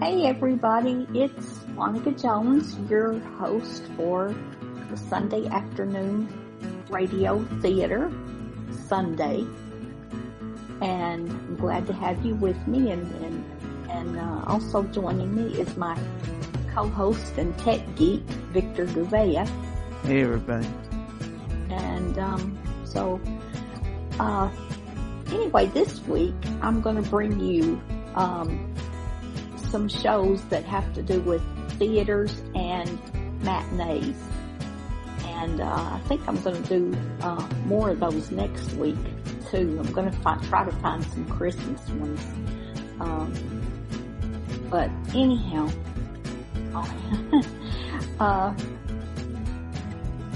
Hey everybody, it's Monica Jones, your host for the Sunday afternoon radio theater Sundae. And I'm glad to have you with me and, and, and uh, also joining me is my co-host and tech geek, Victor Gouveia. Hey everybody. And um, so, uh, anyway, this week I'm going to bring you um, some shows that have to do with theaters and matinees. And uh, I think I'm going to do uh, more of those next week too. I'm going to try to find some Christmas ones. Um, but anyhow, uh,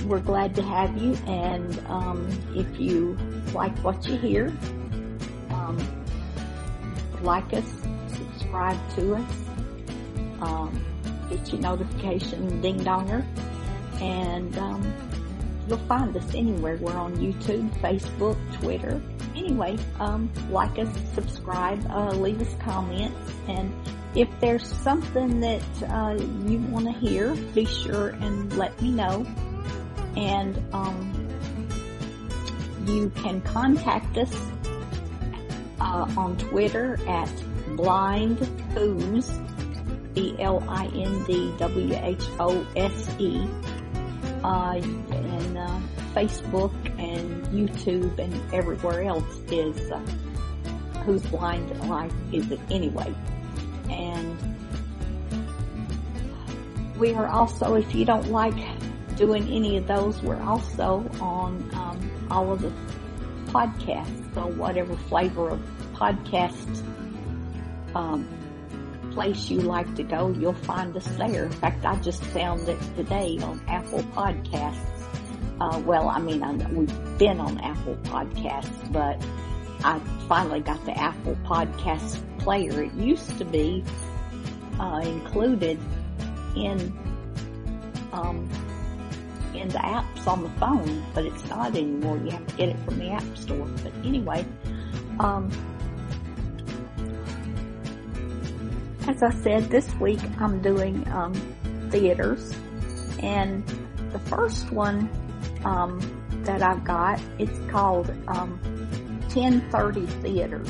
we're glad to have you. And um, if you like what you hear, um, like us, subscribe to us, um, get your notification ding donger, and um, you'll find us anywhere. We're on YouTube, Facebook, Twitter. Anyway, um, like us, subscribe, uh, leave us comments, and if there's something that uh, you want to hear, be sure and let me know. And um, you can contact us uh, on Twitter at Blind Whose, B-L-I-N-D-W-H-O-S-E, uh, and uh, Facebook and YouTube and everywhere else is uh, Whose Blind Life Is It Anyway? And we are also, if you don't like doing any of those, we're also on um, all of the podcasts, so whatever flavor of podcast um, place you like to go, you'll find us there. In fact, I just found it today on Apple Podcasts. Uh, well, I mean, I, we've been on Apple Podcasts, but I finally got the Apple Podcast player. It used to be uh, included in um, in the apps on the phone, but it's not anymore. You have to get it from the App Store. But anyway, um, as I said, this week I'm doing um, theaters, and the first one um, that I've got it's called um, 1030 Theaters,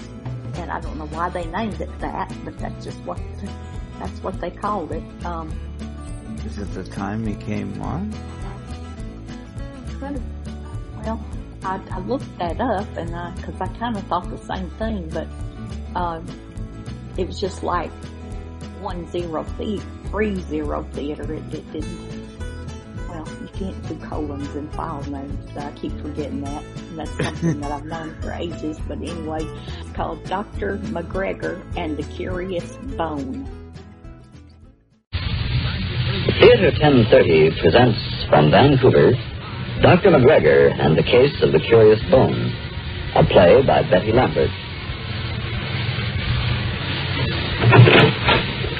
and I don't know why they named it that, but that's just what that's what they called it. Um, Is it the time he came on? well, I, I looked that up, and because I kind of thought the same thing, but um, it was just like one zero feet, three zero theater. It, it didn't. Well, you can't do colons and file names. I keep forgetting that. And that's something that I've known for ages. But anyway, it's called Dr. McGregor and the Curious Bone. Theater 1030 presents from Vancouver Dr. McGregor and the Case of the Curious Bone, a play by Betty Lambert.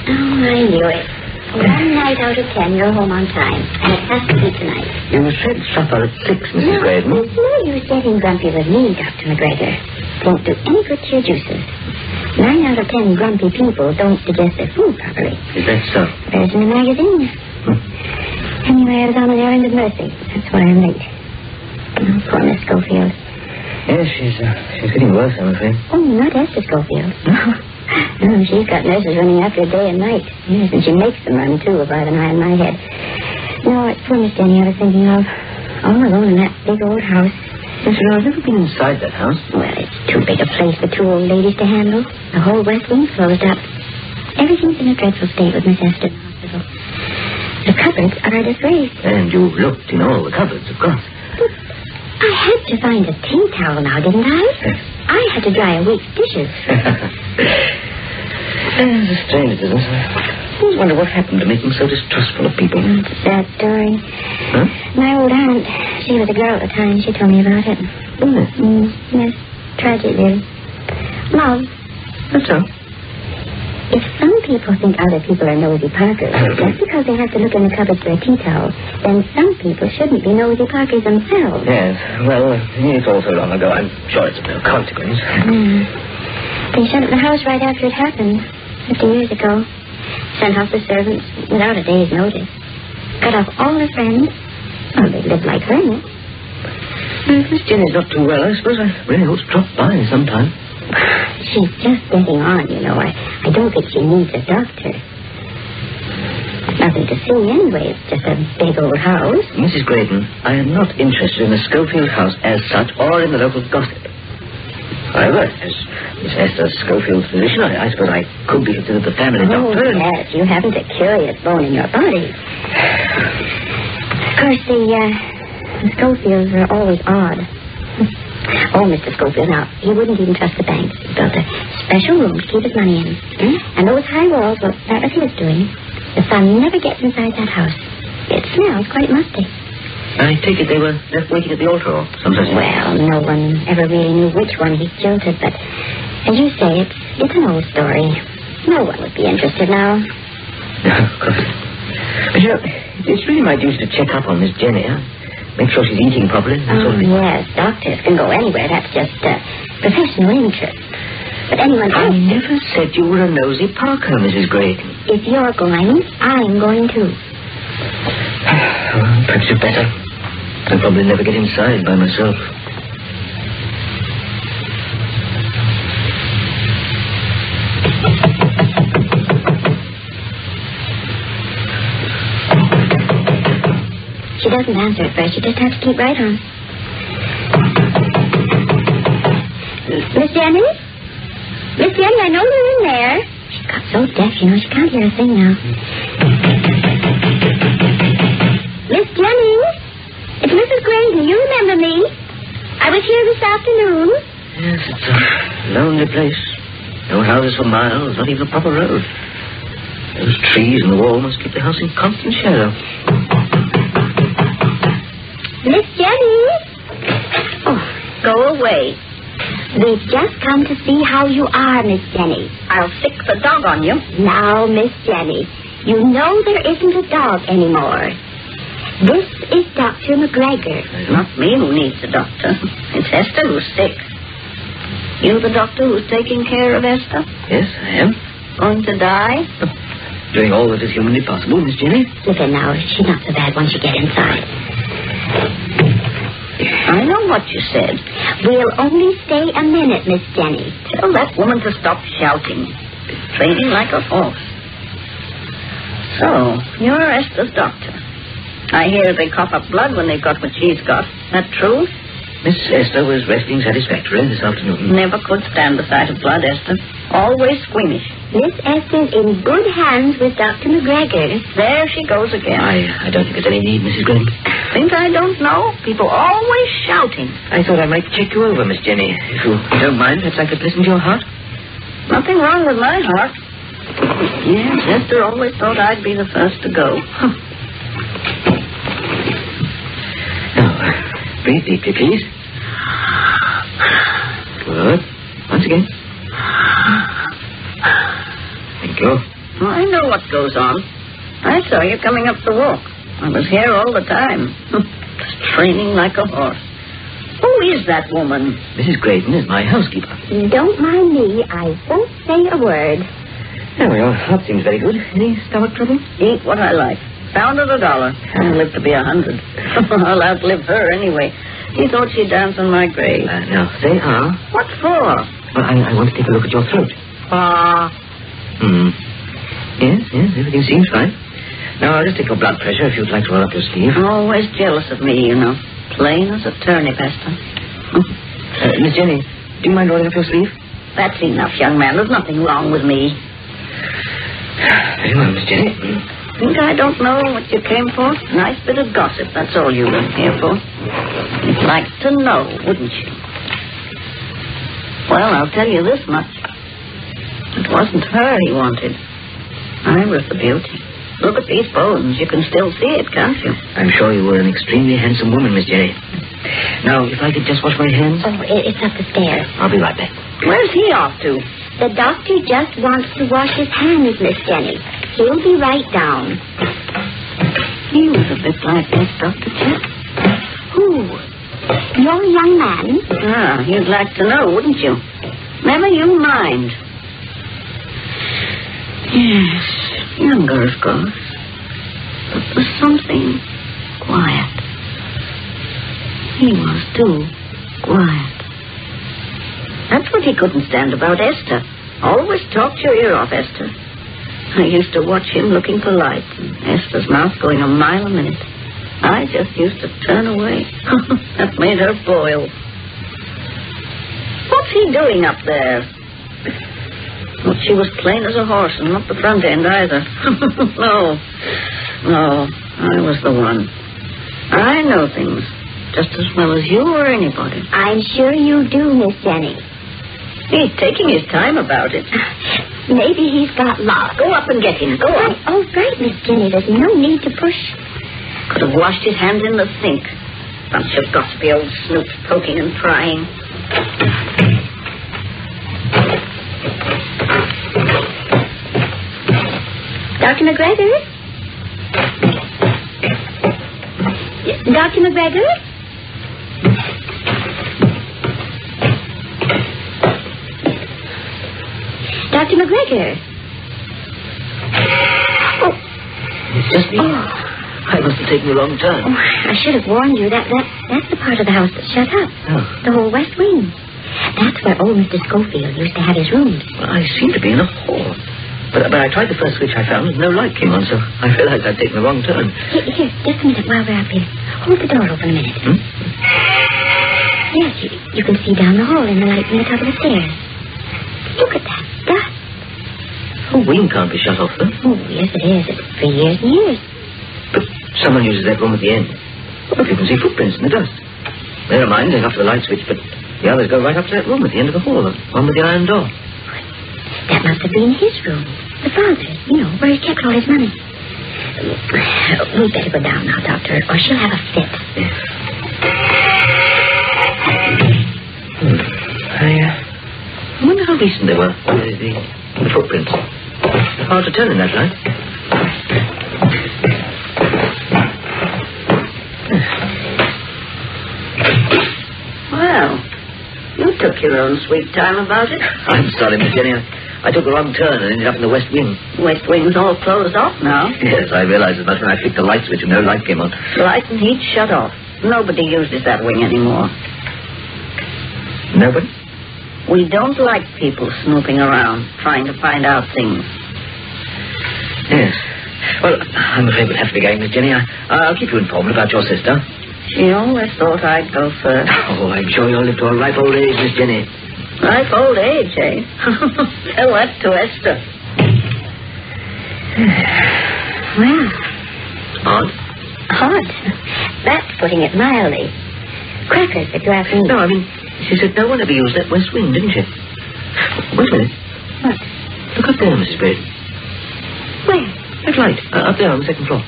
Oh, I knew it. One night out of ten, you're home on time. And it has to be tonight. You said supper at six, Mrs. no, Graydon. no use getting grumpy with me, Dr. McGregor. Won't do any good to your juices. Nine out of ten grumpy people don't digest their food properly. Is that so? There's in the magazine. Anyway, I was on an errand of mercy. That's why I'm late. Oh, poor Miss Schofield. Yes, she's, uh, she's getting worse, I'm afraid. Oh, not Esther Schofield. No, she's got nurses running after her day and night. Yes, and she makes them run, too, if I have an eye on my head. No, it's poor Miss Jenny I was thinking of. All alone in that big old house. Yes, sir, I've never been inside that house. Well, it's too big a place for two old ladies to handle. The whole west wing's closed up. Everything's in a dreadful state with Miss Esther in the hospital. The cupboards are a disgrace. And you've looked in all the cupboards, of course. I had to find a tea towel now, didn't I? I had to dry a week's dishes. it's a strange business. I wonder what happened to make them so distrustful of people. It's a sad story. Huh? My old aunt, she was a girl at the time. She told me about it. Oh, Mm, yes, tragic, really. Love, that's all. If some people think other people are nosy Parkers, just because they have to look in the cupboard for a tea towel, then some people shouldn't be nosy Parkers themselves. Yes, well, it's all so long ago. I'm sure it's of no consequence. Mm. They shut up the house right after it happened, 50 years ago. Sent off the servants without a day's notice. Cut off all their friends. Well, they lived like hermits. Miss Jenny's not too well, I suppose I really ought to drop by sometime. She's just getting on, you know. I, I don't think she needs a doctor. Nothing to see anyway. It's just a big old house. Mrs. Graydon, I am not interested in the Schofield house as such or in the local gossip. However, as Miss Esther Schofield's physician, I, I suppose I could be considered the family Oh, doctor. yes, you haven't a curious bone in your body. Of course, the, uh, the Schofields are always odd. Oh, Mr. Schofield, now, he wouldn't even trust the banks. He built a special room to keep his money in. Hmm? And those high walls, well, that was his doing. The sun never gets inside that house. It smells quite musty. I take it they were left waiting at the altar or some such thing. Well, no one ever really knew which one he jilted, but as you say, it's, it's an old story. No one would be interested now. of course. But you know, it's really my duty to check up on Miss Jenny, huh? Make sure she's eating properly. Oh, yes, doctors can go anywhere. That's just uh, professional interest. But anyone I never said you were a nosy Parker, Mrs. Graydon. if you're going, I'm going too. Well, perhaps you'd better. I'll probably never get inside by myself. She doesn't answer at first. Just have to keep right on. Miss Jenny? Miss Jenny, I know you're in there. She's got so deaf, you know, she can't hear a thing now. Miss Jenny? It's Mrs. Graydon. You remember me? I was here this afternoon. Yes, it's a lonely place. No houses for miles, not even a proper road. Those trees and the wall must keep the house in constant shadow. Miss Jenny? Oh, go away. We've just come to see how you are, Miss Jenny. I'll stick the dog on you. Now, Miss Jenny, you know there isn't a dog anymore. This is Dr. McGregor. It's Not me who needs a doctor. It's Esther who's sick. You the doctor who's taking care of Esther? Yes, I am. Going to die? Doing all that is humanly possible, Miss Jenny. Listen now, she's not so bad once you get inside. I know what you said. We'll only stay a minute, Miss Jenny. Tell that woman to stop shouting. Training like a horse. So, you're Esther's doctor. I hear they cough up blood when they've got what she's got. That true? Miss Esther was resting satisfactorily this afternoon. Never could stand the sight of blood, Esther. Always squeamish. Miss Esther's in good hands with Dr. McGregor. There she goes again. I, I don't think there's any need, Mrs. Graydon. Think I don't know? People always shouting. I thought I might check you over, Miss Jenny. If you don't mind, perhaps I could listen to your heart. Nothing wrong with my heart. Yes, Esther always thought I'd be the first to go. Huh. Now, uh, breathe deeply, please. Good. Once again. Thank you. Oh, I know what goes on. I saw you coming up the walk. I was here all the time. Training like a horse. Who is that woman? Mrs. Graydon is my housekeeper. Don't mind me. I won't say a word. There we are. That seems very good. Any stomach trouble? Eat what I like. Pound at a dollar. I'll live to be a hundred. I'll outlive her anyway. She thought she'd dance on my grave. Uh, now, they are. What for? Well, I, I want to take a look at your throat. Ah, Hmm. Yes, yes, everything seems fine. Now, I'll just take your blood pressure if you'd like to roll up your sleeve. always jealous of me, you know. Plain as a turnip, Esther. Uh, Miss Jenny, do you mind rolling up your sleeve? That's enough, young man. There's nothing wrong with me. Very well, Miss Jenny. Think I don't know what you came for? Nice bit of gossip, that's all you were here for. You'd like to know, wouldn't you? Well, I'll tell you this much. It wasn't her he wanted. I was the beauty. Look at these bones. You can still see it, can't you? I'm sure you were an extremely handsome woman, Miss Jenny. Now, if I could just wash my hands. Oh, it's up the stairs. I'll be right back. Where's he off to? The doctor just wants to wash his hands, Miss Jenny. He'll be right down. He was a bit like that, Dr. Chet. Who? Your young man? Ah, you'd like to know, wouldn't you? Never you mind. Yes, younger, of course. But there's something quiet. He was too quiet. That's what he couldn't stand about Esther. Always talked your ear off, Esther. I used to watch him looking light, and Esther's mouth going a mile a minute. I just used to turn away. that made her boil. What's he doing up there? Well, she was plain as a horse, and not the front end either. no, no, I was the one. I know things just as well as you or anybody. I'm sure you do, Miss Jenny. He's taking his time about it. Maybe he's got lost. Go up and get him. Go on. Oh, oh, right, Miss Jenny. There's no need to push. Could have washed his hands in the sink. Bunch of gossipy old snoops poking and prying. Dr. McGregor? Dr. McGregor? Dr. McGregor? Oh, It's just me. oh, I must have taken the wrong turn. oh, I should have warned you. That, that That's the part of the house that's shut up. Oh. The whole west wing. That's where old Mr. Schofield used to have his rooms. Well, I seem to be in a hall. But, but I tried the first switch I found, and no light came on, so I realized I'd taken the wrong turn. Here, here, just a minute while we're up here. Hold the door open a minute. Hmm? Yes, you, you can see down the hall in the light from the top of the stairs. Look at that The wing can't be shut off, though. Oh, yes, it is. It's for years and years. But someone uses that room at the end. Look, you can see footprints in the dust. They're mine, they're not for the light switch, but the others go right up to that room at the end of the hall, the one with the iron door. That must have been his room. The father's, you know, where he kept all his money. We'd better go down now, Doctor, or she'll have a fit. Hmm. I, uh, I wonder how recent they were, the, the, the footprints. Hard to tell in that light. Well, you took your own sweet time about it. I'm sorry, Miss Jenny. I, I took a wrong turn and ended up in the west wing. West wing's all closed off now. Yes, I realized as much when I flicked the light switch and no light came on. Light and heat shut off. Nobody uses that wing anymore. Nobody? We don't like people snooping around, trying to find out things. Yes. Well, I'm afraid we'll have to be going, Miss Jenny. I, I'll keep you informed about your sister. She always thought I'd go first. Oh, I'm sure you'll live to a ripe old age, Miss Jenny. Ripe old age, eh? Tell that to Esther. Well, Odd? odd. That's putting it mildly. Crackers, if you ask me. No, I mean, she said no one ever used that west wing, didn't she? Wait a minute. What? Look up there, Mrs. Graydon. Where? That light, uh, up there on the second floor.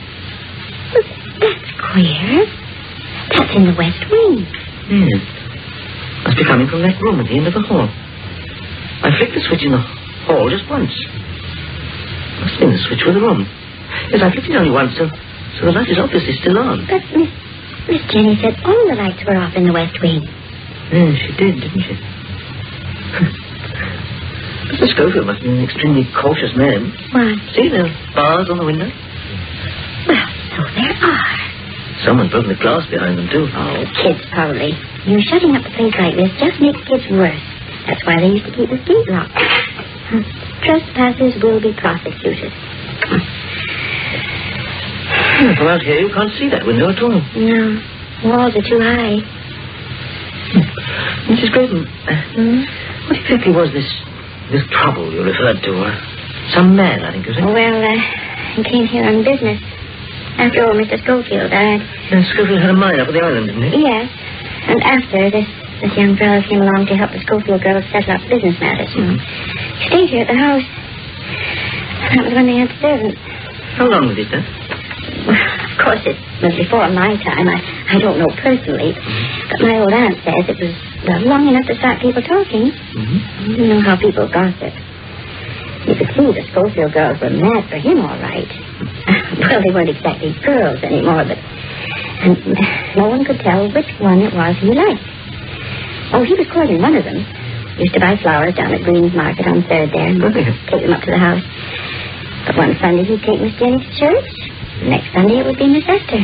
That's queer. That's in the west wing. Hmm. Must be coming from that room at the end of the hall. I flicked the switch in the hall just once. Must have been the switch for the room. Yes, I flicked it only once, so, so the light is obviously still on. But Miss, Miss Jenny said all the lights were off in the west wing. Yeah, she did, didn't she? Mr. Schofield must be an extremely cautious man. Why? See, there are bars on the window. Well, so there are. Someone's broken the glass behind them, too. Oh, kids, probably. You know, shutting up a place like this just makes kids worse. That's why they used to keep the gate locked. Trespassers will be prosecuted. From out here, you can't see that window at all. No, walls are too high. Mrs. Graydon, Hmm? what exactly was this this trouble you referred to? Uh, some man, I think, you said? Well, uh, I came here on business. After all, Mr. Schofield died. Uh, Schofield had a mine up at the island, didn't he? Yes. And after this this young fellow came along to help the Schofield girls settle up business matters. Mm-hmm. He stayed here at the house. That was when they had servants. How long was it, then? Of course, it was before my time. I, I don't know personally. But my old aunt says it was long enough to start people talking. Mm-hmm. You know how people gossip. You could see the Schofield girls were mad for him, all right. well, they weren't exactly girls anymore, but and no one could tell which one it was he liked. Oh, he was courting one of them. Used to buy flowers down at Green's Market on Third there and take them up to the house. But one Sunday he'd take Miss Jenny to church. Next Sunday it would be Miss Esther.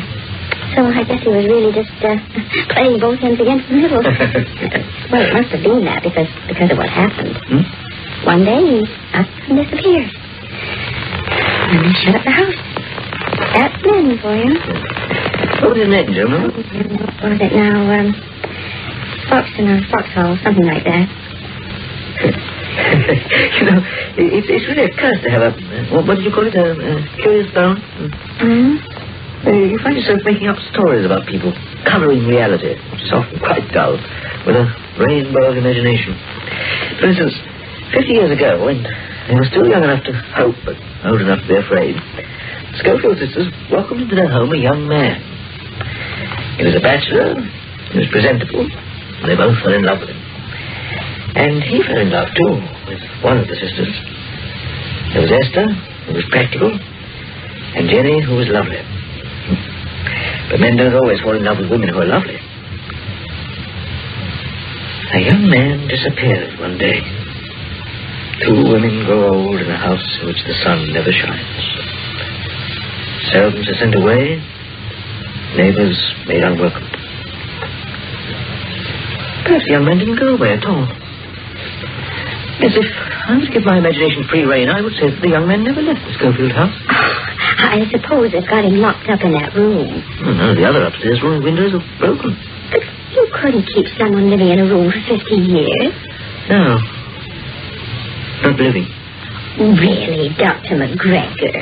So I guess he was really just uh, playing both ends against the middle. well, it must have been that because because of what happened. Hmm? One day he up and disappeared. And they shut up the house. That's men for you. What was his name, remember? What is it now? Um, Foxton or Foxhall, something like that. you know, it's, it's really a curse to have a, what, what did you call it, a, a curious bone? Hmm? Uh, you find yourself making up stories about people, colouring reality, which is often quite dull, with a rainbow of imagination. For instance, 50 years ago, when they were still young enough to hope, but old enough to be afraid, the Schofield sisters welcomed into their home a young man. He was a bachelor, he was presentable, and they both fell in love with him. And he fell in love, too, with one of the sisters. There was Esther, who was practical, and Jenny, who was lovely. But men don't always fall in love with women who are lovely. A young man disappears one day. Two women grow old in a house in which the sun never shines. Servants are sent away, neighbors made unwelcome. Perhaps the young man didn't go away at all. Yes, if I was to give my imagination free rein, I would say that the young man never left the Schofield house. Ah, I suppose they've got him locked up in that room. Oh, no, the other upstairs room windows are broken. But you couldn't keep someone living in a room for 50 years. No. Not living. Really, Dr. McGregor.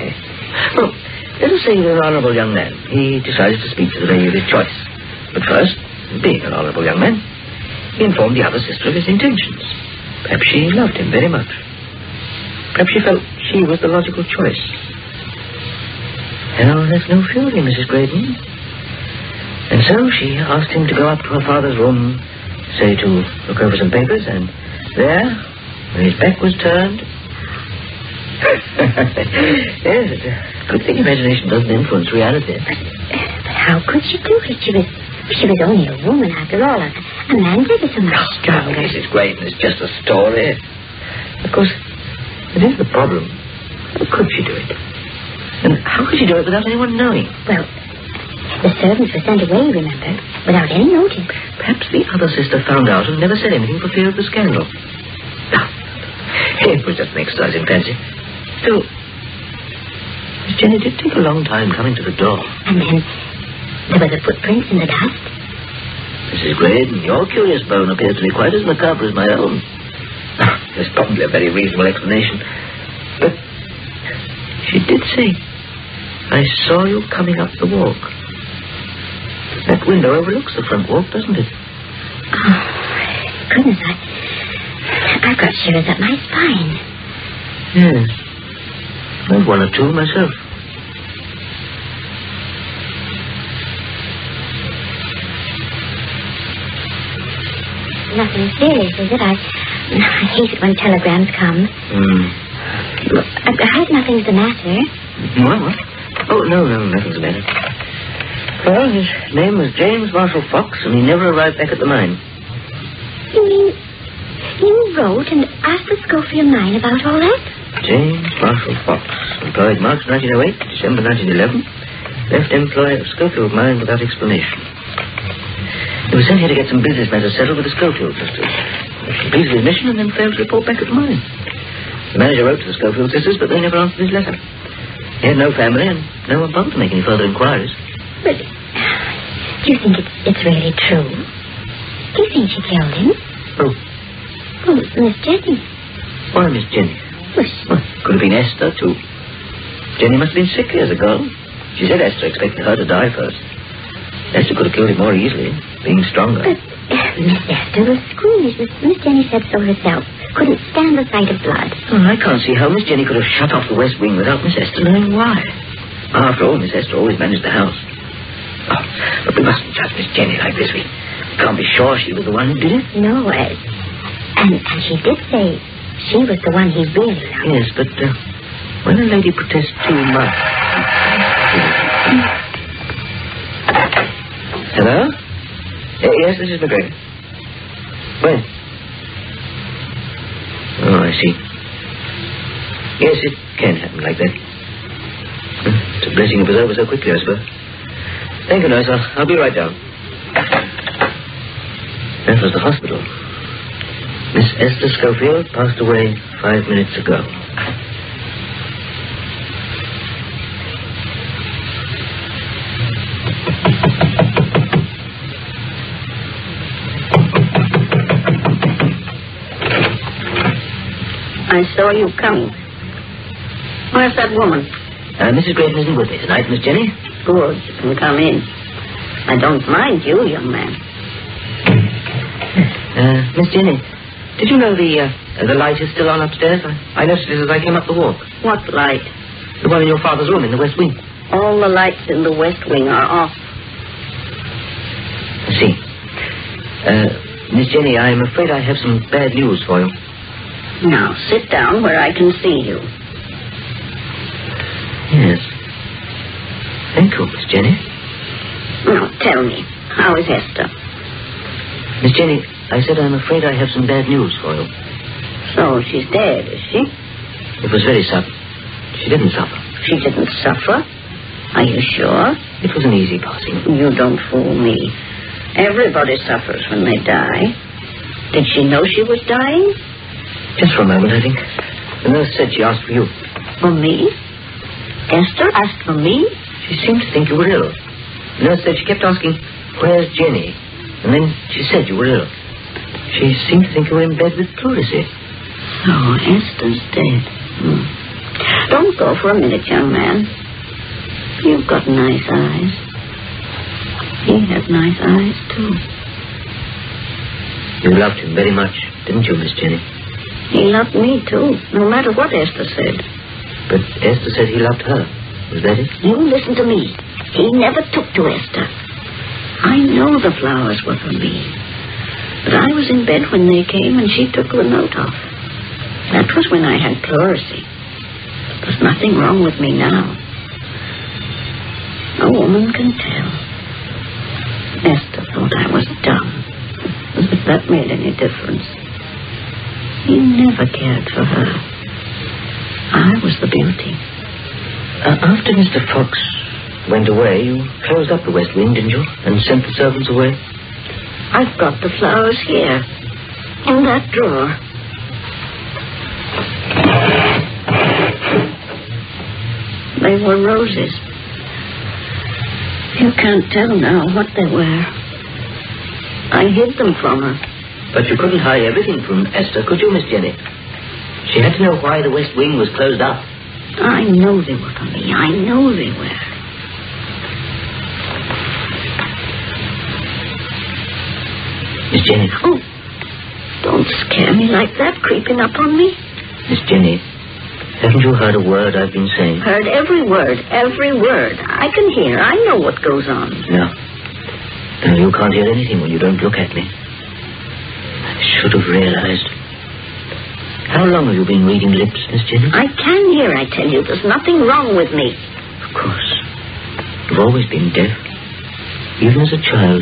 Well, let us say you're an honourable young man. He decided to speak to the lady of his choice. But first, being an honourable young man, he informed the other sister of his intentions. Perhaps she loved him very much. Perhaps she felt she was the logical choice. Well, there's no fury, Mrs. Graydon. And so she asked him to go up to her father's room, say to look over some papers, and there, when his back was turned... yes, good thing imagination doesn't influence reality. Uh, but how could she do it? She was, she was only a woman after all. A, a man's ever so much Oh, stronger. Mrs. Graydon, it's just a story. Of course, it is the problem. How could she do it? And how could she do it without anyone knowing? Well, the servants were sent away, remember, without any notice. Perhaps the other sister found out and never said anything for fear of the scandal. No. It was just an exercise in fancy. Still, Miss Jenny did take a long time coming to the door. And then there were the footprints in the dust. Mrs. Graydon, your curious bone appears to be quite as macabre as my own. There's probably a very reasonable explanation. But she did say, I saw you coming up the walk. That window overlooks the front walk, doesn't it? Oh, goodness, I, I've got shivers up my spine. Yes. I've one or two myself. Nothing serious, is it? I, I hate it when telegrams come. Hmm. I, I hope nothing's the matter. What, what? Oh, no, no, nothing's the matter. Well, his name was James Marshall Fox, and he never arrived back at the mine. You mean you wrote and asked the Schofield mine about all that? James Marshall Fox, employed March 1908 to December 1911, left employ of Schofield mine without explanation. He was sent here to get some business matters settled with the Schofield sisters. He completed his mission and then failed to report back at the mine. The manager wrote to the Schofield sisters, but they never answered his letter. He had no family and no one bothered to make any further inquiries. But do you think it's, it's really true? Do you think she killed him? Oh, Oh, Miss Jenny. why Miss Jenny? She- Well, could have been Esther, too. Jenny must have been sickly as a girl. She said Esther expected her to die first. Esther could have killed him more easily, being stronger. But Miss Esther was squeamish. Miss, Jenny said so herself. Couldn't stand the sight of blood. Well, I can't see how Miss Jenny could have shut off the West Wing without Miss Esther knowing why. After all, Miss Esther always managed the house. Oh, but we mustn't judge Miss Jenny like this. We can't be sure she was the one who did it. No, uh, and, and she did say she was the one he really loved. Yes, but uh, when a lady protests too much. Hello? Uh, yes, this is McGregor. When? Oh, I see. Yes, it can happen like that. It's a blessing it was over so quickly, I suppose. Thank you, nurse. I'll, I'll be right down. That was the hospital. Miss Esther Schofield passed away five minutes ago. I saw you coming. Where's that woman? Uh, Mrs. Graydon isn't with me tonight, Miss Jenny. Good, you can come in. I don't mind you, young man. Uh, Miss Jenny, did you know the uh, the light is still on upstairs? I, I noticed it as I came up the walk. What light? The one in your father's room in the west wing. All the lights in the west wing are off. I see. Uh, Miss Jenny, I'm afraid I have some bad news for you. Now, sit down where I can see you. Yes. Thank you, Miss Jenny. Now, tell me, how is Esther? Miss Jenny, I said I'm afraid I have some bad news for you. So she's dead, is she? It was very sudden. She didn't suffer. She didn't suffer. Are you sure? It was an easy passing. You don't fool me. Everybody suffers when they die. Did she know she was dying? Just for a moment, I think. The nurse said she asked for you. For me? Esther asked for me? She seemed to think you were ill. The nurse said she kept asking, Where's Jenny? And then she said you were ill. She seemed to think you were in bed with pleurisy. Oh, Esther's dead. Hmm. Don't go for a minute, young man. You've got nice eyes. He had nice eyes, too. You loved him very much, didn't you, Miss Jenny? He loved me, too, no matter what Esther said. But Esther said he loved her. Is that it? You listen to me. He never took to Esther. I know the flowers were for me. But I was in bed when they came and she took the note off. That was when I had pleurisy. There's nothing wrong with me now. A woman can tell. Esther thought I was dumb. If that made any difference. He never cared for her. I was the beauty. Uh, after Mr. Fox went away, you closed up the West Wing, didn't you? And sent the servants away? I've got the flowers here. In that drawer. They were roses. You can't tell now what they were. I hid them from her. But you couldn't hide everything from Esther, could you, Miss Jenny? She had to know why the West Wing was closed up. I know they were for me. I know they were. Miss Jenny. Oh, don't scare me like that, creeping up on me. Miss Jenny, haven't you heard a word I've been saying? Heard every word, every word. I can hear. I know what goes on. No. No, you can't hear anything when you don't look at me. I should have realized. How long have you been reading lips, Miss Jenny? I can hear, I tell you. There's nothing wrong with me. Of course. You've always been deaf. Even as a child.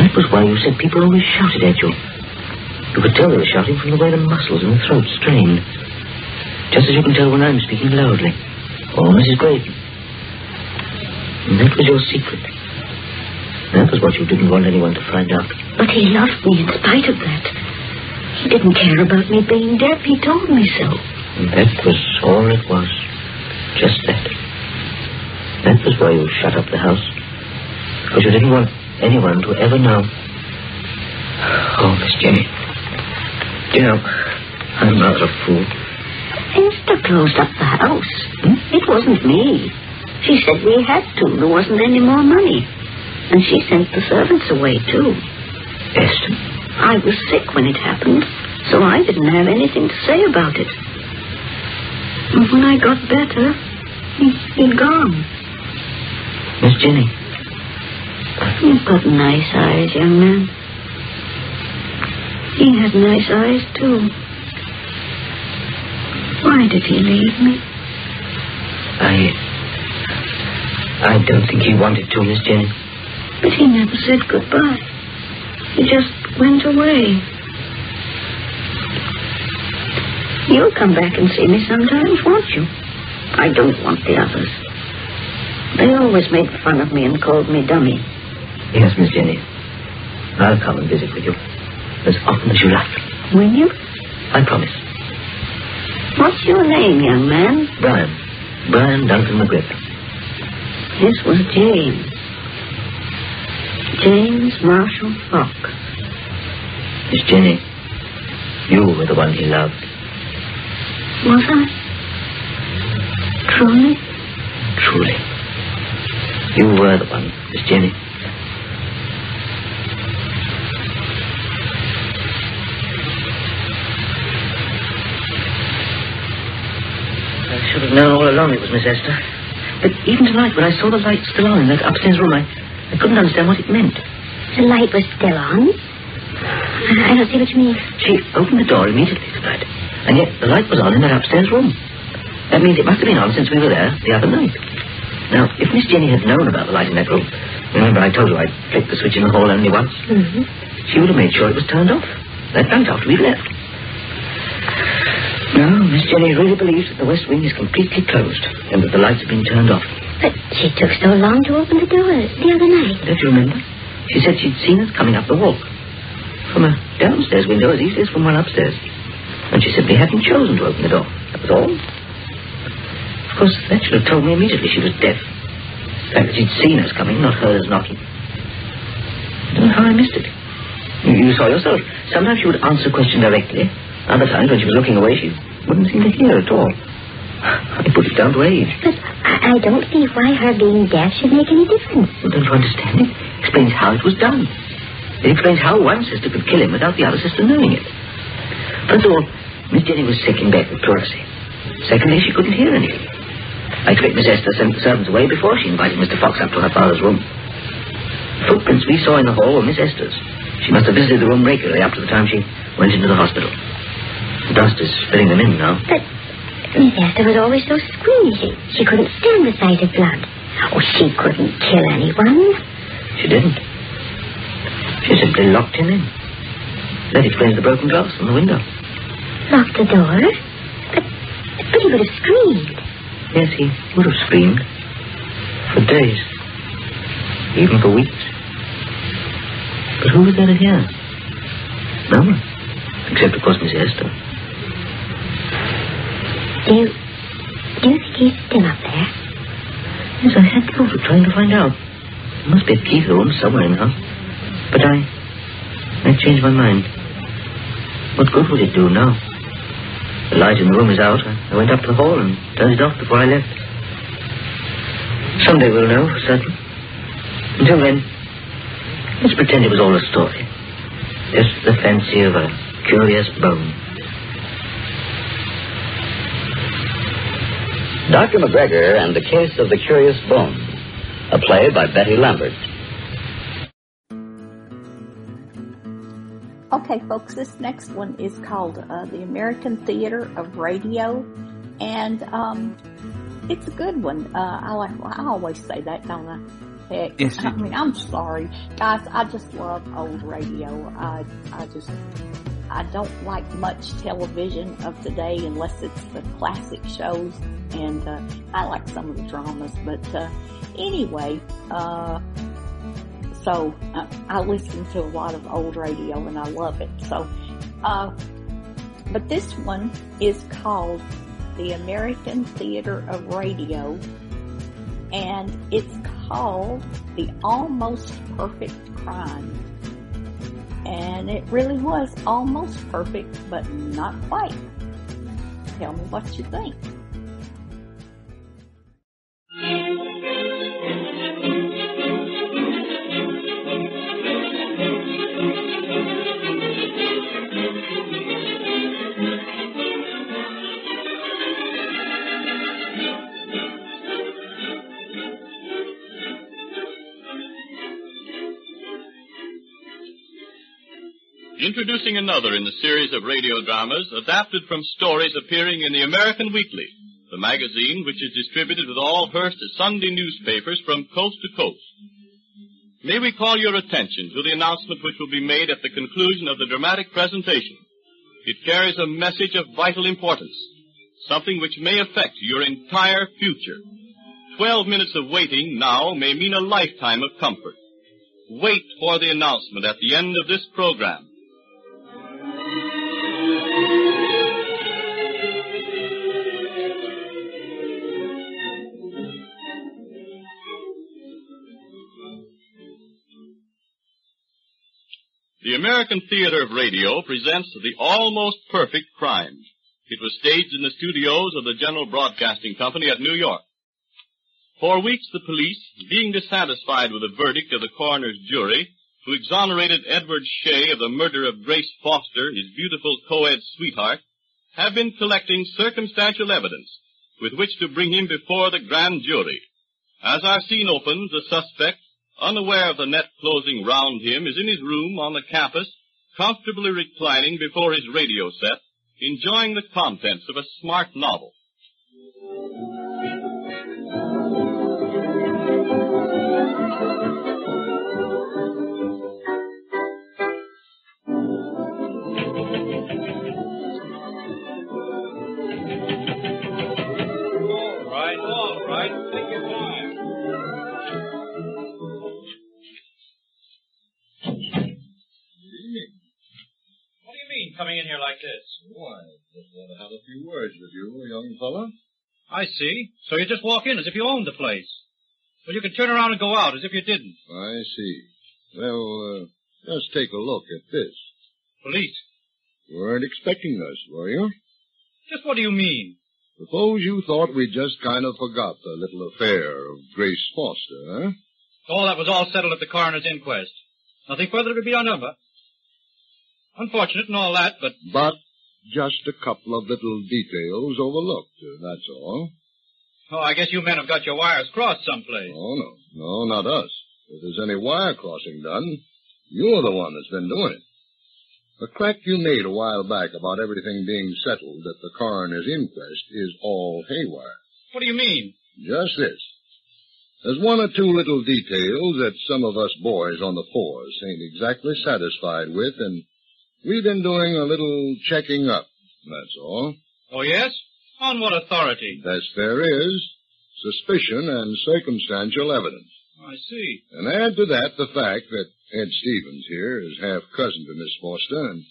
That was why you said people always shouted at you. You could tell they were shouting from the way the muscles in the throat strained. Just as you can tell when I'm speaking loudly. Oh, or Mrs. Graydon. And that was your secret. That was what you didn't want anyone to find out. But he loved me in spite of that. He didn't care about me being deaf. He told me so. And that was all it was. Just that. That was why you shut up the house. Because you didn't want anyone to ever know. Oh, Miss Jenny. You know, I'm not a fool. Esther closed up the house. Hmm? It wasn't me. She said we had to. There wasn't any more money. And she sent the servants away, too. Esther? I was sick when it happened, so I didn't have anything to say about it. And when I got better, he, he'd gone. Miss Jenny? You've got nice eyes, young man. He had nice eyes, too. Why did he leave me? I... I don't think he wanted to, Miss Jenny. But he never said goodbye. He just went away. You'll come back and see me sometimes, won't you? I don't want the others. They always made fun of me and called me dummy. Yes, Miss Jenny. I'll come and visit with you. As often as you like. Will you? I promise. What's your name, young man? Brian. Brian Duncan McGregor. This was James. James Marshall Fox. Miss Jenny, you were the one he loved. Was I? Truly? Truly. You were the one, Miss Jenny. I should have known all along it was Miss Esther. But even tonight, when I saw the light still on in that upstairs room, I, I couldn't understand what it meant. The light was still on. I don't see what you mean. She opened the door immediately tonight, and yet the light was on in that upstairs room. That means it must have been on since we were there the other night. Now, if Miss Jenny had known about the light in that room, remember I told you I flicked the switch in the hall only once? Mm-hmm. She would have made sure it was turned off. That night after we left. No, Miss Jenny really believes that the west wing is completely closed and that the lights have been turned off. But she took so long to open the door the other night. Don't you remember? She said she'd seen us coming up the walk. From a downstairs window as easy as from one upstairs. And she simply hadn't chosen to open the door. That was all. Of course, that should have told me immediately she was deaf. The fact that she'd seen us coming, not heard us knocking. I don't know how I missed it. You, you saw yourself. Sometimes she would answer a question directly. Other times, when she was looking away, she wouldn't seem to hear at all. I put it down to age. But I, don't see why her being deaf should make any difference. Well, don't you understand? It explains how it was done. It explains how one sister could kill him without the other sister knowing it. First of all, Miss Jenny was sick in bed with pleurisy. Secondly, she couldn't hear anything. I expect Miss Esther sent the servants away before she invited Mr. Fox up to her father's room. The footprints we saw in the hall were Miss Esther's. She must have visited the room regularly up to the time she went into the hospital. The dust is filling them in now. But Miss Esther was always so squeamish. She couldn't stand the sight of blood. Oh, she couldn't kill anyone. She didn't. She simply locked him in. That explains the broken glass on the window. Locked the door. But, but he would have screamed. Yes, he would have screamed. For days. Even for weeks. But who was there to hear? No one. Except, of course, Miss Esther. Do you, do you think he's still up there? Yes, I had thought of trying to find out. There must be a key to the room somewhere in the house. But I... I changed my mind. What good would it do now? The light in the room is out. I went up to the hall and turned it off before I left. Someday we'll know for certain. Until then, let's pretend it was all a story. Just the fancy of a curious bone. Dr. McGregor and the Case of the Curious Bone, a play by Betty Lambert. Okay, folks, this next one is called uh, The American Theater of Radio, and um, it's a good one. Uh, I like. Well, I always say that, don't I? Heck, Yes, you I mean, I'm sorry, guys. I just love old radio. I, I just, I don't like much television of today unless it's the classic shows, and uh, I like some of the dramas. But uh, anyway, uh, so uh, I listen to a lot of old radio and I love it. So, uh, but this one is called the American Theater of Radio and it's called The Almost Perfect Crime. And it really was almost perfect, but not quite. Tell me what you think. Introducing another in the series of radio dramas adapted from stories appearing in the American Weekly, the magazine which is distributed with all Hearst Sunday newspapers from coast to coast. May we call your attention to the announcement which will be made at the conclusion of the dramatic presentation. It carries a message of vital importance, something which may affect your entire future. Twelve minutes of waiting now may mean a lifetime of comfort. Wait for the announcement at the end of this program. The American Theater of Radio presents The Almost Perfect Crime. It was staged in the studios of the General Broadcasting Company at New York. For weeks the police, being dissatisfied with the verdict of the coroner's jury, who exonerated Edward Shea of the murder of Grace Foster, his beautiful co-ed sweetheart, have been collecting circumstantial evidence with which to bring him before the grand jury. As our scene opens, the suspect, unaware of the net closing round him, is in his room on the campus, comfortably reclining before his radio set, enjoying the contents of a smart novel. Coming in here like this? Why, just want to have a few words with you, young fella. I see. So you just walk in as if you owned the place. Well, you can turn around and go out as if you didn't. I see. Well, uh, just take a look at this. Police. You weren't expecting us, were you? Just what do you mean? Suppose you thought we just kind of forgot the little affair of Grace Foster, huh? Oh, that was all settled at the coroner's inquest. Nothing further to be done, ever. Unfortunate and all that, but But just a couple of little details overlooked, uh, that's all. oh, I guess you men have got your wires crossed someplace. Oh, no. No, not us. If there's any wire crossing done, you're the one that's been doing it. The crack you made a while back about everything being settled at the coroner's inquest is all haywire. What do you mean? Just this. There's one or two little details that some of us boys on the force ain't exactly satisfied with, and we've been doing a little checking up, that's all. Oh, yes? On what authority? Best there is, suspicion and circumstantial evidence. I see. And add to that the fact that Ed Stevens here is half cousin to Miss Foster, and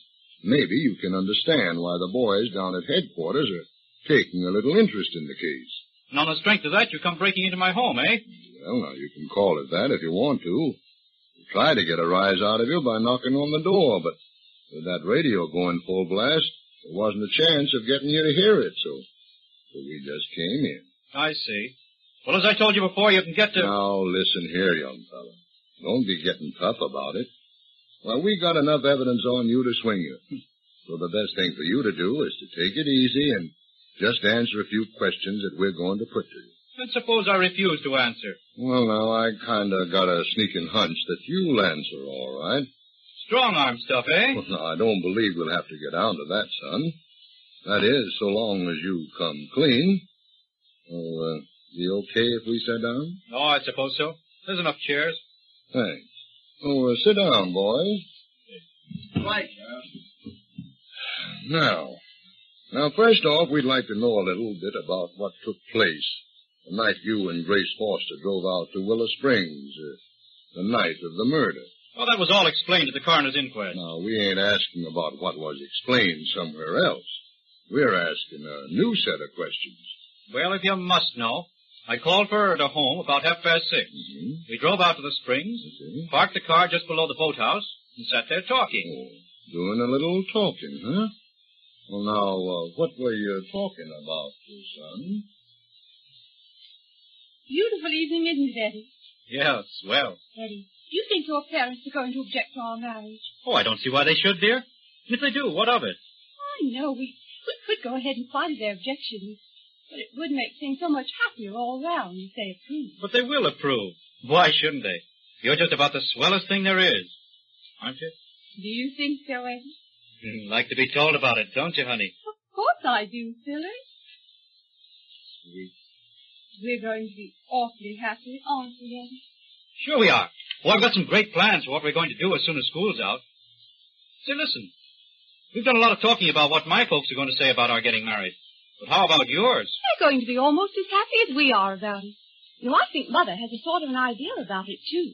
maybe you can understand why the boys down at headquarters are taking a little interest in the case. And on the strength of that, you come breaking into my home, eh? Well, now, you can call it that if you want to. We'll try to get a rise out of you by knocking on the door, but with that radio going full blast, there wasn't a chance of getting you to hear it, so, so we just came in. I see. Well, as I told you before, you can get to... Now, listen here, young fella. Don't be getting tough about it. Well, we got enough evidence on you to swing you. So the best thing for you to do is to take it easy and just answer a few questions that we're going to put to you. And suppose I refuse to answer. Well, now, I kinda got a sneaking hunch that you'll answer all right. Strong arm stuff, eh? Well, now, I don't believe we'll have to get down to that, son. That is, so long as you come clean. Well, uh, be okay if we sit down? Oh, I suppose so. There's enough chairs. Thanks. Oh, uh, sit down, boys. Right. Now, now, first off, we'd like to know a little bit about what took place the night you and Grace Foster drove out to Willow Springs, uh, the night of the murder. Well, that was all explained at the coroner's inquest. Now, we ain't asking about what was explained somewhere else. We're asking a new set of questions. Well, if you must know, I called for her at her home about half past 6 Mm-hmm. We drove out to the springs, See? parked the car just below the boathouse, and sat there talking. Oh, doing a little talking, huh? Well, now, uh, what were you talking about, son? Beautiful evening, isn't it, Eddie? Yeah, swell. Eddie, do you think your parents are going to object to our marriage? Oh, I don't see why they should, dear. And if they do, what of it? I know we we could go ahead and fight their objections, but it would make things so much happier all round if they approved. But they will approve. Why shouldn't they? You're just about the swellest thing there is. Aren't you? Do you think so, Eddie? Hmm, Like to be told about it, don't you, honey? Of course I do, Phyllis. Sweet. We're going to be awfully happy, aren't we, Eddie? Sure we are. Well, I've got some great plans for what we're going to do as soon as school's out. Say, listen. We've done a lot of talking about what my folks are going to say about our getting married. But how about yours? They're going to be almost as happy as we are about it. You know, I think Mother has a sort of an idea about it, too.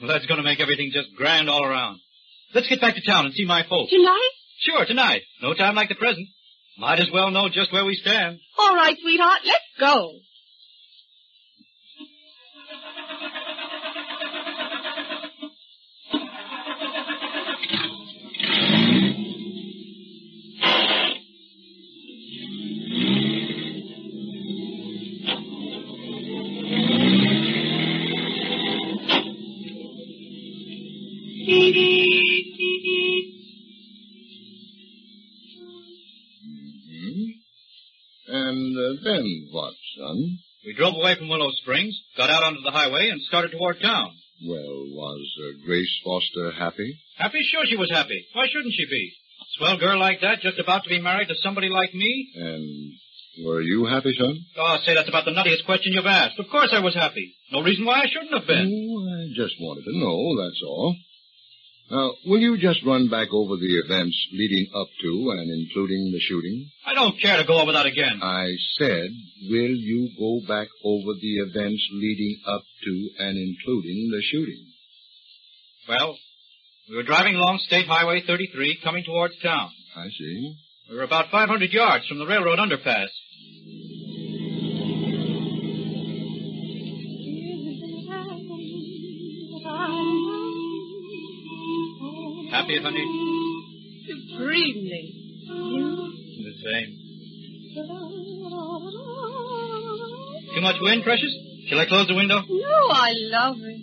Well, that's going to make everything just grand all around. Let's get back to town and see my folks. Tonight? Sure, tonight. No time like the present. Might as well know just where we stand. All right, sweetheart, let's go. Then what, son? We drove away from Willow Springs, got out onto the highway, and started toward town. Well, was uh, Grace Foster happy? Happy? Sure she was happy. Why shouldn't she be? A swell girl like that, just about to be married to somebody like me? And were you happy, son? Oh, say, that's about the nuttiest question you've asked. Of course I was happy. No reason why I shouldn't have been. Oh, I just wanted to know, that's all. Now, will you just run back over the events leading up to and including the shooting? I don't care to go over that again. I said, will you go back over the events leading up to and including the shooting? Well, we were driving along State Highway 33, coming towards town. I see. We were about 500 yards from the railroad underpass. Happy, honey? Supremely. You? The same. Too much wind, Precious? Shall I close the window? No, I love it.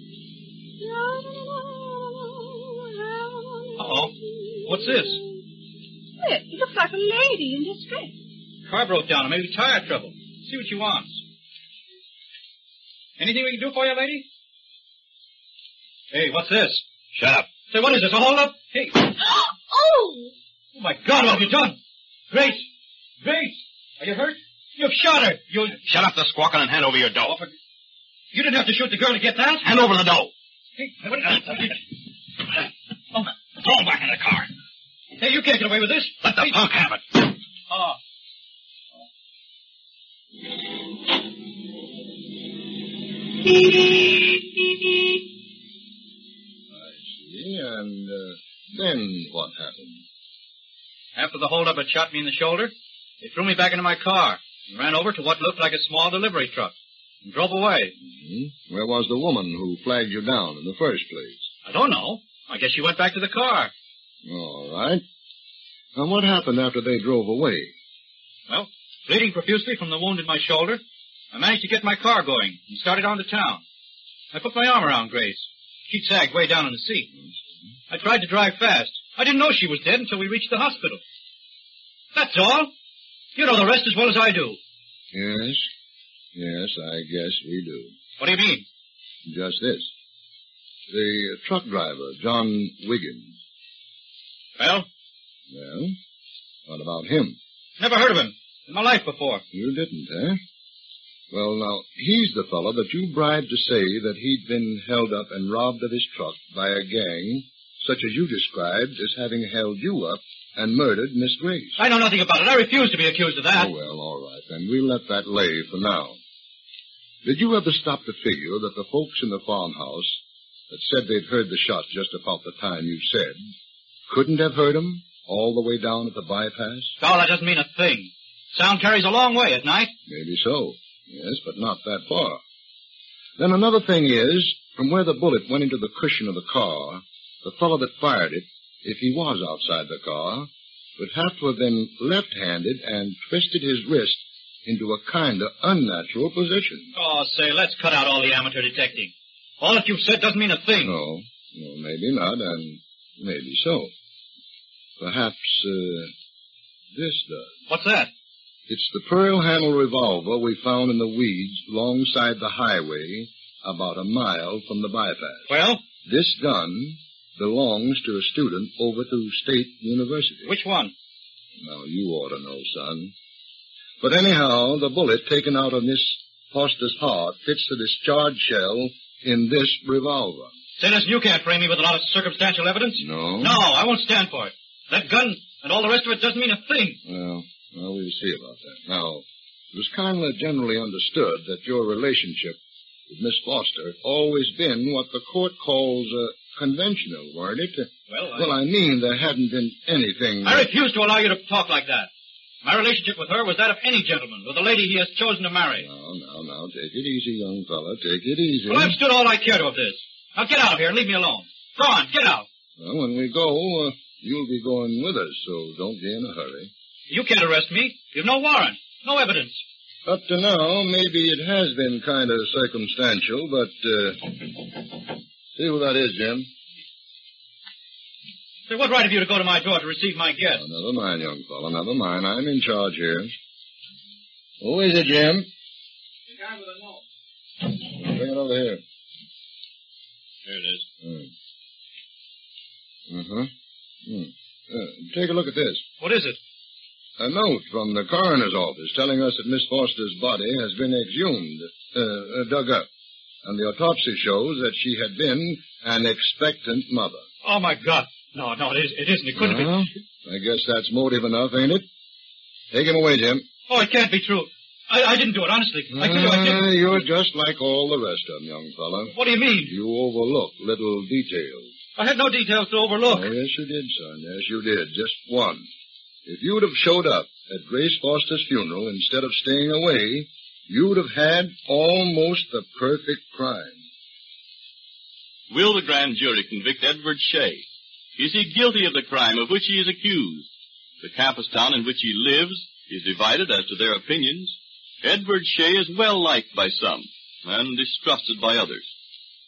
Uh-oh. What's this? It looks like a lady in distress. Car broke down or maybe tire trouble. See what she wants. Anything we can do for you, lady? Hey, what's this? Shut up. Say, what is this? A holdup? Hey. oh! Oh, my God, what have you done? Grace! Grace! Are you hurt? You've shot her! You... Shut up the squawking and hand over your dough. You didn't have to shoot the girl to get that? Hand over the dough. Hey, what... Oh, throw him back in the car. Hey, you can't get away with this. Let the punk have it. Oh. I see. And uh, then what happened? After the holdup had shot me in the shoulder, they threw me back into my car and ran over to what looked like a small delivery truck and drove away. hmm Where was the woman who flagged you down in the first place? I don't know. I guess she went back to the car. All right. Now, what happened after they drove away? Well, bleeding profusely from the wound in my shoulder, I managed to get my car going and started on to town. I put my arm around Grace. She'd sagged way down in the seat. I tried to drive fast. I didn't know she was dead until we reached the hospital. That's all. You know the rest as well as I do. Yes. Yes, I guess we do. What do you mean? Just this. The truck driver, John Wiggins. Well, Well, what about him? never heard of him in my life before. You didn't, eh? Well, now, he's the fellow that you bribed to say that he'd been held up and robbed of his truck by a gang such as you described as having held you up and murdered Miss Grace. I know nothing about it. I refuse to be accused of that. Oh, well, all right. Then we'll let that lay for now. Did you ever stop to figure that the folks in the farmhouse that said they'd heard the shots just about the time you said couldn't have heard 'em all the way down at the bypass? Oh, that doesn't mean a thing. Sound carries a long way at night. Maybe so. Yes, but not that far. Then another thing is, from where the bullet went into the cushion of the car, the fellow that fired it, if he was outside the car, would have to have been left-handed and twisted his wrist into a kind of unnatural position. Oh, say, let's cut out all the amateur detecting. All that you've said doesn't mean a thing. No, no, maybe not, and maybe so. Perhaps, uh, this does. What's that? It's the pearl handle revolver we found in the weeds alongside the highway about a mile from the bypass. Well? This gun belongs to a student over through State University. Which one? Now, you ought to know, son. But anyhow, the bullet taken out of Miss Foster's heart fits the discharge shell in this revolver. Listen, you can't frame me with a lot of circumstantial evidence. No? No, I won't stand for it. That gun and all the rest of it doesn't mean a thing. Well, well, we'll see about that. Now, it was kind of generally understood that your relationship with Miss Foster had always been what the court calls uh, conventional, weren't it? Well, I... Well, I mean, there hadn't been anything... I refuse to allow you to talk like that. My relationship with her was that of any gentleman, with a lady he has chosen to marry. Now, now, now, take it easy, young fella. Take it easy. Well, I've stood all I care to of this. Now get out of here and leave me alone. Go on, get out. Well, when we go, uh, you'll be going with us, so don't be in a hurry. You can't arrest me. You've no warrant, no evidence. Up to now, maybe it has been kind of circumstantial, but, uh, see who that is, Jim. Say, what right have you to go to my door to receive my guest? Oh, never mind, young fellow, never mind. I'm in charge here. Who is it, Jim? The guy with a note. Bring it over here. There it is. Mm. Uh-huh. Mm. Uh, take a look at this. What is it? A note from the coroner's office telling us that Miss Foster's body has been exhumed, uh, uh, dug up, and the autopsy shows that she had been an expectant mother. Oh, my God. No, no, it, is, it isn't. It couldn't Well, be. I guess that's motive enough, ain't it? Take him away, Jim. Oh, it can't be true. I, I didn't do it, honestly. I tell you, I didn't. You're just like all the rest of them, young fella. What do you mean? You overlook little details. I had no details to overlook. Oh, yes, you did, son. Yes, you did. Just one. If you'd have showed up at Grace Foster's funeral instead of staying away, you'd have had almost the perfect crime. Will the grand jury convict Edward Shea? Is he guilty of the crime of which he is accused? The campus town in which he lives is divided as to their opinions. Edward Shea is well liked by some and distrusted by others.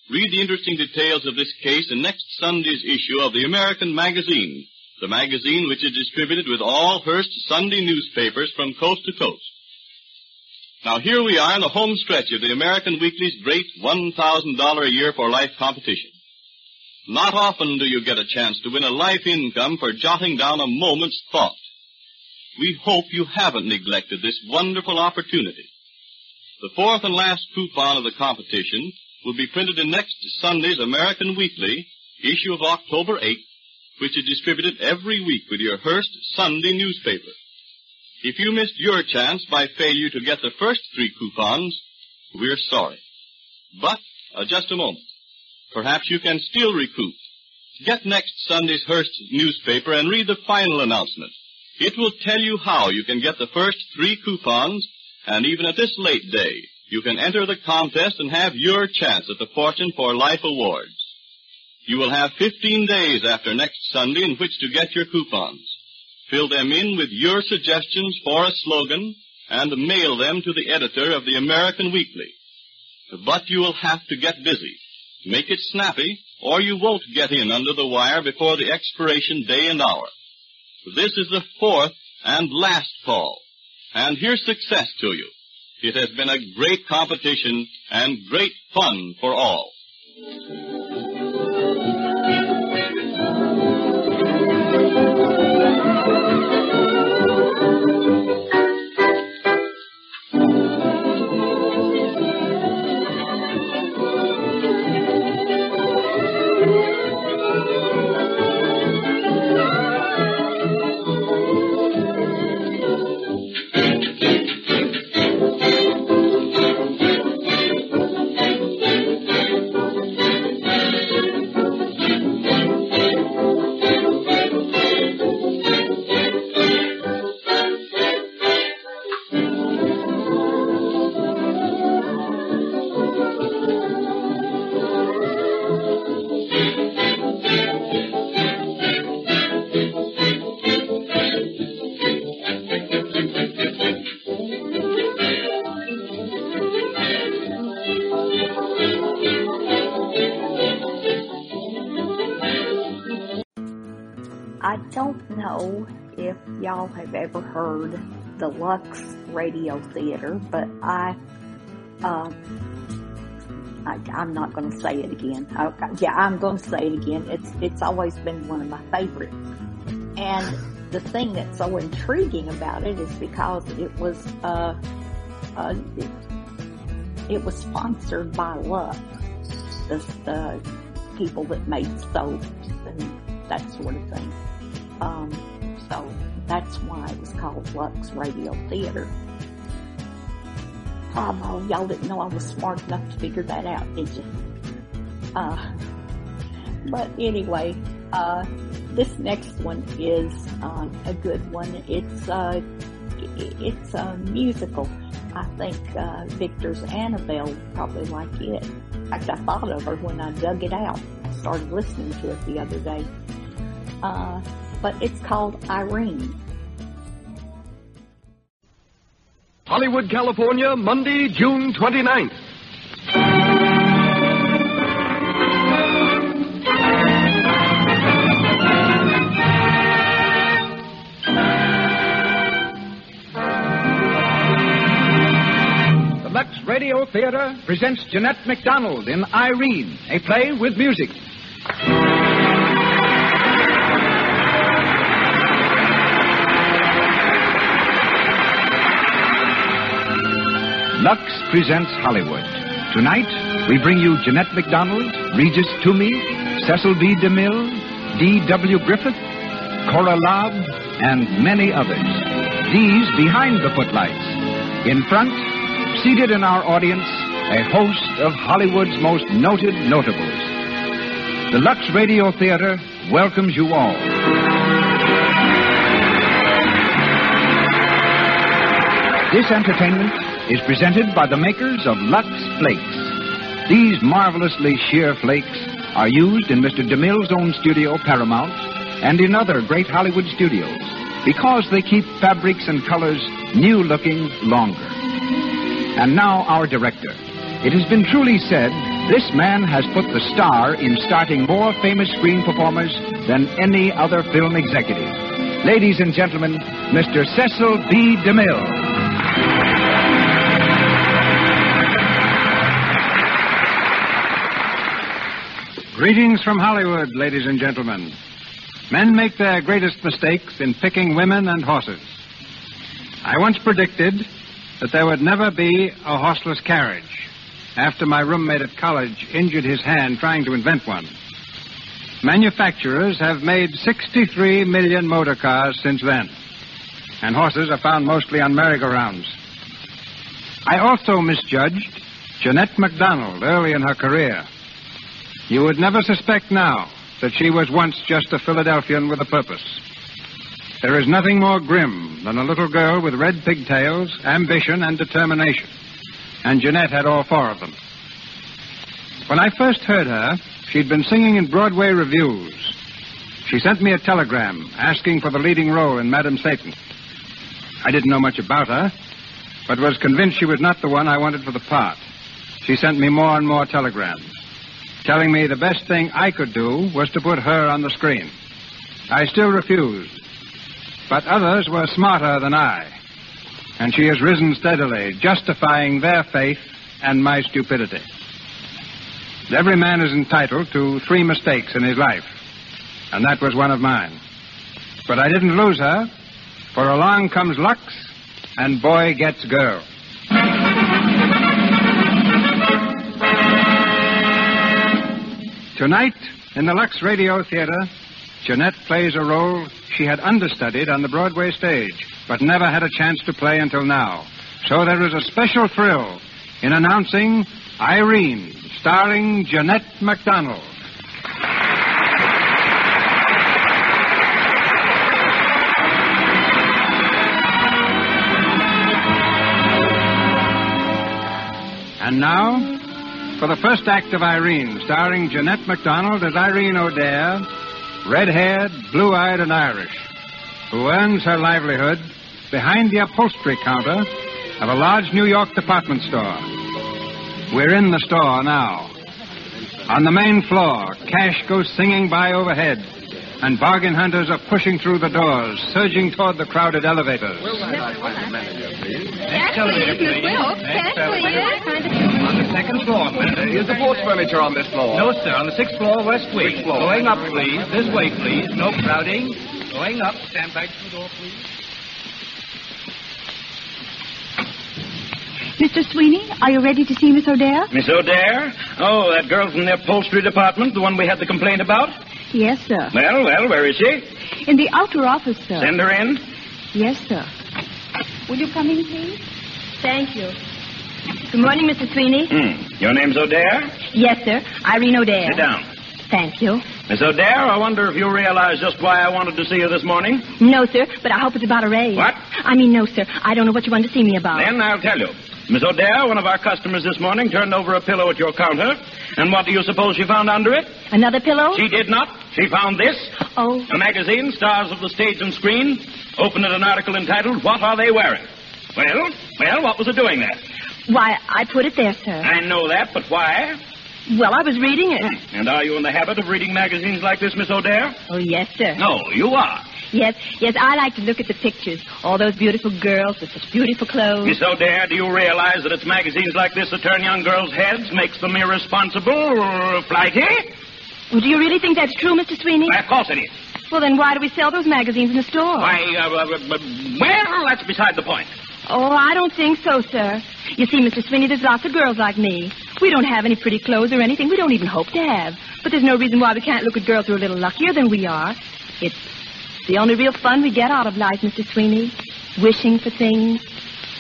Read the interesting details of this case in next Sunday's issue of the American Magazine, the magazine which is distributed with all Hearst Sunday newspapers from coast to coast. Now here we are in the home stretch of the American Weekly's great $1,000 a year for life competition. Not often do you get a chance to win a life income for jotting down a moment's thought. We hope you haven't neglected this wonderful opportunity. The fourth and last coupon of the competition will be printed in next Sunday's American Weekly, issue of October 8th, which is distributed every week with your Hearst Sunday newspaper. If you missed your chance by failure to get the first three coupons, we're sorry. But, uh, just a moment. Perhaps you can still recoup. Get next Sunday's Hearst newspaper and read the final announcement. It will tell you how you can get the first three coupons, and even at this late day, you can enter the contest and have your chance at the Fortune for Life Awards. You will have 15 days after next Sunday in which to get your coupons. Fill them in with your suggestions for a slogan and mail them to the editor of the American Weekly. But you will have to get busy. Make it snappy or you won't get in under the wire before the expiration day and hour. This is the fourth and last call. And here's success to you. It has been a great competition and great fun for all. Heard the Lux Radio Theater, but I uh, I, I'm not going to say it again. Yeah, I'm going to say it again. It's it's always been one of my favorites. And the thing that's so intriguing about it is because it was uh, uh it, it was sponsored by Lux, the, the people that made soaps and that sort of thing. Um, so that's why it was called Lux Radio Theater. Oh, y'all didn't know I was smart enough to figure that out, did you? Uh, but anyway, uh, this next one is um, a good one. It's uh, it's a musical. I think uh, Victor's Annabelle probably like it. In fact, I thought of her when I dug it out. I started listening to it the other day. Uh, but it's called Irene. Hollywood, California, Monday, June 29th. The Lux Radio Theater presents Jeanette MacDonald in Irene, a play with music. Lux presents Hollywood. Tonight, we bring you Jeanette MacDonald, Regis Toomey, Cecil B. DeMille, D.W. Griffith, Cora Lobb, and many others. These behind the footlights. In front, seated in our audience, a host of Hollywood's most noted notables. The Lux Radio Theater welcomes you all. This entertainment is presented by the makers of Lux Flakes. These marvelously sheer flakes are used in Mr. DeMille's own studio, Paramount, and in other great Hollywood studios because they keep fabrics and colors new looking longer. And now, our director. It has been truly said this man has put the star in starting more famous screen performers than any other film executive. Ladies and gentlemen, Mr. Cecil B. DeMille. Greetings from Hollywood, ladies and gentlemen. Men make their greatest mistakes in picking women and horses. I once predicted that there would never be a horseless carriage after my roommate at college injured his hand trying to invent one. Manufacturers have made 63 million motor cars since then, and horses are found mostly on merry-go-rounds. I also misjudged Jeanette MacDonald early in her career. You would never suspect now that she was once just a Philadelphian with a purpose. There is nothing more grim than a little girl with red pigtails, ambition, and determination. And Jeanette had all four of them. When I first heard her, she'd been singing in Broadway revues. She sent me a telegram asking for the leading role in Madame Satan. I didn't know much about her, but was convinced she was not the one I wanted for the part. She sent me more and more telegrams telling me the best thing I could do was to put her on the screen. I still refused. But others were smarter than I. And she has risen steadily, justifying their faith and my stupidity. Every man is entitled to three mistakes in his life, and that was one of mine. But I didn't lose her, for along comes Lux, and boy gets girl. Tonight, in the Lux Radio Theater, Jeanette plays a role she had understudied on the Broadway stage, but never had a chance to play until now. So there is a special thrill in announcing Irene, starring Jeanette MacDonald. And now, for the first act of Irene, starring Jeanette MacDonald as Irene O'Dare, red haired, blue eyed, and Irish, who earns her livelihood behind the upholstery counter of a large New York department store. We're in the store now. On the main floor, cash goes singing by overhead, and bargain hunters are pushing through the doors, surging toward the crowded elevators. Yes, please, Miss Wilkes. Yes, please. Second floor, sir. Is the porch furniture on this floor? No, sir. On the sixth floor, west wing. Sixth floor. Going up, please. This way, please. No crowding. Going up. Stand back to the door, please. Mr. Sweeney, are you ready to see Miss O'Dare? Miss O'Dare? Oh, that girl from the upholstery department, the one we had the complaint about? Yes, sir. Well, well, where is she? In the outer office, sir. Send her in. Yes, sir. Will you come in, please? Thank you. Good morning, Mr. Sweeney. Hmm. Your name's O'Dare? Yes, sir. Irene O'Dare. Sit down. Thank you. Miss O'Dare, I wonder if you realize just why I wanted to see you this morning? No, sir, but I hope it's about a raise. What? I mean, no, sir. I don't know what you wanted to see me about. Then I'll tell you. Miss O'Dare, one of our customers this morning turned over a pillow at your counter. And what do you suppose she found under it? Another pillow? She did not. She found this. Oh. A magazine, Stars of the Stage and Screen. Opened at an article entitled, What Are They Wearing? Well, well, what was it doing there? Why, I put it there, sir. I know that, but why? Well, I was reading it. And are you in the habit of reading magazines like this, Miss O'Dare? Oh, yes, sir. No, you are. Yes, yes, I like to look at the pictures. All those beautiful girls with such beautiful clothes. Miss O'Dare, do you realize that it's magazines like this that turn young girls' heads, makes them irresponsible, flighty? Well, do you really think that's true, Mr. Sweeney? Why, of course it is. Well, then why do we sell those magazines in the store? Why, uh, uh, uh, well, that's beside the point. Oh, I don't think so, sir. You see, Mr. Sweeney, there's lots of girls like me. We don't have any pretty clothes or anything. We don't even hope to have. But there's no reason why we can't look at girls who are a little luckier than we are. It's the only real fun we get out of life, Mr. Sweeney. Wishing for things.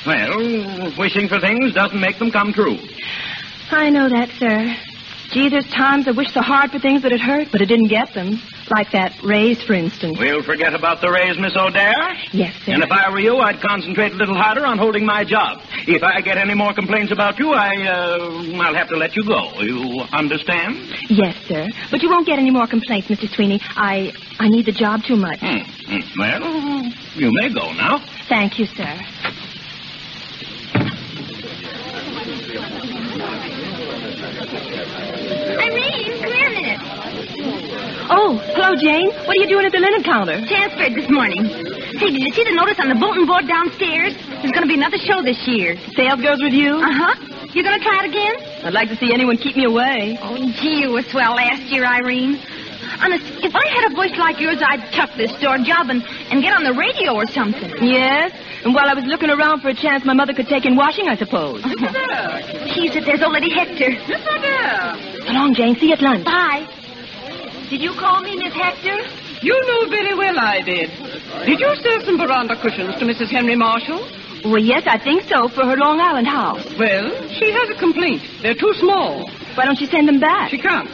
Well, wishing for things doesn't make them come true. I know that, sir. Gee, there's times I wish so hard for things that it hurt, but I didn't get them. Like that raise, for instance. We'll forget about the raise, Miss O'Dare. Yes, sir. And if I were you, I'd concentrate a little harder on holding my job. If I get any more complaints about you, I, uh, I'll have to let you go. You understand? Yes, sir. But you won't get any more complaints, Mr. Sweeney. I I need the job too much. Hmm. Well, you may go now. Thank you, sir. Irene, come here a minute. Oh, hello, Jane. What are you doing at the linen counter? Transferred this morning. Hey, did you see the notice on the bulletin board downstairs? There's going to be another show this year. Sales Girls you? Uh-huh. You are going to try it again? I'd like to see anyone keep me away. Oh, gee, you were swell last year, Irene. Honest, if I had a voice like yours, I'd chuck this store job and, and get on the radio or something. Yes? And while I was looking around for a chance my mother could take in washing, I suppose. Geez, if there's old Lady Hector. Yes, I do. So long, Jane. See you at lunch. Bye. Did you call me Miss Hector? You know very well I did. Did you sell some veranda cushions to Mrs. Henry Marshall? Well, yes, I think so, for her Long Island house. Well, she has a complaint. They're too small. Why don't you send them back? She can't.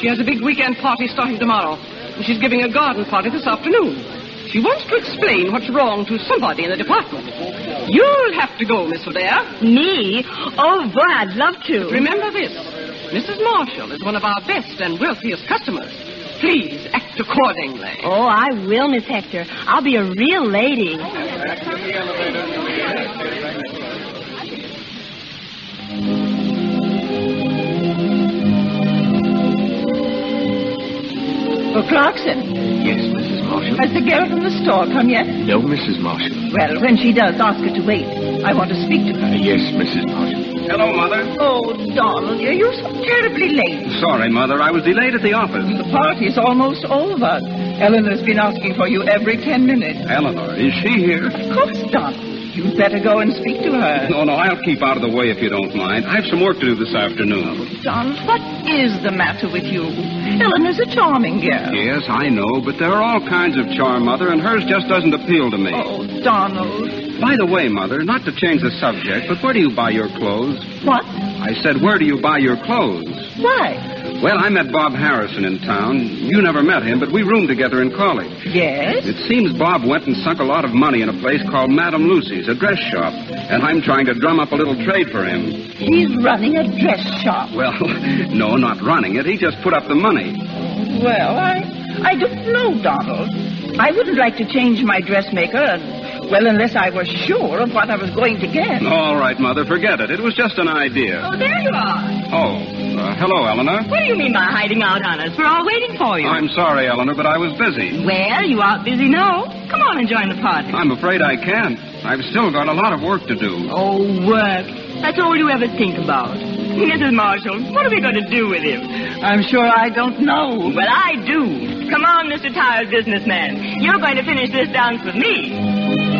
She has a big weekend party starting tomorrow. And she's giving a garden party this afternoon. She wants to explain what's wrong to somebody in the department. You'll have to go, Miss O'Dare. Me? Oh, boy, I'd love to. Remember this. Mrs. Marshall is one of our best and wealthiest customers. Please act accordingly. Oh, I will, Miss Hector. I'll be a real lady. Oh, Clarkson, Yes, Mrs. Marshall. has the girl from the store come yet? No, Mrs. Marshall. Well, when she does, ask her to wait. I want to speak to her. Uh, yes, Mrs. Marshall. Hello, Mother. Oh, Donald, dear, you're so terribly late. Sorry, Mother. I was delayed at the office. The party's almost over. Eleanor's been asking for you every ten minutes. Eleanor, is she here? Of course, Donald. You'd better go and speak to her. No, no, I'll keep out of the way if you don't mind. I have some work to do this afternoon. Donald, what is the matter with you? Ellen is a charming girl. Yes, I know, but there are all kinds of charm, Mother, and hers just doesn't appeal to me. Oh, Donald. By the way, Mother, not to change the subject, but where do you buy your clothes? What? I said, where do you buy your clothes? Why? Well, I met Bob Harrison in town. You never met him, but we roomed together in college. Yes? It seems Bob went and sunk a lot of money in a place called Madame Lucy's, a dress shop, and I'm trying to drum up a little trade for him. He's running a dress shop. Well, no, not running it. He just put up the money. Well, I, I don't know, Donald. I wouldn't like to change my dressmaker, and, well, unless I were sure of what I was going to get. All right, Mother, forget it. It was just an idea. Oh, there you are. Oh, Uh, hello, Eleanor. What do you mean by hiding out on us? We're all waiting for you. I'm sorry, Eleanor, but I was busy. Well, you aren't busy now. Come on and join the party. I'm afraid I can't. I've still got a lot of work to do. Oh, work. That's all you ever think about. Mrs. Marshall, what are we going to do with him? I'm sure I don't know. Well, I do. Come on, Mr. Tired Businessman. You're going to finish this dance with me.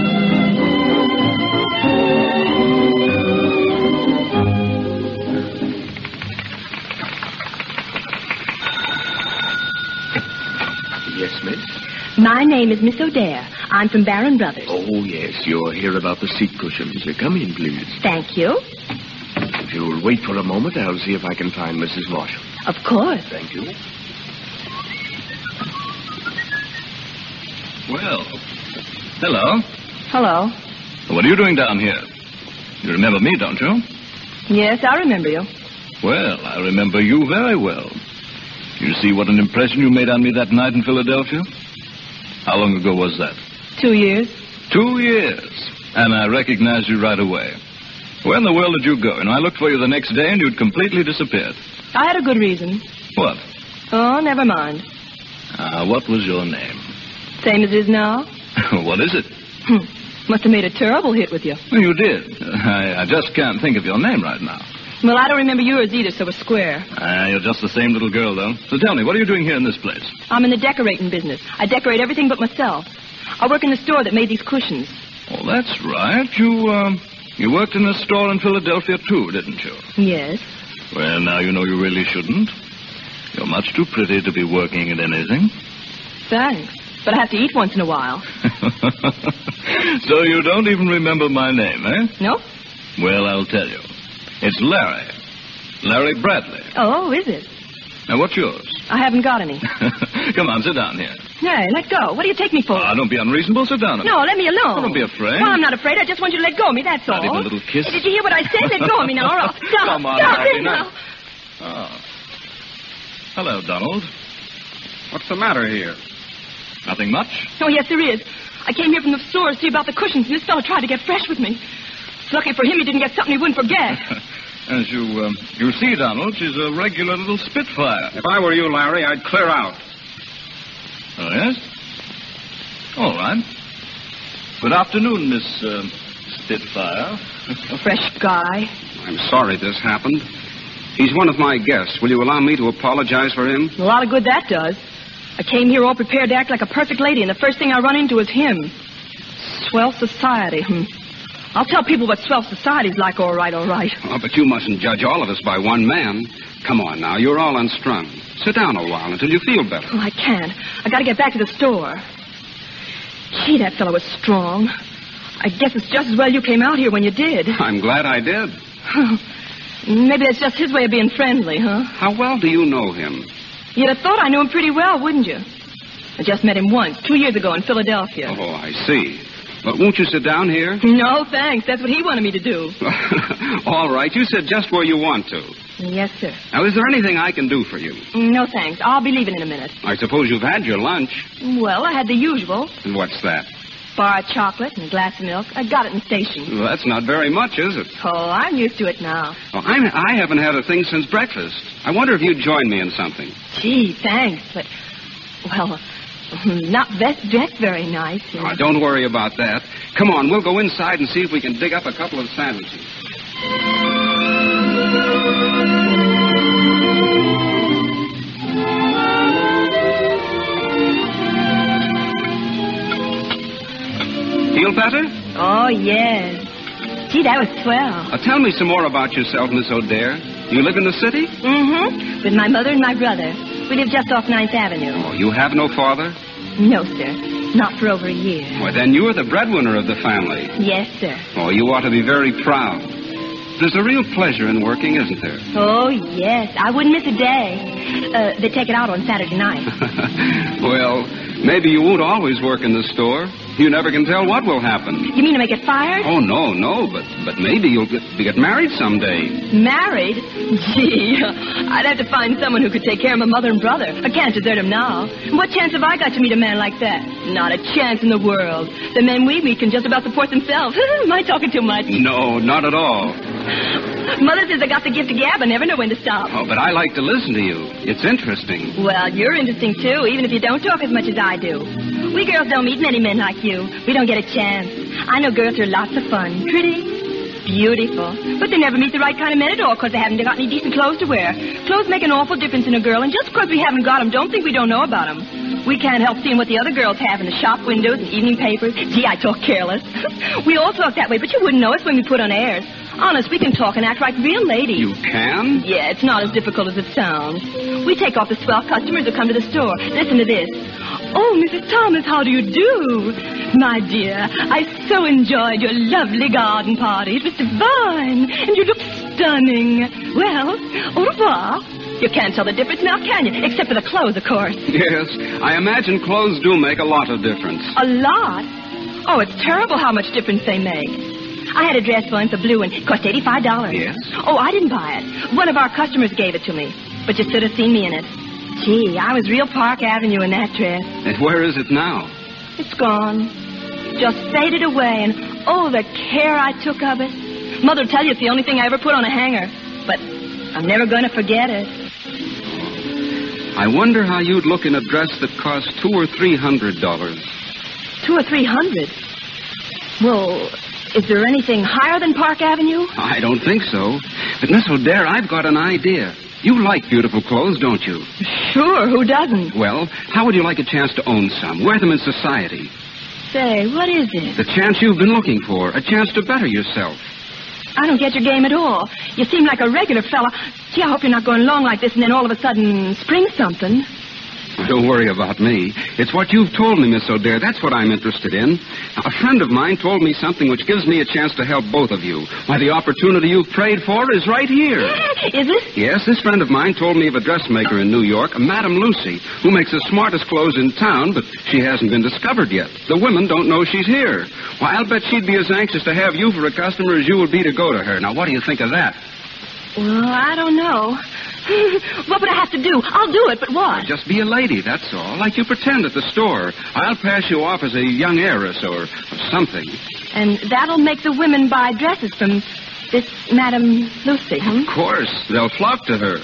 Yes, miss? My name is Miss O'Dare. I'm from Barron Brothers. Oh, yes. You're here about the seat cushions. Come in, please. Thank you. If you'll wait for a moment, I'll see if I can find Mrs. Marshall. Of course. Thank you. Well, hello. Hello. What are you doing down here? You remember me, don't you? Yes, I remember you. Well, I remember you very well. You see what an impression you made on me that night in Philadelphia? How long ago was that? Two years. Two years. And I recognized you right away. Where in the world did you go? And I looked for you the next day and you'd completely disappeared. I had a good reason. What? Oh, never mind. Uh, what was your name? Same as it is now. what is it? Hmm. Must have made a terrible hit with you. Well, you did. I, I just can't think of your name right now. Well, I don't remember yours either, so we're square. Ah, you're just the same little girl, though. So tell me, what are you doing here in this place? I'm in the decorating business. I decorate everything but myself. I work in the store that made these cushions. Oh, that's right. You, um, you worked in a store in Philadelphia, too, didn't you? Yes. Well, now you know you really shouldn't. You're much too pretty to be working at anything. Thanks. But I have to eat once in a while. so you don't even remember my name, eh? No? Well, I'll tell you. It's Larry. Larry Bradley. Oh, is it? Now, what's yours? I haven't got any. Come on, sit down here. Hey, let go. What do you take me for? Ah, don't be unreasonable. Sit down. a no, let me alone. Oh, don't be afraid. Well, I'm not afraid. I just want you to let go of me, that's Not all. even a little kiss? Did you hear what I said? Let go of me now, or I'll stop. Come on, stop Larry, it now. now. Oh. Hello, Donald. What's the matter here? Nothing much. Oh, yes, there is. I came here from the store to see about the cushions, and this fellow tried to get fresh with me. Lucky for him, he didn't get something he wouldn't forget. As you, um, you see, Donald, she's a regular little spitfire. If I were you, Larry, I'd clear out. Oh, yes? All right. Good afternoon, Miss uh, Spitfire. A fresh guy. I'm sorry this happened. He's one of my guests. Will you allow me to apologize for him? A lot of good that does. I came here all prepared to act like a perfect lady, and the first thing I run into is him. Swell society. I'll tell people what swell society's like, all right, all right. Oh, but you mustn't judge all of us by one man. Come on now, you're all unstrung. Sit down a while until you feel better. Oh, I can't. I gotta get back to the store. Gee, that fellow was strong. I guess it's just as well you came out here when you did. I'm glad I did. Oh, maybe that's just his way of being friendly, huh? How well do you know him? You'd have thought I knew him pretty well, wouldn't you? I just met him once, two years ago in Philadelphia. Oh, I see. But won't you sit down here? No, thanks. That's what he wanted me to do. all right, you sit just where you want to. Yes, sir. Now, is there anything I can do for you? No, thanks. I'll be leaving in a minute. I suppose you've had your lunch. Well, I had the usual. And what's that? Bar of chocolate and a glass of milk. I got it in the station. Well, that's not very much, is it? Oh, I'm used to it now. Well, I'm, I haven't had a thing since breakfast. I wonder if you'd join me in something. Gee, thanks, but, well, not dressed, dressed very nice. You know. Oh, don't worry about that. Come on, we'll go inside and see if we can dig up a couple of sandwiches. Feel better? Oh, yes. Gee, that was swell. Uh, tell me some more about yourself, Miss O'Dare. You live in the city? Mm-hmm. With my mother and my brother. We live just off Ninth Avenue. Oh, you have no father? No, sir. Not for over a year. Well, then you're the breadwinner of the family. Yes, sir. Oh, you ought to be very proud. There's a real pleasure in working, isn't there? Oh, yes. I wouldn't miss a day. Uh, they take it out on Saturday night. well, maybe you won't always work in the store. You never can tell what will happen. You mean to make it fired? Oh, no, no, but but maybe you'll get, get married someday. Married? Gee, I'd have to find someone who could take care of my mother and brother. I can't desert them now. What chance have I got to meet a man like that? Not a chance in the world. The men we meet can just about support themselves. Am I talking too much? No, not at all. Mother says I got the gift of gab. I never know when to stop. Oh, but I like to listen to you. It's interesting. Well, you're interesting too, even if you don't talk as much as I do. We girls don't meet many men like you. We don't get a chance. I know girls are lots of fun. Pretty, beautiful. But they never meet the right kind of men at all because they haven't got any decent clothes to wear. Clothes make an awful difference in a girl, and just because we haven't got got 'em, don't think we don't know about about 'em. We can't help seeing what the other girls have in the shop windows and evening papers. Gee, I talk careless. we all talk that way, but you wouldn't know us when we put on airs. Honest, we can talk and act like real ladies. You can? Yeah, it's not as difficult as it sounds. We take off the swell customers who come to the store. Listen to this. Oh, Mrs. Thomas, how do you do? My dear, I so enjoyed your lovely garden party. It was divine, and you look stunning. Well, au revoir. You can't tell the difference now, can you? Except for the clothes, of course. Yes, I imagine clothes do make a lot of difference. A lot? Oh, it's terrible how much difference they make. I had a dress once, a blue one. It cost $85. Yes? Oh, I didn't buy it. One of our customers gave it to me. But you should have seen me in it. Gee, I was real Park Avenue in that dress. And where is it now? It's gone. Just faded away, and oh, the care I took of it. Mother'll tell you it's the only thing I ever put on a hanger. But I'm never going to forget it. I wonder how you'd look in a dress that cost two or three hundred dollars. Two or three hundred. Well, is there anything higher than Park Avenue? I don't think so. But, Miss O'Dare, I've got an idea. You like beautiful clothes, don't you? Sure, who doesn't? Well, how would you like a chance to own some? Wear them in society. Say, what is it? The chance you've been looking for. A chance to better yourself. I don't get your game at all. You seem like a regular fella. Gee, I hope you're not going along like this and then all of a sudden spring something. Don't worry about me. It's what you've told me, Miss O'Dare. That's what I'm interested in. A friend of mine told me something which gives me a chance to help both of you. Why, the opportunity you've prayed for is right here. Is it? Yes, this friend of mine told me of a dressmaker in New York, a Madame Lucy, who makes the smartest clothes in town, but she hasn't been discovered yet. The women don't know she's here. Why, I'll bet she'd be as anxious to have you for a customer as you would be to go to her. Now, what do you think of that? Well, I don't know. what would I have to do? I'll do it, but what? Just be a lady, that's all. Like you pretend at the store. I'll pass you off as a young heiress or, or something. And that'll make the women buy dresses from this Madame Lucy? Of course. They'll flock to her.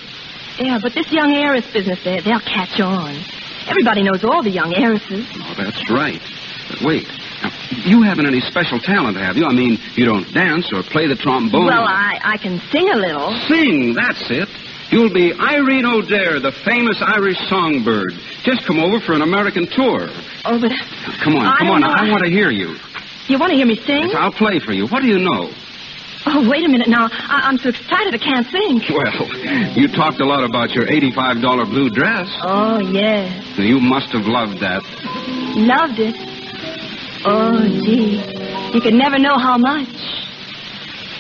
Yeah, but this young heiress business, they, they'll catch on. Everybody knows all the young heiresses. Oh, that's right. But wait. Now, you haven't any special talent, have you? I mean, you don't dance or play the trombone. Well, I, I can sing a little. Sing, that's it. You'll be Irene O'Dare, the famous Irish songbird. Just come over for an American tour. Oh, but... Come on, come don't on. know. I want to hear you. You want to hear me sing? Yes, I'll play for you. What do you know? Oh, wait a minute now. I, I'm so excited I can't sing. Well, you talked a lot about your $85 blue dress. Oh, yes. You must have loved that. Loved it. Oh, gee. You could never know how much.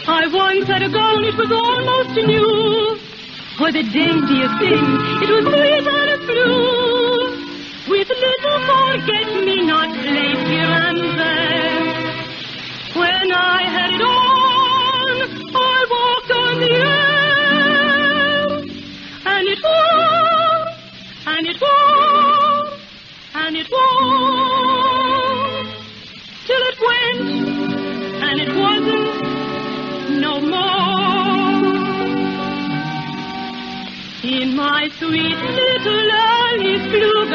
I once had a gown, it was almost new. For the daintiest thing, it was sweet and blue. With little forget-me-not lace here and there. When I had it on, I walked on the air. And it wore, and it wore, and it wore. My sweet little Alice blue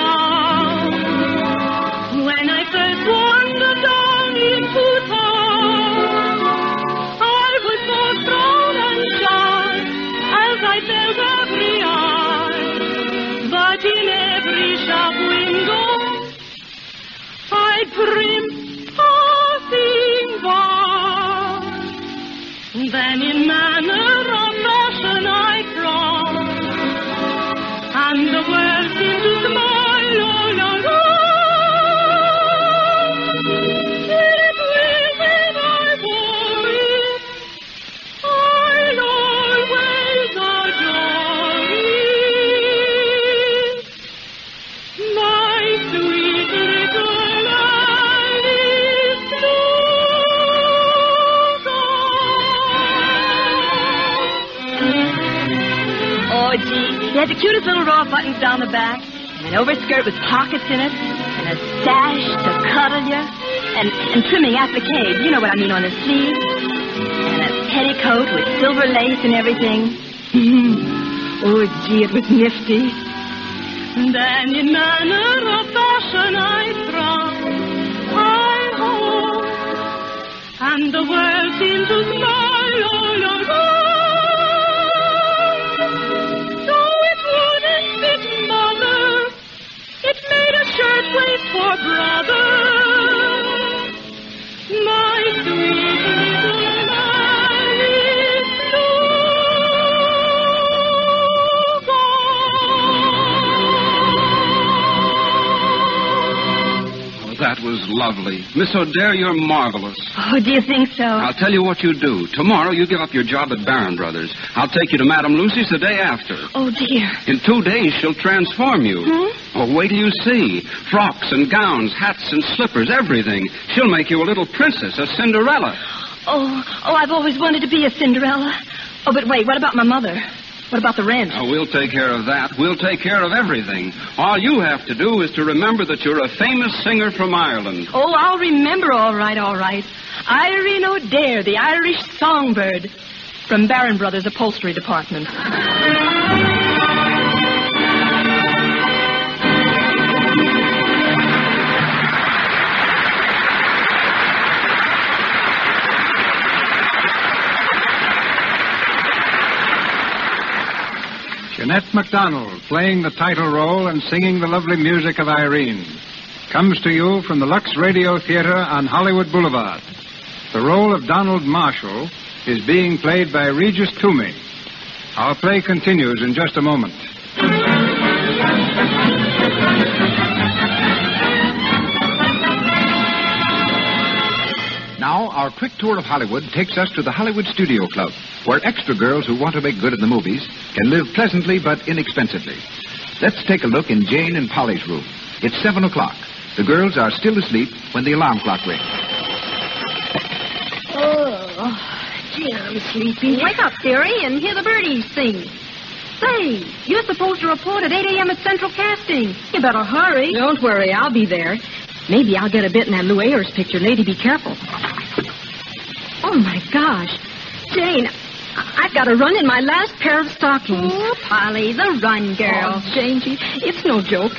had the cutest little row of buttons down the back, and an overskirt with pockets in it, and a sash to cuddle you, and, and trimming applique. You know what I mean on the sleeve. And a petticoat with silver lace and everything. oh, gee, it was nifty. And then in manner of fashion I trod, I hope, and the world seemed to smile brother. That was lovely. Miss O'Dare, you're marvelous. Oh, do you think so? I'll tell you what you do. Tomorrow you give up your job at Barron Brothers. I'll take you to Madame Lucy's the day after. Oh, dear. In two days, she'll transform you. Hmm? Oh, wait till you see. Frocks and gowns, hats and slippers, everything. She'll make you a little princess, a Cinderella. Oh, oh, I've always wanted to be a Cinderella. Oh, but wait, what about my mother? What about the rent? Oh, we'll take care of that. We'll take care of everything. All you have to do is to remember that you're a famous singer from Ireland. Oh, I'll remember all right, all right. Irene O'Dare, the Irish songbird from Barron Brothers Upholstery Department. Jeanette MacDonald, playing the title role and singing the lovely music of Irene, comes to you from the Lux Radio Theater on Hollywood Boulevard. The role of Donald Marshall is being played by Regis Toomey. Our play continues in just a moment. Now, our quick tour of Hollywood takes us to the Hollywood Studio Club, where extra girls who want to make good in the movies can live pleasantly but inexpensively. Let's take a look in Jane and Polly's room. It's 7 o'clock. The girls are still asleep when the alarm clock rings. Oh, gee, I'm sleepy. Wake up, dearie, and hear the birdies sing. Say, you're supposed to report at 8 a.m. at Central Casting. You better hurry. Don't worry, I'll be there. Maybe I'll get a bit in that Lew Ayres picture. Lady, be careful. Oh, my gosh. Jane, I've got to run in my last pair of stockings. Oh, Polly, the run, girl. Oh, Jane, gee, it's no joke.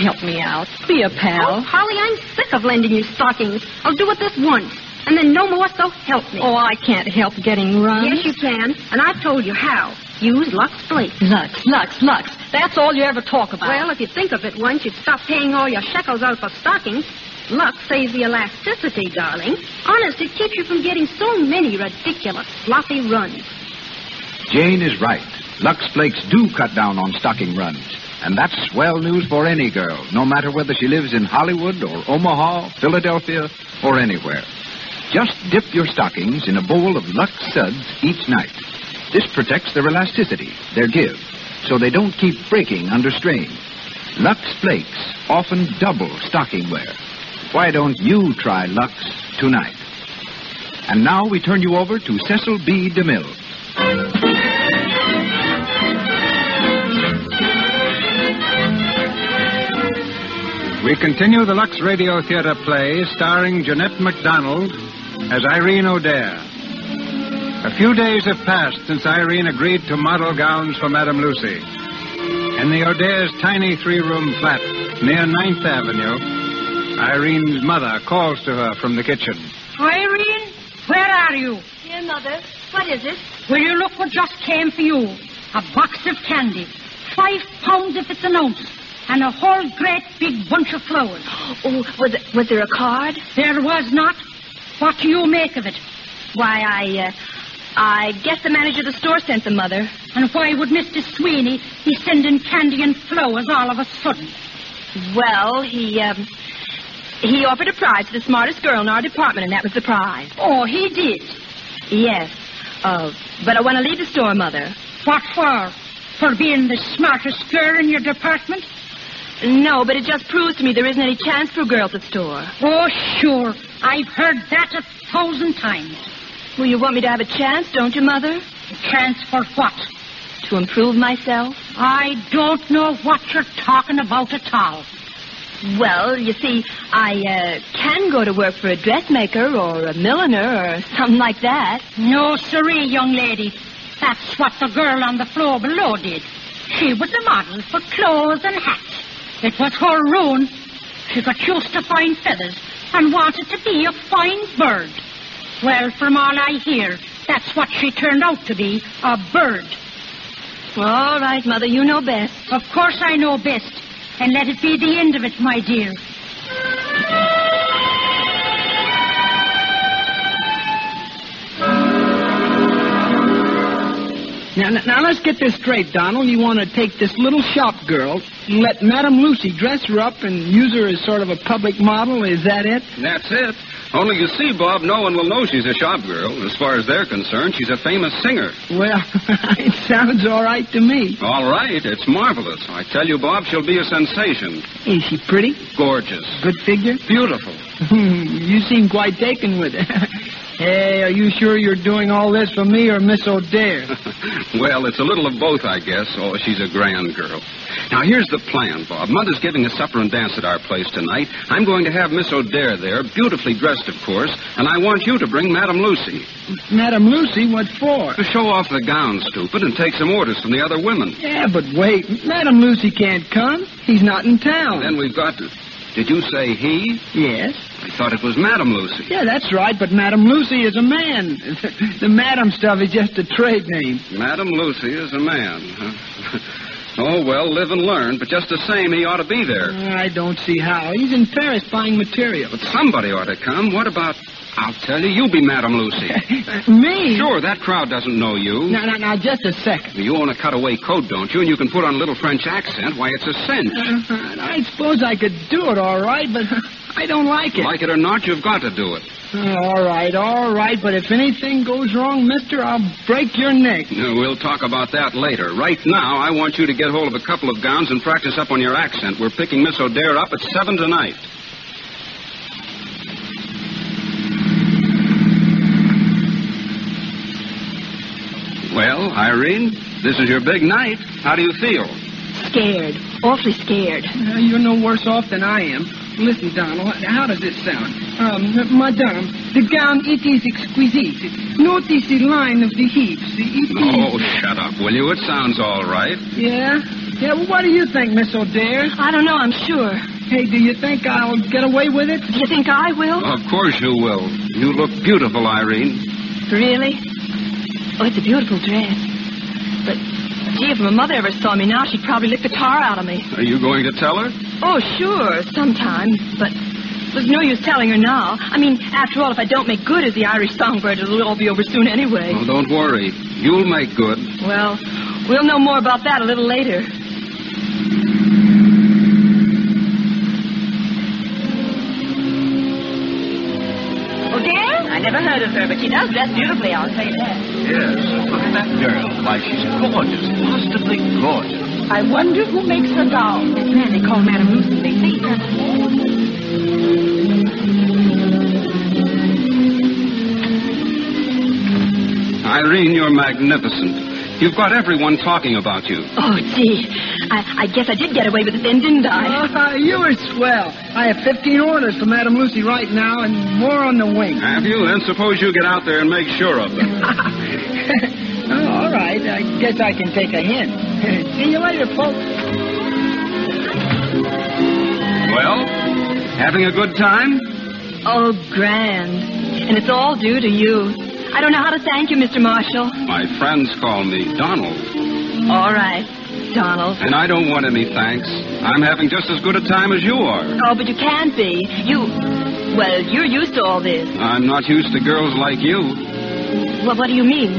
Help me out. Be a pal. Oh, Polly, I'm sick of lending you stockings. I'll do it this once, and then no more, so help me. Oh, I can't help getting run. Yes, you can, and I've told you how. Use Lux Flakes. Lux, Lux, Lux. That's all you ever talk about. Well, if you think of it once, you'd stop paying all your shekels out for stockings. Lux saves the elasticity, darling. Honest, it keeps you from getting so many ridiculous sloppy runs. Jane is right. Lux Flakes do cut down on stocking runs. And that's swell news for any girl, no matter whether she lives in Hollywood or Omaha, Philadelphia, or anywhere. Just dip your stockings in a bowl of Lux Suds each night. This protects their elasticity, their give, so they don't keep breaking under strain. Lux Flakes often double stocking wear. Why don't you try Lux tonight? And now we turn you over to Cecil B. DeMille. We continue the Lux Radio Theater play starring Jeanette MacDonald as Irene O'Dare. A few days have passed since Irene agreed to model gowns for Madame Lucy. In the O'Dare's tiny three room flat near Ninth Avenue, Irene's mother calls to her from the kitchen. Irene, where are you? Dear Mother, what is it? Will you look what just came for you? A box of candy. Five pounds if it's an ounce. And a whole great big bunch of flowers. Oh, was, was there a card? There was not. What do you make of it? Why, I, uh, I guess the manager of the store sent them, Mother. And why would Mr. Sweeney be sending candy and flowers all of a sudden? Well, he, um, he offered a prize to the smartest girl in our department, and that was the prize. Oh, he did? Yes. Uh, but I want to leave the store, Mother. What for? For being the smartest girl in your department? No, but it just proves to me there isn't any chance for girls at the store. Oh, sure. I've heard that a thousand times. Well, you want me to have a chance, don't you, Mother? A chance for what? To improve myself? I don't know what you're talking about at all. Well, you see, I uh, can go to work for a dressmaker or a milliner or something like that. No, siree, young lady. That's what the girl on the floor below did. She was a model for clothes and hats. It was her ruin. She got used to fine feathers and wanted to be a fine bird. Well, from all I hear, that's what she turned out to be, a bird. All right, Mother, you know best. Of course I know best. And let it be the end of it, my dear. Now, now, now let's get this straight, Donald. You want to take this little shop girl, and let Madame Lucy dress her up and use her as sort of a public model. Is that it? That's it. Only you see, Bob, no one will know she's a shop girl. As far as they're concerned, she's a famous singer. Well, it sounds all right to me. All right, it's marvelous. I tell you, Bob, she'll be a sensation. Is she pretty? Gorgeous. Good figure? Beautiful. you seem quite taken with it. Hey, are you sure you're doing all this for me or Miss O'Dare? well, it's a little of both, I guess. Oh, she's a grand girl. Now, here's the plan, Bob. Mother's giving a supper and dance at our place tonight. I'm going to have Miss O'Dare there, beautifully dressed, of course, and I want you to bring Madame Lucy. Madame Lucy, what for? To show off the gown, stupid, and take some orders from the other women. Yeah, but wait. Madame Lucy can't come. He's not in town. Then we've got to. Did you say he? Yes. I thought it was Madame Lucy. Yeah, that's right, but Madame Lucy is a man. the Madame stuff is just a trade name. Madame Lucy is a man. huh? oh, well, live and learn, but just the same, he ought to be there. I don't see how. He's in Paris buying material. But somebody ought to come. What about. I'll tell you, you'll be Madame Lucy. Me? Sure, that crowd doesn't know you. Now, now, now, just a second. You own a cutaway coat, don't you? And you can put on a little French accent. Why, it's a cinch. Uh, I suppose I could do it all right, but I don't like it. Like it or not, you've got to do it. all right, all right, but if anything goes wrong, mister, I'll break your neck. No, we'll talk about that later. Right now, I want you to get hold of a couple of gowns and practice up on your accent. We're picking Miss O'Dare up at 7 tonight. Well, Irene, this is your big night. How do you feel? Scared. Awfully scared. Uh, you're no worse off than I am. Listen, Donald, how does this sound? Um, Madame, the gown, it is exquisite. Notice the line of the hips. It is... Oh, shut up, will you? It sounds all right. Yeah? Yeah, well, what do you think, Miss O'Dare? I don't know, I'm sure. Hey, do you think I'll get away with it? Do you think I will? Of course you will. You look beautiful, Irene. Really? Oh, it's a beautiful dress. But, gee, if my mother ever saw me now, she'd probably lick the tar out of me. Are you going to tell her? Oh, sure, sometime. But there's no use telling her now. I mean, after all, if I don't make good as the Irish songbird, it'll all be over soon anyway. Oh, don't worry. You'll make good. Well, we'll know more about that a little later. She does dress beautifully, I'll say that. Yes, look at that girl. Why, she's gorgeous, positively gorgeous. I wonder who makes the doll. This man they call Madame Lucy. They say her. Irene, you're magnificent. You've got everyone talking about you. Oh, gee. I, I guess I did get away with it then, didn't I? Uh, you were swell. I have 15 orders for Madame Lucy right now and more on the wing. Have you? Then suppose you get out there and make sure of them. oh, all right. I guess I can take a hint. See you later, folks. Well, having a good time? Oh, grand. And it's all due to you. I don't know how to thank you, Mr. Marshall. My friends call me Donald. All right, Donald. And I don't want any thanks. I'm having just as good a time as you are. Oh, but you can't be. You. Well, you're used to all this. I'm not used to girls like you. Well, what do you mean?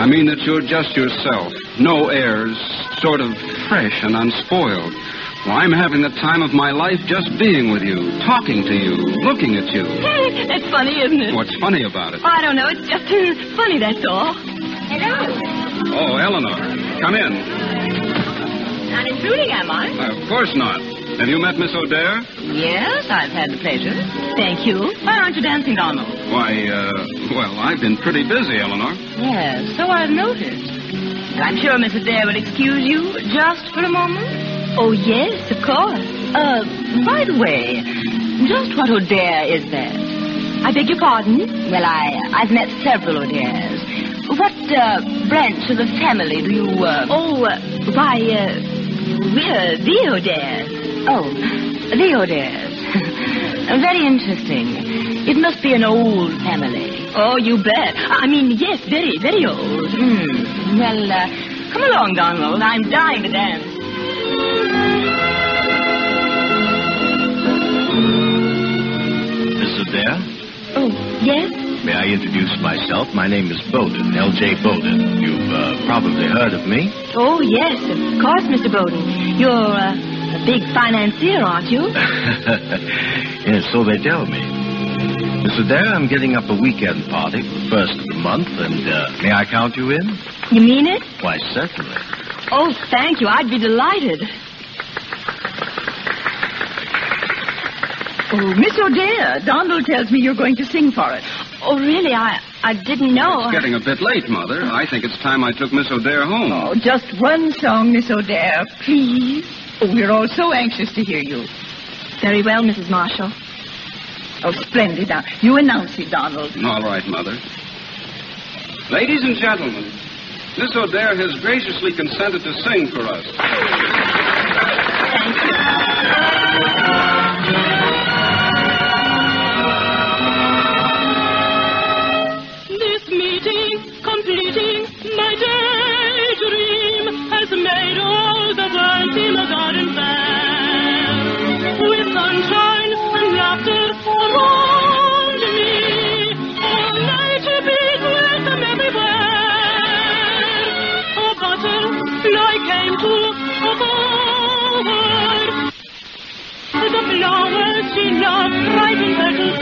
I mean that you're just yourself. No airs, sort of fresh and unspoiled. Well, I'm having the time of my life just being with you, talking to you, looking at you. That's funny, isn't it? What's funny about it? I don't know. It's just uh, funny, that's all. Hello. Oh, Eleanor, come in. Not intruding, am I? Uh, of course not. Have you met Miss O'Dare? Yes, I've had the pleasure. Thank you. Why aren't you dancing, Donald? Why, uh, well, I've been pretty busy, Eleanor. Yes, so I've noticed. I'm sure Miss Dare will excuse you just for a moment. Oh, yes, of course. Uh, by the way, just what O'Dare is that? I beg your pardon? Well, I, I've met several O'Dares. What uh, branch of the family do you, uh... Oh, uh, why, uh, we're the O'Dares. Oh, the O'Dares. Very interesting. It must be an old family. Oh, you bet. I mean, yes, very, very old. Hmm. Well, uh, come along, Donald. I'm dying to dance. Miss Adair, Oh, yes? may I introduce myself? My name is Bowden, L.J. Bowden. You've uh, probably heard of me. Oh, yes, of course, Mr. Bowden. You're uh, a big financier, aren't you? yes, so they tell me. Miss Adair, I'm getting up a weekend party for the first of the month, and uh, may I count you in? You mean it? Why, certainly. Oh, thank you. I'd be delighted. Oh, Miss O'Dare, Donald tells me you're going to sing for us. Oh, really? I I didn't know. It's getting a bit late, Mother. I think it's time I took Miss O'Dare home. Oh, just one song, Miss O'Dare, please. Oh, we're all so anxious to hear you. Very well, Mrs. Marshall. Oh, splendid. Now, you announce it, Donald. All right, Mother. Ladies and gentlemen, Miss O'Dare has graciously consented to sing for us. The flowers she loved brightened her too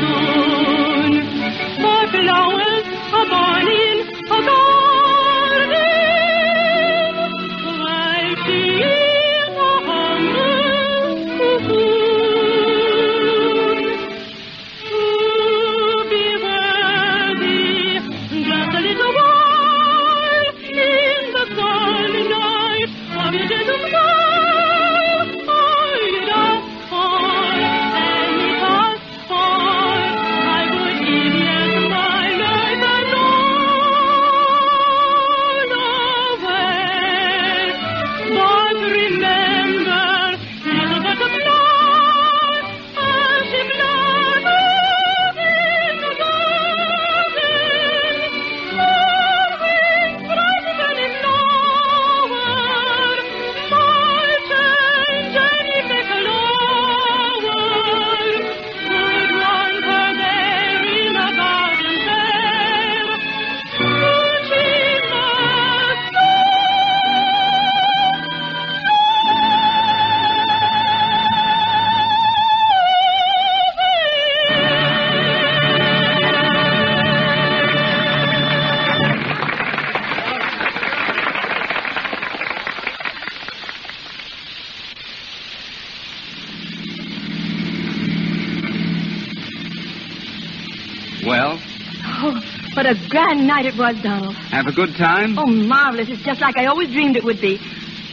a night it was, Donald. have a good time? Oh, marvelous. It's just like I always dreamed it would be.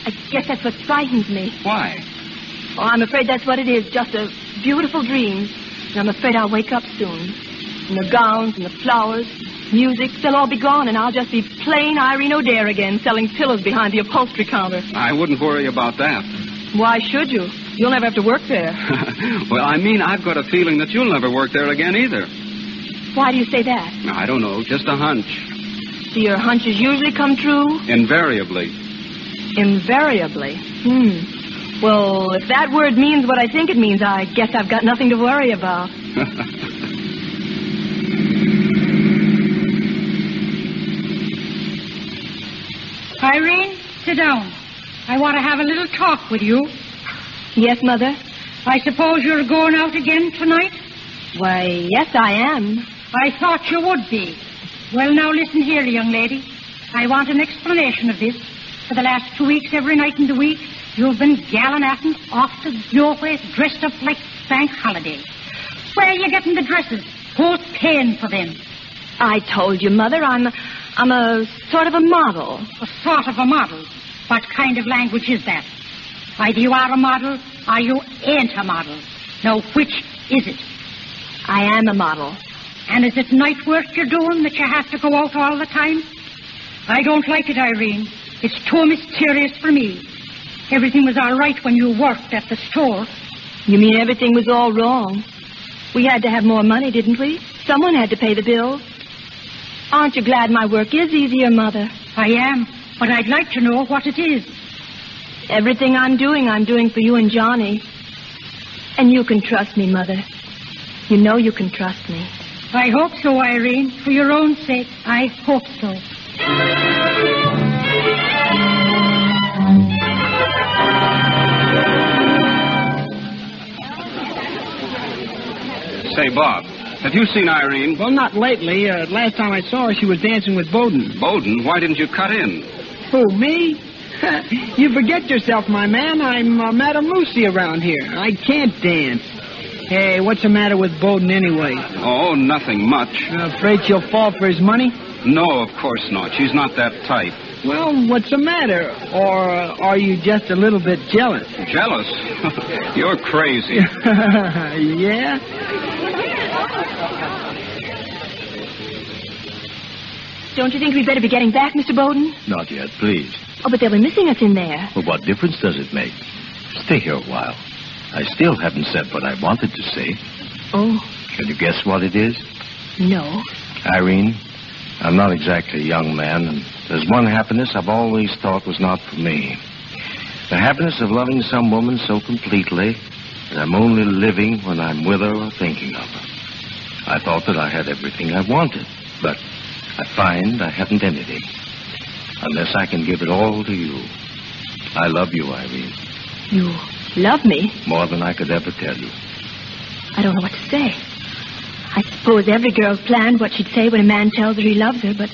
I guess that's what frightens me. Why? Oh, I'm afraid that's what it is. Just a beautiful dream. And I'm afraid I'll wake up soon. And the gowns and the flowers, music, they'll all be gone, and I'll just be plain Irene O'Dare again, selling pillows behind the upholstery counter. I wouldn't worry about that. Why should you? You'll never have to work there. well, I mean, I've got a feeling that you'll never work there again either. Why do you say that? I don't know, just a hunch. Do your hunches usually come true? Invariably. Invariably. Hmm. Well, if that word means what I think it means, I guess I've got nothing to worry about. Irene, sit down. I want to have a little talk with you. Yes, Mother? I suppose you're going out again tonight? Why, yes, I am. I thought you would be. Well, now listen here, young lady. I want an explanation of this. For the last two weeks, every night in the week, you've been gallivanting off to nowhere dressed up like bank holiday. Where are you getting the dresses? Who's paying for them? I told you, Mother, I'm, I'm a sort of a model. A sort of a model. What kind of language is that? Either you are a model or you ain't a model. Now, which is it? I am a model. And is it night work you're doing that you have to go out all the time? I don't like it, Irene. It's too mysterious for me. Everything was all right when you worked at the store. You mean everything was all wrong? We had to have more money, didn't we? Someone had to pay the bills. Aren't you glad my work is easier, Mother? I am, but I'd like to know what it is. Everything I'm doing, I'm doing for you and Johnny. And you can trust me, Mother. You know you can trust me. I hope so, Irene. For your own sake, I hope so. Say, Bob, have you seen Irene? Well, not lately. Uh, last time I saw her, she was dancing with Bowden. Bowden? Why didn't you cut in? Who, me? you forget yourself, my man. I'm uh, Madam Lucy around here. I can't dance. Hey, what's the matter with Bowden anyway? Oh, nothing much. afraid she'll fall for his money? No, of course not. She's not that type. Well, what's the matter? Or uh, are you just a little bit jealous? Jealous? You're crazy. yeah? Don't you think we'd better be getting back, Mr. Bowden? Not yet, please. Oh, but they'll be missing us in there. Well, what difference does it make? Stay here a while. I still haven't said what I wanted to say. Oh, Can you guess what it is? no. Irene, I'm not exactly a young man, and there's one happiness I've always thought was not for me. The happiness of loving some woman so completely that I'm only living when I'm with her or thinking of her. I thought that I had everything I wanted, but I find I haven't anything. Unless I can give it all to you. I love you, Irene, You love me? more than I could ever tell you. I don't know what to say. I suppose every girl planned what she'd say when a man tells her he loves her, but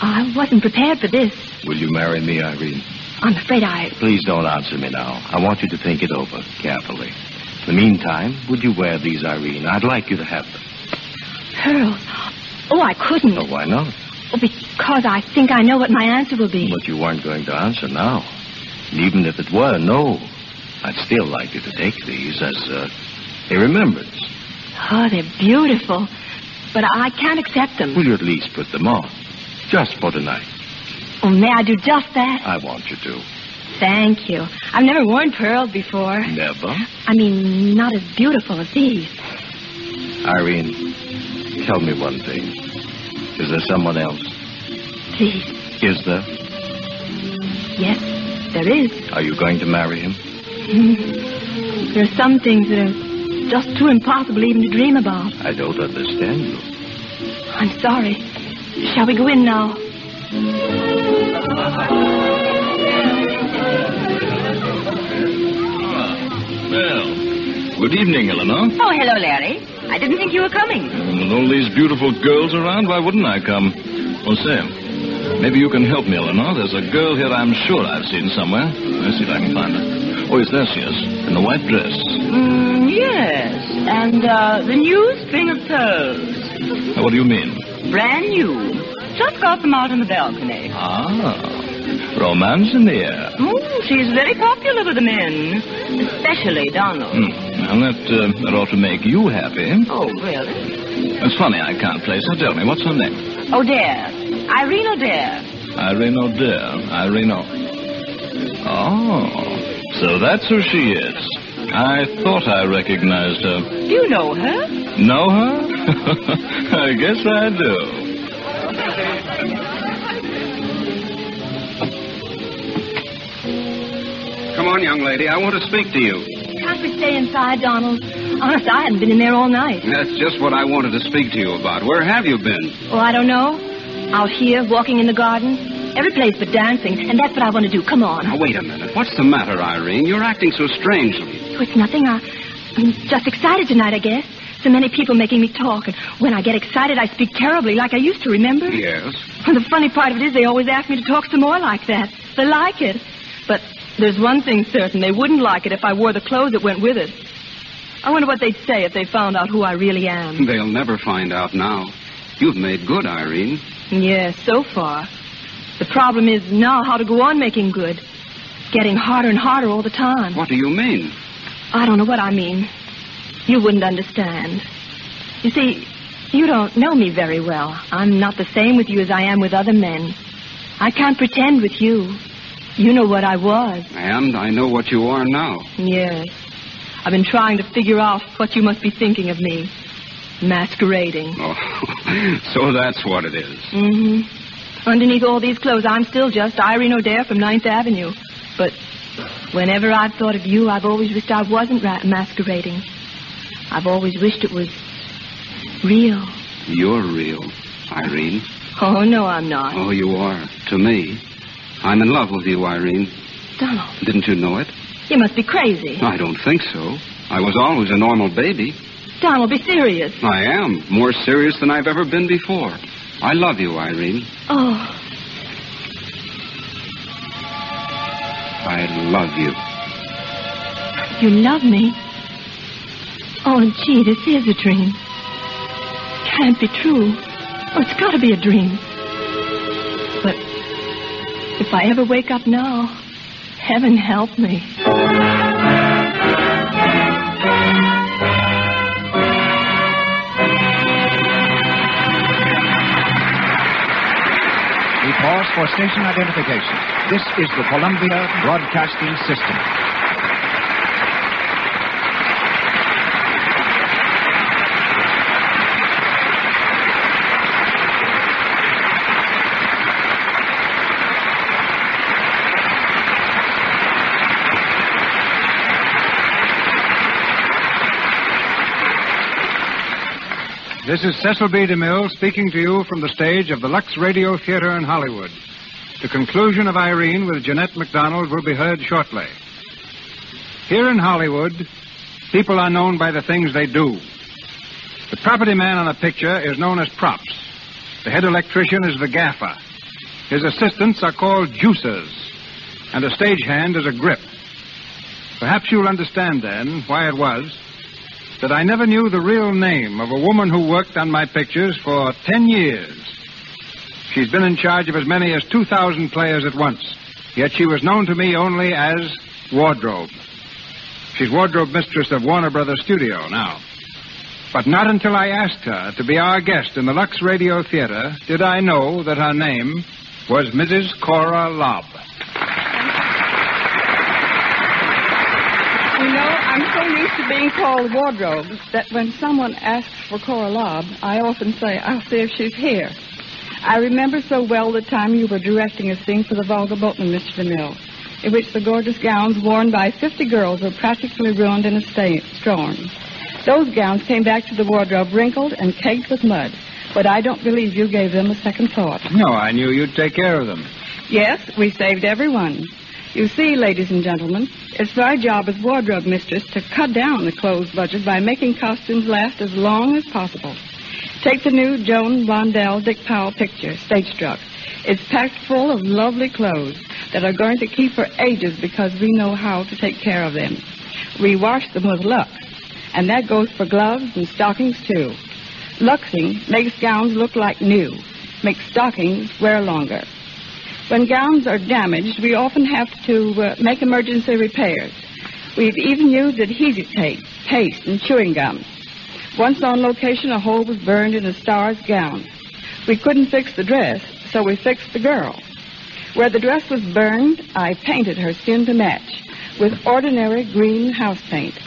I wasn't prepared for this. Will you marry me, Irene? I'm afraid I. Please don't answer me now. I want you to think it over carefully. In the meantime, would you wear these, Irene? I'd like you to have them. Pearl. Oh, I couldn't. Oh, why not? Oh, because I think I know what my answer will be. But you weren't going to answer now. And even if it were no, I'd still like you to take these as uh, a remembrance. Oh, they're beautiful. But I can't accept them. Will you at least put them on? Just for tonight. Oh, may I do just that? I want you to. Thank you. I've never worn pearls before. Never? I mean, not as beautiful as these. Irene, tell me one thing. Is there someone else? Please. Is there? Yes, there is. Are you going to marry him? Hmm. There are some things that are just too impossible even to dream about. I don't understand you. I'm sorry. Shall we go in now? Well, good evening, Eleanor. Oh, hello, Larry. I didn't think you were coming. With all these beautiful girls around, why wouldn't I come? Oh, say, maybe you can help me, Eleanor. There's a girl here I'm sure I've seen somewhere. Let's see if I can find her. Oh, yes, there she is, in the white dress. Mm, yes, and uh, the new string of pearls. Uh, What do you mean? Brand new. Just got them out on the balcony. Ah, romance in the air. Oh, she's very popular with the men, especially Donald. Hmm. Well, that, uh, that ought to make you happy. Oh, really? It's funny I can't place her. Tell me, what's her name? O'Dare. Irene O'Dare. Irene O'Dare. Irene O. Oh, so that's who she is. I thought I recognized her. Do you know her? Know her? I guess I do. Come on, young lady. I want to speak to you. Can't we stay inside, Donald? Honest, I hadn't been in there all night. That's just what I wanted to speak to you about. Where have you been? Oh, I don't know. Out here, walking in the garden. Every place but dancing, and that's what I want to do. Come on. Now, wait a minute. What's the matter, Irene? You're acting so strangely. Oh, it's nothing. I, I'm just excited tonight, I guess. So many people making me talk, and when I get excited, I speak terribly, like I used to, remember? Yes. And the funny part of it is they always ask me to talk some more like that. They like it. But there's one thing certain. They wouldn't like it if I wore the clothes that went with it. I wonder what they'd say if they found out who I really am. They'll never find out now. You've made good, Irene. Yes, so far. The problem is now how to go on making good. getting harder and harder all the time. What do you mean? I don't know what I mean. You wouldn't understand. You see, you don't know me very well. I'm not the same with you as I am with other men. I can't pretend with you. You know what I was. And I know what you are now. Yes. I've been trying to figure out what you must be thinking of me. Masquerading. Oh, so that's what it is. Mm-hmm. Underneath all these clothes, I'm still just Irene O'Dare from Ninth Avenue. But whenever I've thought of you, I've always wished I wasn't ra- masquerading. I've always wished it was real. You're real, Irene. Oh, no, I'm not. Oh, you are. To me. I'm in love with you, Irene. Donald, Didn't you know it? you must be crazy. I don't think so. I was always a normal baby. Donald, be serious. I am. More serious than I've ever been before. I love you, Irene. Oh, I love you. you love me? Oh, gee, this is a dream. Can't be true. Oh, it's got to be a dream. If I ever wake up now, heaven help me. We pause for station identification. This is the Columbia Broadcasting System. This is Cecil B. DeMille speaking to you from the stage of the Lux Radio Theater in Hollywood. The conclusion of Irene with Jeanette MacDonald will be heard shortly. Here in Hollywood, people are known by the things they do. The property man on a picture is known as props. The head electrician is the gaffer. His assistants are called juicers. And a stagehand is a grip. Perhaps you'll understand then why it was that I never knew the real name of a woman who worked on my pictures for ten years. She's been in charge of as many as 2,000 players at once, yet she was known to me only as Wardrobe. She's wardrobe mistress of Warner Brothers Studio now. But not until I asked her to be our guest in the Lux Radio Theater did I know that her name was Mrs. Cora Lobb. You know, I'm so used to being called wardrobe that when someone asks for Cora Lobb, I often say, I'll see if she's here. I remember so well the time you were directing a scene for the Volga Boatman, Mr. DeMille, in which the gorgeous gowns worn by 50 girls were practically ruined in a sta- storm. Those gowns came back to the wardrobe wrinkled and caked with mud, but I don't believe you gave them a second thought. No, I knew you'd take care of them. Yes, we saved every one. You see, ladies and gentlemen, it's my job as wardrobe mistress to cut down the clothes budget by making costumes last as long as possible. Take the new Joan Blondell Dick Powell picture, Stage Struck. It's packed full of lovely clothes that are going to keep for ages because we know how to take care of them. We wash them with Lux, and that goes for gloves and stockings too. Luxing makes gowns look like new, makes stockings wear longer. When gowns are damaged, we often have to uh, make emergency repairs. We've even used adhesive tape, paste, and chewing gum. Once on location, a hole was burned in a star's gown. We couldn't fix the dress, so we fixed the girl. Where the dress was burned, I painted her skin to match with ordinary green house paint.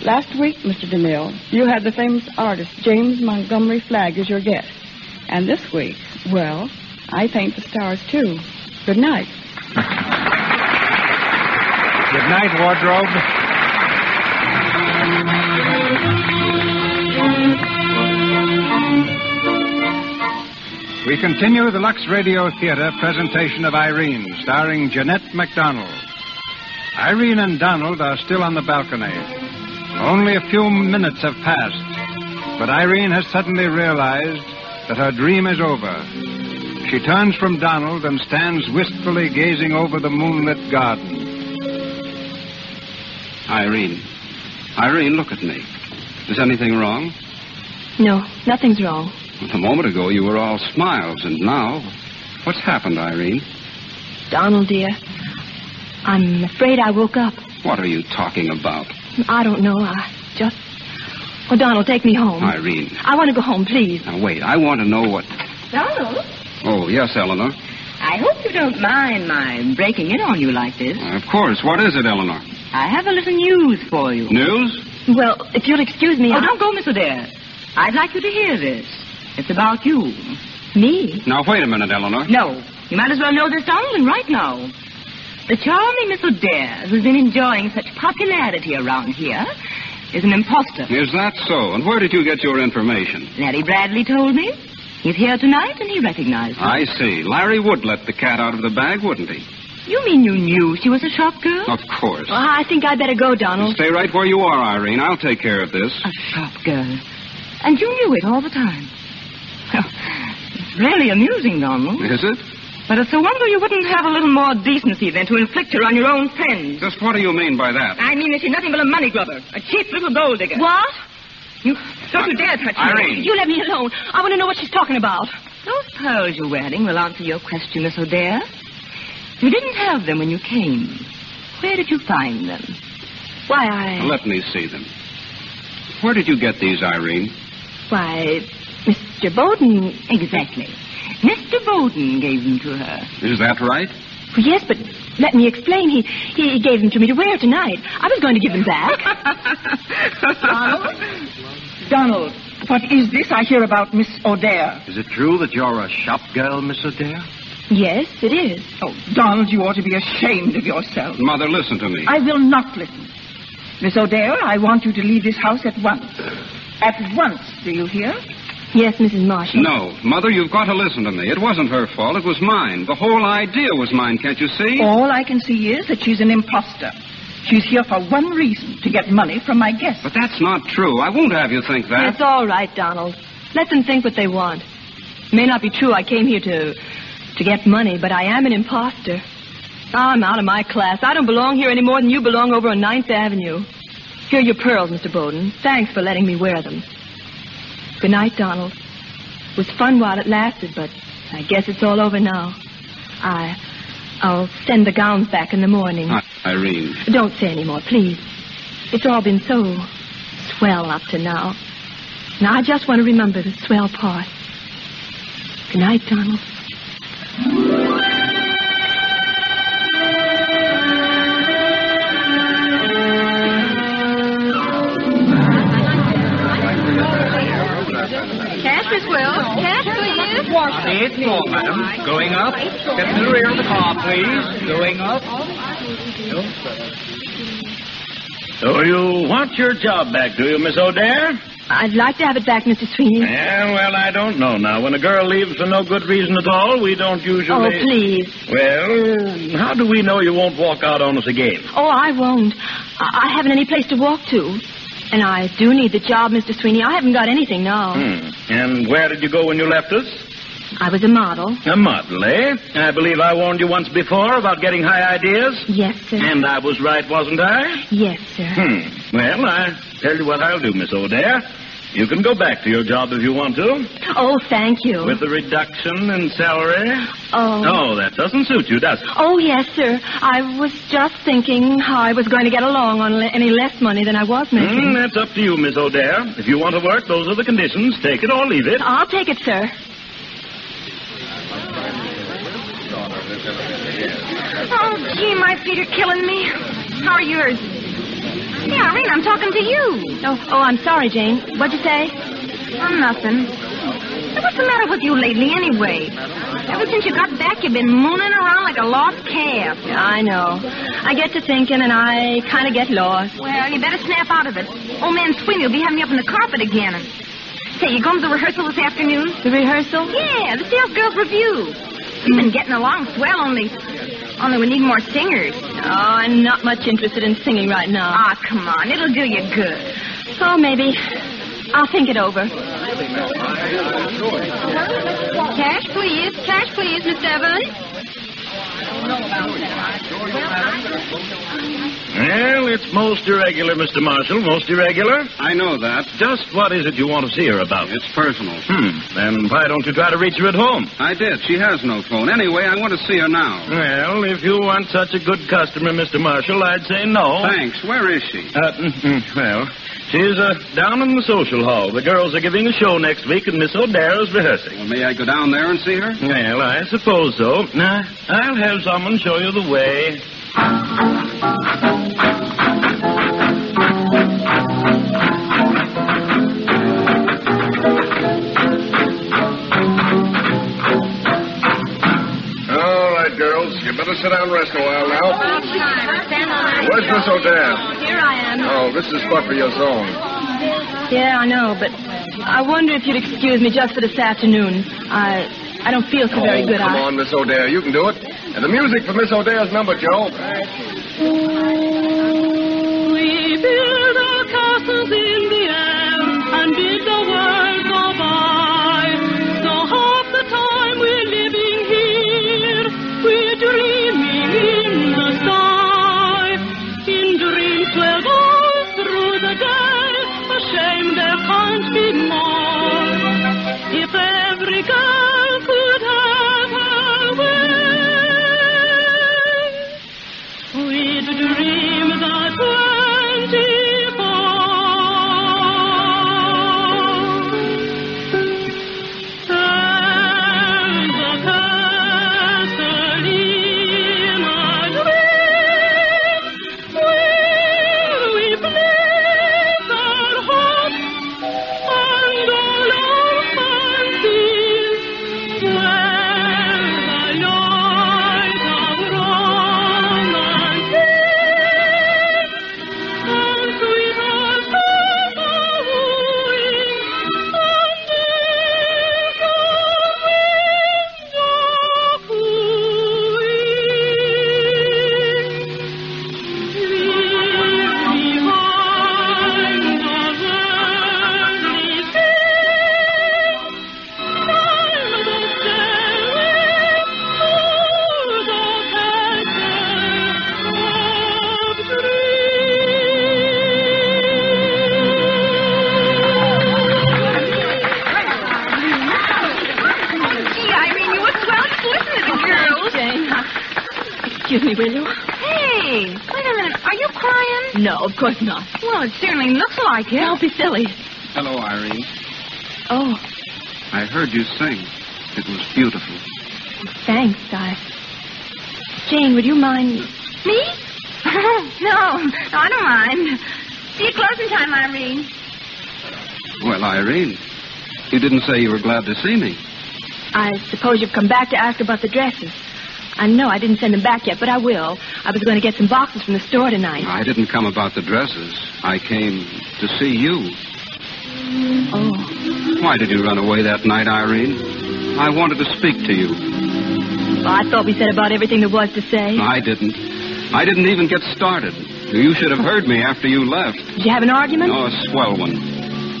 Last week, Mr. DeMille, you had the famous artist James Montgomery Flagg as your guest. And this week, well, I paint the stars too. Good night. Good night, wardrobe. We continue the Lux Radio Theater presentation of Irene, starring Jeanette MacDonald. Irene and Donald are still on the balcony. Only a few minutes have passed, but Irene has suddenly realized that her dream is over. She turns from Donald and stands wistfully gazing over the moonlit garden. Irene. Irene, look at me. Is anything wrong? No, nothing's wrong. A moment ago, you were all smiles, and now. What's happened, Irene? Donald, dear, I'm afraid I woke up. What are you talking about? I don't know. I just. Oh, Donald, take me home. Irene. I want to go home, please. Now, wait. I want to know what. Donald, Oh, yes, Eleanor. I hope you don't mind my breaking in on you like this. Of course. What is it, Eleanor? I have a little news for you. News? Well, if you'll excuse me. Oh, I- don't go, Miss Adair. I'd like you to hear this. It's about you. Me? Now, wait a minute, Eleanor. No. You might as well know this, Donald, and right now. The charming Miss Adair, who's been enjoying such popularity around here, is an impostor. Is that so? And where did you get your information? Larry Bradley told me. He's here tonight, and he recognized her. I see. Larry would let the cat out of the bag, wouldn't he? You mean you knew she was a shop girl? Of course. Well, I think I'd better go, Donald. Stay right where you are, Irene. I'll take care of this. A shop girl. And you knew it all the time. Well, it's really amusing, Donald. Is it? But it's a wonder you wouldn't have a little more decency than to inflict her on your own friends. Just what do you mean by that? I mean that she's nothing but a money grubber, a cheap little gold digger. What? You don't you dare touch her. Irene. You let me alone. I want to know what she's talking about. Those pearls you're wearing will answer your question, Miss O'Dare. You didn't have them when you came. Where did you find them? Why, I. Let me see them. Where did you get these, Irene? Why, Mr. Bowden. Exactly. Mr. Bowden gave them to her. Is that right? Well, yes, but let me explain. He, he gave them to me to wear tonight. I was going to give them back. Donald, Donald, what is this I hear about Miss O'Dare? Is it true that you're a shop girl, Miss O'Dare? yes, it is. Oh, Donald, you ought to be ashamed of yourself. Mother, listen to me. I will not listen. Miss O'Dare, I want you to leave this house at once. At once, do you hear? Yes, Mrs. Marshall. No, Mother, you've got to listen to me. It wasn't her fault. It was mine. The whole idea was mine, can't you see? All I can see is that she's an impostor. She's here for one reason, to get money from my guests. But that's not true. I won't have you think that. It's all right, Donald. Let them think what they want. It may not be true I came here to to get money, but I am an imposter. I'm out of my class. I don't belong here any more than you belong over on Ninth Avenue. Here are your pearls, Mr. Bowden. Thanks for letting me wear them. Good night, Donald. It was fun while it lasted, but I guess it's all over now. I I'll send the gowns back in the morning. Ah, Irene. Don't say any more, please. It's all been so swell up to now. Now I just want to remember the swell part. Good night, Donald. Going up. Get to the rear of the car, please. Going up. So you want your job back, do you, Miss O'Dare? I'd like to have it back, Mr. Sweeney. Yeah, well, I don't know now. When a girl leaves for no good reason at all, we don't usually. Oh, please. Well, how do we know you won't walk out on us again? Oh, I won't. I, I haven't any place to walk to. And I do need the job, Mr. Sweeney. I haven't got anything now. Hmm. And where did you go when you left us? I was a model. A model, eh? I believe I warned you once before about getting high ideas. Yes, sir. And I was right, wasn't I? Yes, sir. Hmm. Well, I tell you what I'll do, Miss O'Dare. You can go back to your job if you want to. Oh, thank you. With the reduction in salary. Oh. Oh, that doesn't suit you, does it? Oh, yes, sir. I was just thinking how I was going to get along on le- any less money than I was making. Hmm, that's up to you, Miss O'Dare. If you want to work, those are the conditions. Take it or leave it. I'll take it, sir. Oh, gee, my feet are killing me. How are yours? Yeah, Irene, I'm talking to you. Oh, oh, I'm sorry, Jane. What'd you say? Oh, nothing. What's the matter with you lately, anyway? Ever since you got back, you've been mooning around like a lost calf. I know. I get to thinking and I kind of get lost. Well, you better snap out of it. Old man Sweeney will be having you up in the carpet again. Say, you going to the rehearsal this afternoon? The rehearsal? Yeah, the Sales Girls Revue. You've been getting along swell, only, only we need more singers. Oh, I'm not much interested in singing right now. Ah, come on, it'll do you good. Oh, maybe. I'll think it over. Cash, please. Cash, please, Miss Evans. Well, it's most irregular, Mr. Marshall. Most irregular. I know that. Just what is it you want to see her about? It's personal. Hmm. Then why don't you try to reach her at home? I did. She has no phone. Anyway, I want to see her now. Well, if you want such a good customer, Mr. Marshall, I'd say no. Thanks. Where is she? Uh, mm, mm, well, she's uh, down in the social hall. The girls are giving a show next week, and Miss O'Dare is rehearsing. Well, may I go down there and see her? Well, I suppose so. Now, I'll have someone show you the way. All right, girls. You better sit down and rest a while now. Where's Miss O'Dare? Oh, here I am. Oh, this is spot for your song. Yeah, I know, but I wonder if you'd excuse me just for this afternoon. I I don't feel so very oh, good. come I... on, Miss O'Dare. You can do it. And the music for Miss O'Dare's number, Joe. We build our castles in the air and will you? Hey, wait a minute. Are you crying? No, of course not. Well, it certainly looks like it. Don't be silly. Hello, Irene. Oh, I heard you sing. It was beautiful. thanks, I. Jane, would you mind? Me? no, no, I don't mind. See you closing time, Irene. Well, Irene, you didn't say you were glad to see me. I suppose you've come back to ask about the dresses. I know I didn't send them back yet, but I will. I was going to get some boxes from the store tonight. I didn't come about the dresses. I came to see you. Oh. Why did you run away that night, Irene? I wanted to speak to you. Well, I thought we said about everything there was to say. I didn't. I didn't even get started. You should have heard me after you left. Did you have an argument? Oh, a swell one.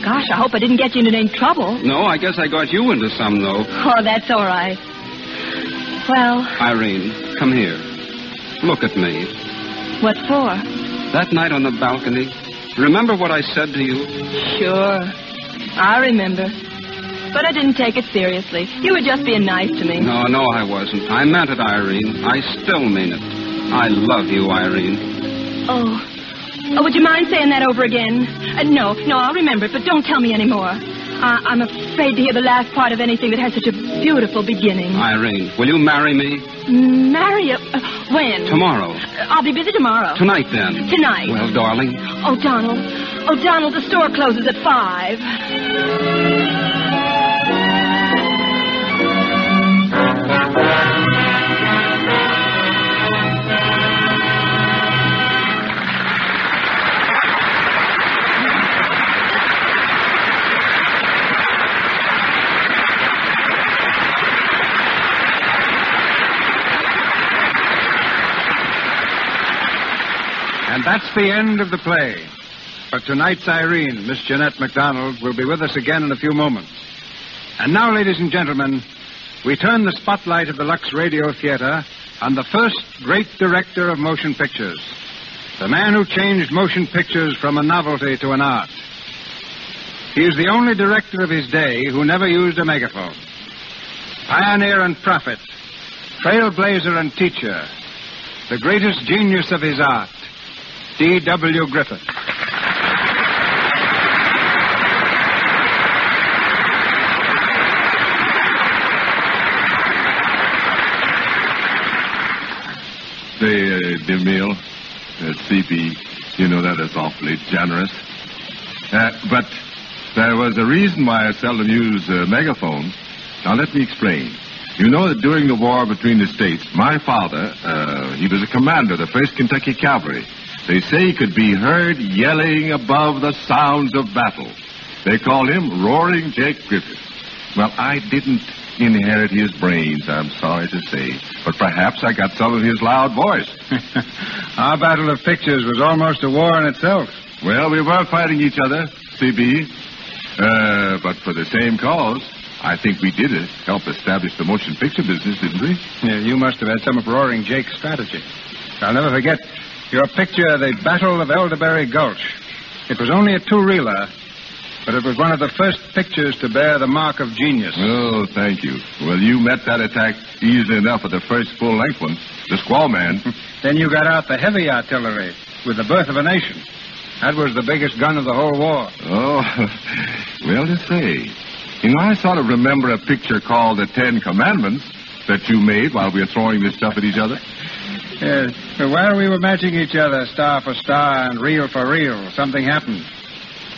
Gosh, I hope I didn't get you into any trouble. No, I guess I got you into some, though. Oh, that's all right. Well, Irene, come here. Look at me. what for? That night on the balcony, remember what I said to you? Sure. I remember. But I didn't take it seriously. You were just being nice to me. No, no, I wasn't. I meant it, Irene. I still mean it. I love you, Irene. Oh. Oh, would you mind saying that over again? Uh, no, no, I'll remember it, but don't tell me anymore. Uh, I'm afraid to hear the last part of anything that has such a beautiful beginning. Irene, will you marry me? Marry you? Uh, when? Tomorrow. I'll be busy tomorrow. Tonight, then. Tonight. Well, darling, Oh, Donald. Oh, Donald, the store closes at five. And that's the end of the play. But tonight's Irene, Miss Jeanette MacDonald, will be with us again in a few moments. And now, ladies and gentlemen, we turn the spotlight of the Lux Radio Theater on the first great director of motion pictures. The man who changed motion pictures from a novelty to an art. He is the only director of his day who never used a megaphone. Pioneer and prophet, trailblazer and teacher, the greatest genius of his art, D.W. Griffith. Say, uh, DeMille, uh, CB, you know that is awfully generous. Uh, but there was a reason why I seldom use uh, megaphone. Now, let me explain. You know that during the war between the states, my father, uh, he was a commander of the 1st Kentucky Cavalry. They say he could be heard yelling above the sounds of battle. They called him Roaring Jake Griffith. Well, I didn't inherit his brains, I'm sorry to say. But perhaps I got some of his loud voice. Our battle of pictures was almost a war in itself. Well, we were fighting each other, CB. Uh, but for the same cause. I think we did it, help establish the motion picture business, didn't we? Yeah, you must have had some of Roaring Jake's strategy. I'll never forget your picture of the Battle of Elderbush Gulch. It was only a two-reeler, but it was one of the first pictures to bear the mark of genius. Oh, thank you. Well, you met that attack easily enough at the first full-length one. The Squaw Man. then you got out the heavy artillery with the Birth of a Nation. That was the biggest gun of the whole war. Oh, well to say. You know, I sort of remember a picture called The Ten Commandments that you made while we were throwing this stuff at each other. Yes. But while we were matching each other star for star and reel for reel, something happened.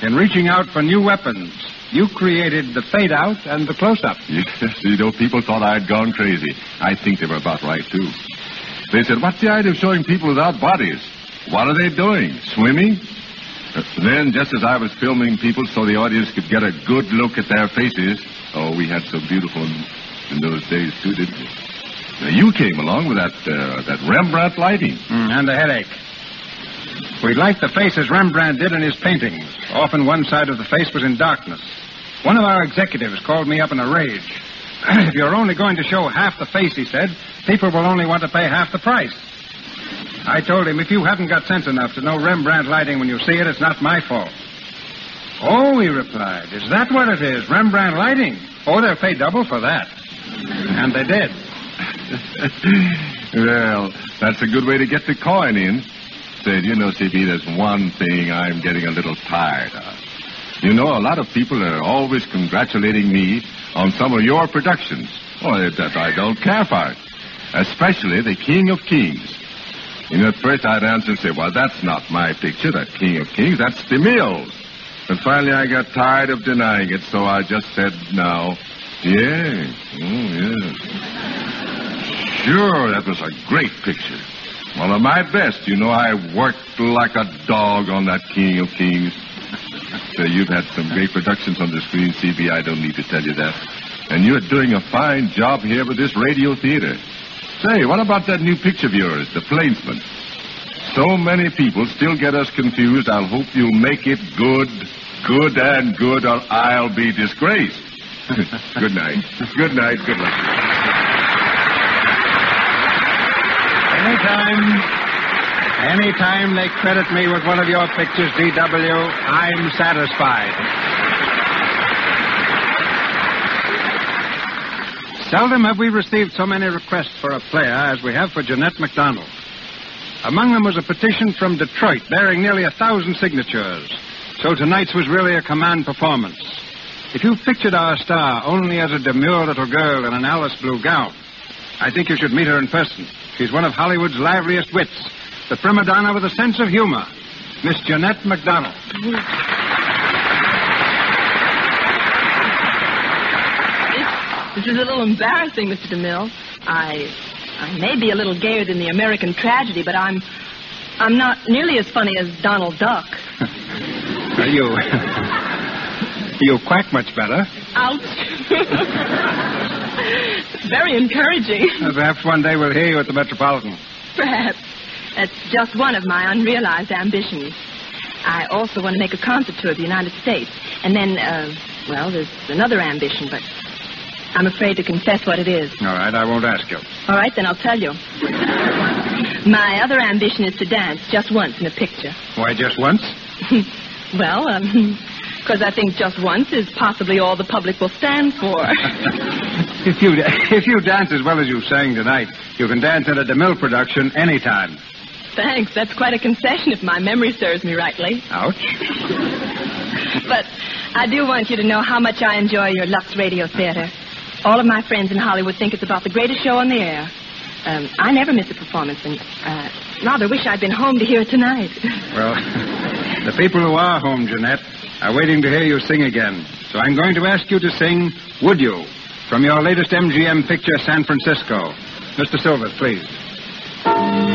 In reaching out for new weapons, you created the fade out and the close up. Yes, you know, people thought I'd gone crazy. I think they were about right, too. They said, What's the idea of showing people without bodies? What are they doing? Swimming? Uh, then, just as I was filming people so the audience could get a good look at their faces, oh, we had so beautiful in those days, too, didn't we? Now, you came along with that, uh, that Rembrandt lighting. Mm, and the headache. We liked the faces Rembrandt did in his paintings. Often one side of the face was in darkness. One of our executives called me up in a rage. if you're only going to show half the face, he said, people will only want to pay half the price. I told him, if you haven't got sense enough to know Rembrandt lighting when you see it, it's not my fault. Oh, he replied, is that what it is? Rembrandt lighting? Oh, they'll pay double for that. And they did. well, that's a good way to get the coin in. Said, you know, CB, there's one thing I'm getting a little tired of. You know, a lot of people are always congratulating me on some of your productions. Oh, that I don't care for it. Especially the King of Kings. You know, at first I'd answer and say, well, that's not my picture, that King of Kings. That's DeMille's. But finally I got tired of denying it, so I just said, no. Yeah. Oh, yeah. Sure, that was a great picture. One of my best. You know, I worked like a dog on that King of Kings. so you've had some great productions on the screen, CB. I don't need to tell you that. And you're doing a fine job here with this radio theater. Say, what about that new picture of yours, The Plainsman? So many people still get us confused. I'll hope you'll make it good, good and good, or I'll be disgraced. good night. Good night. Good luck. Anytime, anytime they credit me with one of your pictures, D.W., I'm satisfied. Seldom have we received so many requests for a player as we have for Jeanette MacDonald. Among them was a petition from Detroit bearing nearly a thousand signatures. So tonight's was really a command performance. If you pictured our star only as a demure little girl in an Alice blue gown, I think you should meet her in person. She's one of Hollywood's liveliest wits, the prima donna with a sense of humor, Miss Jeanette MacDonald. This is a little embarrassing, Mr. DeMille. I, I may be a little gayer than the American tragedy, but I'm, I'm not nearly as funny as Donald Duck. you, you quack much better. Ouch! Very encouraging. Perhaps one day we'll hear you at the Metropolitan. Perhaps. That's just one of my unrealized ambitions. I also want to make a concert tour of the United States. And then, uh, well, there's another ambition, but I'm afraid to confess what it is. All right, I won't ask you. All right, then I'll tell you. My other ambition is to dance just once in a picture. Why, just once? well, um, because I think just once is possibly all the public will stand for. If you if you dance as well as you sang tonight, you can dance in a DeMille production anytime. Thanks. That's quite a concession if my memory serves me rightly. Ouch. But I do want you to know how much I enjoy your Lux Radio Theater. All of my friends in Hollywood think it's about the greatest show on the air. Um, I never miss a performance, and uh, rather wish I'd been home to hear it tonight. Well, the people who are home, Jeanette, are waiting to hear you sing again. So I'm going to ask you to sing Would You from your latest MGM picture, San Francisco. Mr. Silvers, please.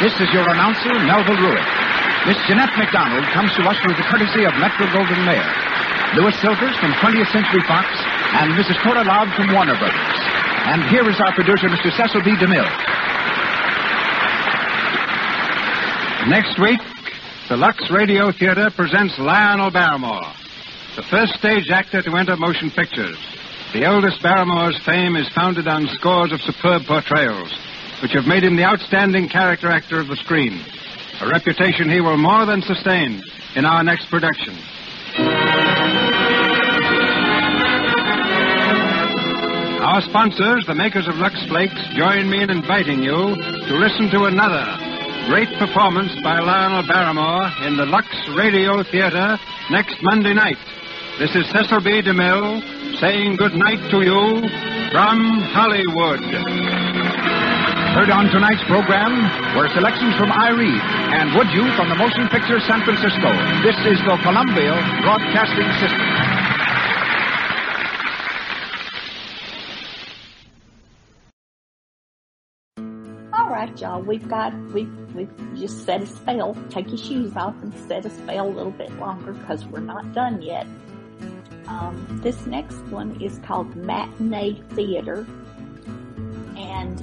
This is your announcer, Melville Ruick. Miss Jeanette MacDonald comes to us through the courtesy of Metro-Goldwyn-Mayer. Louis Silvers from 20th Century Fox and Mrs. Cora Loud from Warner Brothers. And here is our producer, Mr. Cecil B. DeMille. Next week, the Lux Radio Theater presents Lionel Barrymore, the first stage actor to enter motion pictures. The eldest Barrymore's fame is founded on scores of superb portrayals, which have made him the outstanding character actor of the screen. A reputation he will more than sustain in our next production. Our sponsors, the makers of Lux Flakes, join me in inviting you to listen to another great performance by Lionel Barrymore in the Lux Radio Theater next Monday night. This is Cecil B. DeMille saying good night to you from Hollywood. Heard on tonight's program were selections from Irene and Would You from the motion picture San Francisco. This is the Columbia Broadcasting System. All right, y'all. We've got we've we've just set a spell. Take your shoes off and set a spell a little bit longer because we're not done yet. Um, this next one is called Matinee Theater, and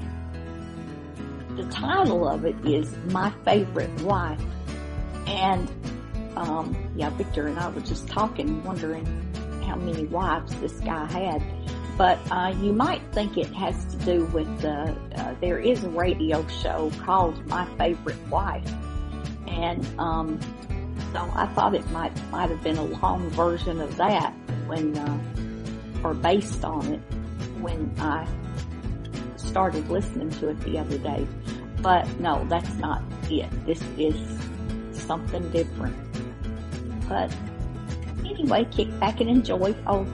the title of it is My Favorite Wife. And um, yeah, Victor and I were just talking, wondering how many wives this guy had. But uh, you might think it has to do with the. Uh, there is a radio show called My Favorite Wife, and um, so I thought it might might have been a long version of that when, uh, or based on it when I started listening to it the other day. But no, that's not it. This is something different. But anyway, kick back and enjoy. Oh,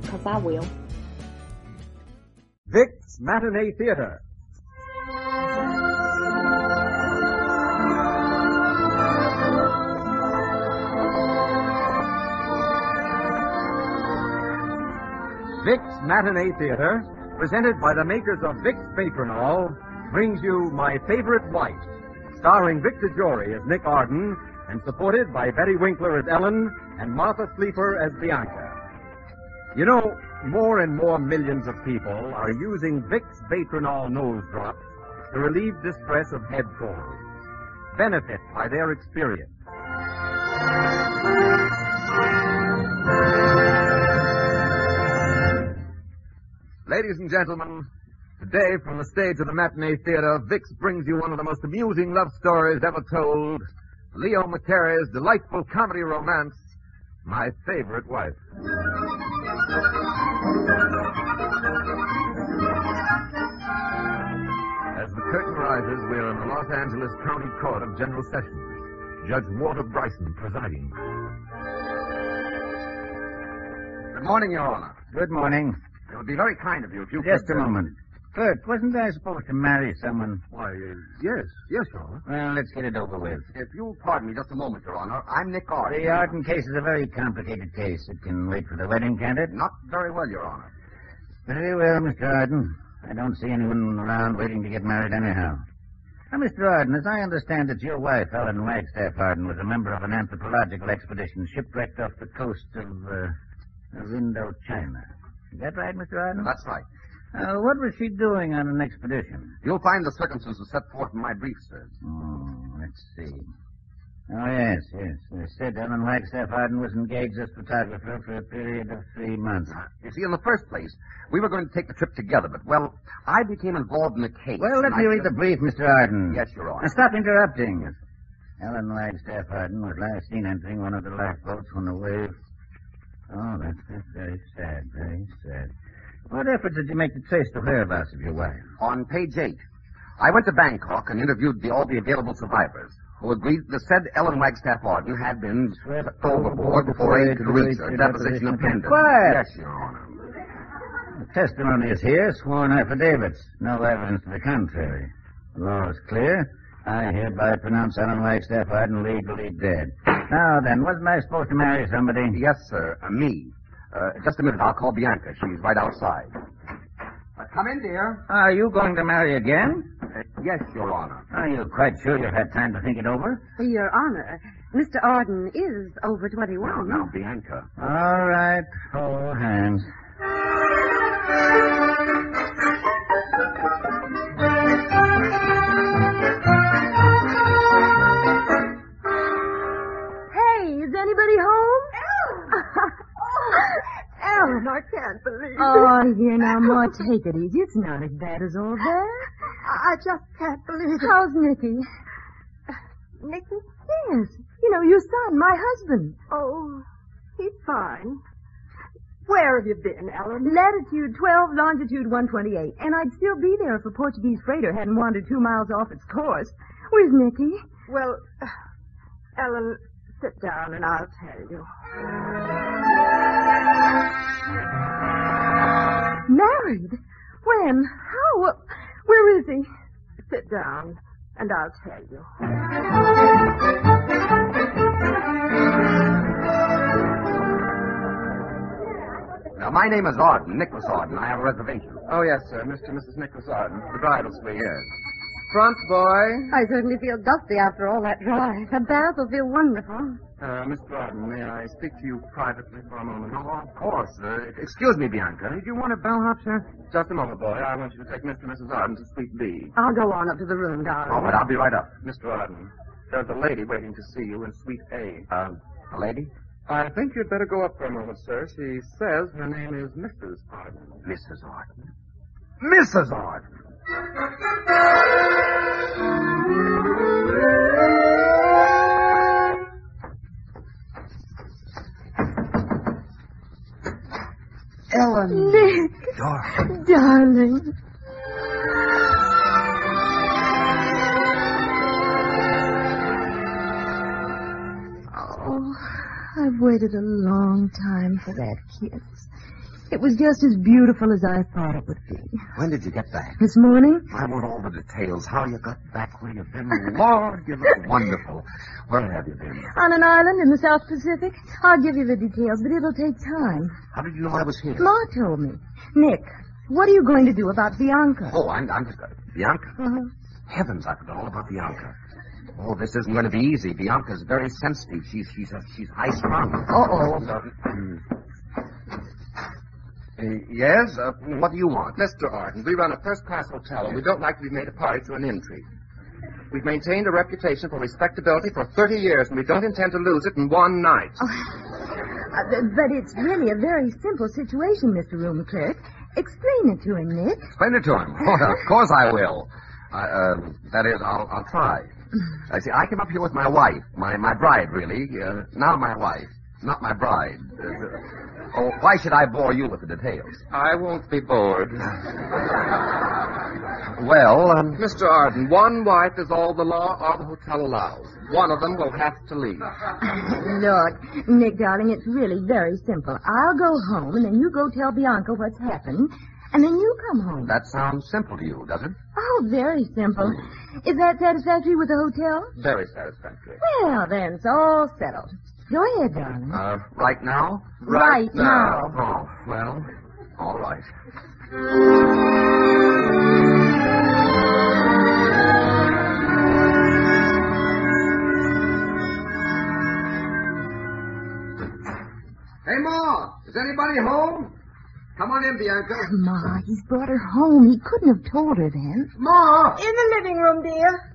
because I will. Vicks Matinee Theater. Vicks Matinee Theater, presented by the makers of Vicks Va-tro-nol, brings you My Favorite Wife, starring Victor Jory as Nick Arden and supported by Betty Winkler as Ellen and Martha Sleeper as Bianca. You know, more and more millions of people are using Vicks Va-tro-nol nose drops to relieve distress of head colds. benefit by their experience. Ladies and gentlemen, today from the stage of the Matinee Theater, Vicks brings you one of the most amusing love stories ever told. Leo McCarey's delightful comedy romance, My Favorite Wife. As the curtain rises, we are in the Los Angeles County Court of General Sessions. Judge Walter Bryson presiding. Good morning, Your Honor. Good morning. It would be very kind of you if you Just could... a uh, moment. Bert, wasn't I supposed to marry someone? Why, uh, yes, yes, Your Honor. Well, let's get it over with. If you'll pardon me just a moment, Your Honor, I'm Nick Arden. The Arden case is a very complicated case. It can wait for the wedding, can't it? Not very well, Your Honor. Very well, Mr. Arden. I don't see anyone around waiting to get married anyhow. Now, Mr. Arden, as I understand it, your wife, Ellen Wagstaff Arden, was a member of an anthropological expedition shipwrecked off the coast of, uh, of Indochina. Is that right, Mr. Arden? That's right. Uh, what was she doing on an expedition? You'll find the circumstances set forth in my brief, sir. Oh, let's see. Oh, yes, yes. They said Ellen Wagstaff Arden was engaged as photographer for a period of three months. You see, in the first place, we were going to take the trip together, but, well, I became involved in the case. Well, let me I read the brief, Mr. Arden. Yes, Your Honor. Now, stop interrupting. Ellen Wagstaff Arden was last seen entering one of the lifeboats when the wave. Oh, that's, that's very sad, very sad. What effort did you make to trace the whereabouts of your wife? On page eight, I went to Bangkok and interviewed the, all the available survivors, who agreed the said Ellen Wagstaff Arden had been swept overboard before aid could reach her. Deposition of pendant. Quiet. Yes, Your Honor. The testimony is here, sworn affidavits. No evidence to the contrary. The law is clear. I hereby pronounce Ellen Wagstaff Arden legally dead. Now then, wasn't I supposed to marry somebody? Yes, sir. Uh, me. Uh, just a minute. I'll call Bianca. She's right outside. Uh, come in, dear. Are you going to marry again? Uh, yes, Your Honor. Are you quite sure you've had time to think it over? Your Honor, Mr. Arden is over 21. Now, Bianca. All right. Hold hands. Ellen, I can't believe oh, it. Oh, here now, Ma, take it easy. It's not as bad as all that. I just can't believe it. How's Nicky? Nicky? Yes. You know, your son, my husband. Oh, he's fine. Where have you been, Ellen? Latitude 12, longitude 128. And I'd still be there if a Portuguese freighter hadn't wandered two miles off its course. Where's Nicky? Well, Ellen, sit down and I'll tell you. Married? When? How? Where is he? Sit down and I'll tell you. Now, my name is Arden, Nicholas Arden. I have a reservation. Oh, yes, sir. Mr. and Mrs. Nicholas Arden. The bridal suite. Yes. Front, boy. I certainly feel dusty after all that drive. A bath will feel wonderful. Uh, Mr. Arden, may I speak to you privately for a moment? Oh, of course. Uh, excuse me, Bianca. Did you want a bellhop, sir? Just a moment, boy. I want you to take Mr. and Mrs. Arden to Suite B. I'll go on up to the room, darling. All right, I'll be right up. Mr. Arden, there's a lady waiting to see you in Suite A. Uh, a lady? I think you'd better go up for a moment, sir. She says her name is Mrs. Arden. Mrs. Arden. Mrs. Arden. Ellen. Nick. Darling. Darling. Oh, I've waited a long time for that kiss. It was just as beautiful as I thought it would be. When did you get back? This morning? I want all the details. How you got back, where you've been. Lord, you look wonderful. Where have you been? On an island in the South Pacific. I'll give you the details, but it'll take time. How did you know I was here? Ma told me. Nick, what are you going to do about Bianca? Oh, I'm, I'm just... Uh, Bianca? Uh-huh. Heavens, I forgot all about Bianca. Oh, this isn't going to be easy. Bianca's very sensitive. She's she's uh, she's high strung. Uh-oh. Uh, yes? Uh, what do you want? Mr. Arden, we run a first-class hotel, and we don't like to be made a party to an intrigue. We've maintained a reputation for respectability for 30 years, and we don't intend to lose it in one night. Uh, but it's really a very simple situation, Mr. Room Clerk. Explain it to him, Nick. Explain it to him. Oh, of course I will. I, uh, that is, I'll, I'll try. I see. I came up here with my wife, my my bride, really. Uh, now my wife, not my bride. Oh, why should I bore you with the details? I won't be bored. Well, um, Mr. Arden, one wife is all the law or the hotel allows. One of them will have to leave. Look, Nick, darling, it's really very simple. I'll go home, and then you go tell Bianca what's happened, and then you come home. that sounds simple to you, does it? Oh, very simple. Is that satisfactory with the hotel? Very satisfactory. Well, then, it's all settled. Go ahead, darling. Uh, right now? Right now. Oh, well, all right. Hey, Ma, is anybody home? Come on in, Bianca. Ma, he's brought her home. He couldn't have told her then. Ma! In the living room, dear.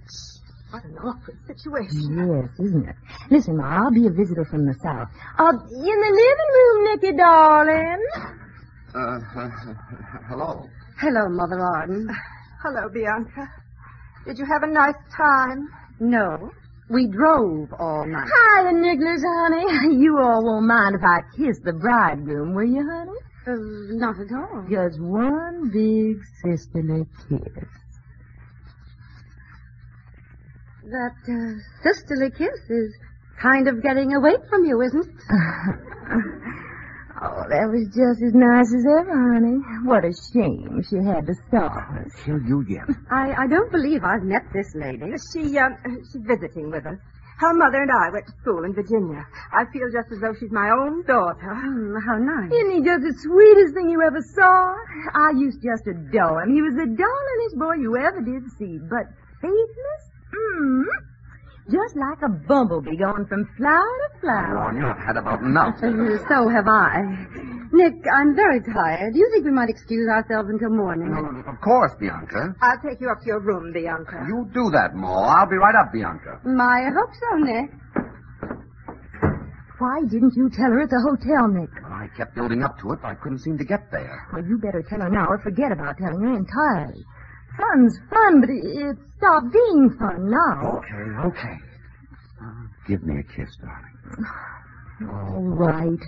What an awkward situation. Yes, isn't it? Listen, Ma, I'll be a visitor from the south. Uh, in the living room, Nicky, darling. Uh, uh, hello. Hello, Mother Arden. Hello, Bianca. Did you have a nice time? No. We drove all night. Hi, the Nicholas, honey. You all won't mind if I kiss the bridegroom, will you, honey? Uh, not at all. Just one big sisterly kiss. That uh, sisterly kiss is kind of getting away from you, isn't it? Oh, that was just as nice as ever, honey. What a shame she had to stop us. Kill you yet. I, I don't believe I've met this lady. She, um, she's visiting with us. Her mother and I went to school in Virginia. I feel just as though she's my own daughter. how nice. Isn't he just the sweetest thing you ever saw? I used just to just adore him. He was the darlingest boy you ever did see. But faithless? Hmm. Just like a bumblebee going from flower to flower. Oh, you've had about enough. So have I. Nick, I'm very tired. Do you think we might excuse ourselves until morning? Of course, Bianca. I'll take you up to your room, Bianca. You do that, Ma. I'll be right up, Bianca. I hope so, Nick. Why didn't you tell her at the hotel, Nick? I kept building up to it, but I couldn't seem to get there. Well, you better tell her now or forget about telling her entirely. Fun's fun, but it, stopped being fun now. Okay, okay. Give me a kiss, darling. All right,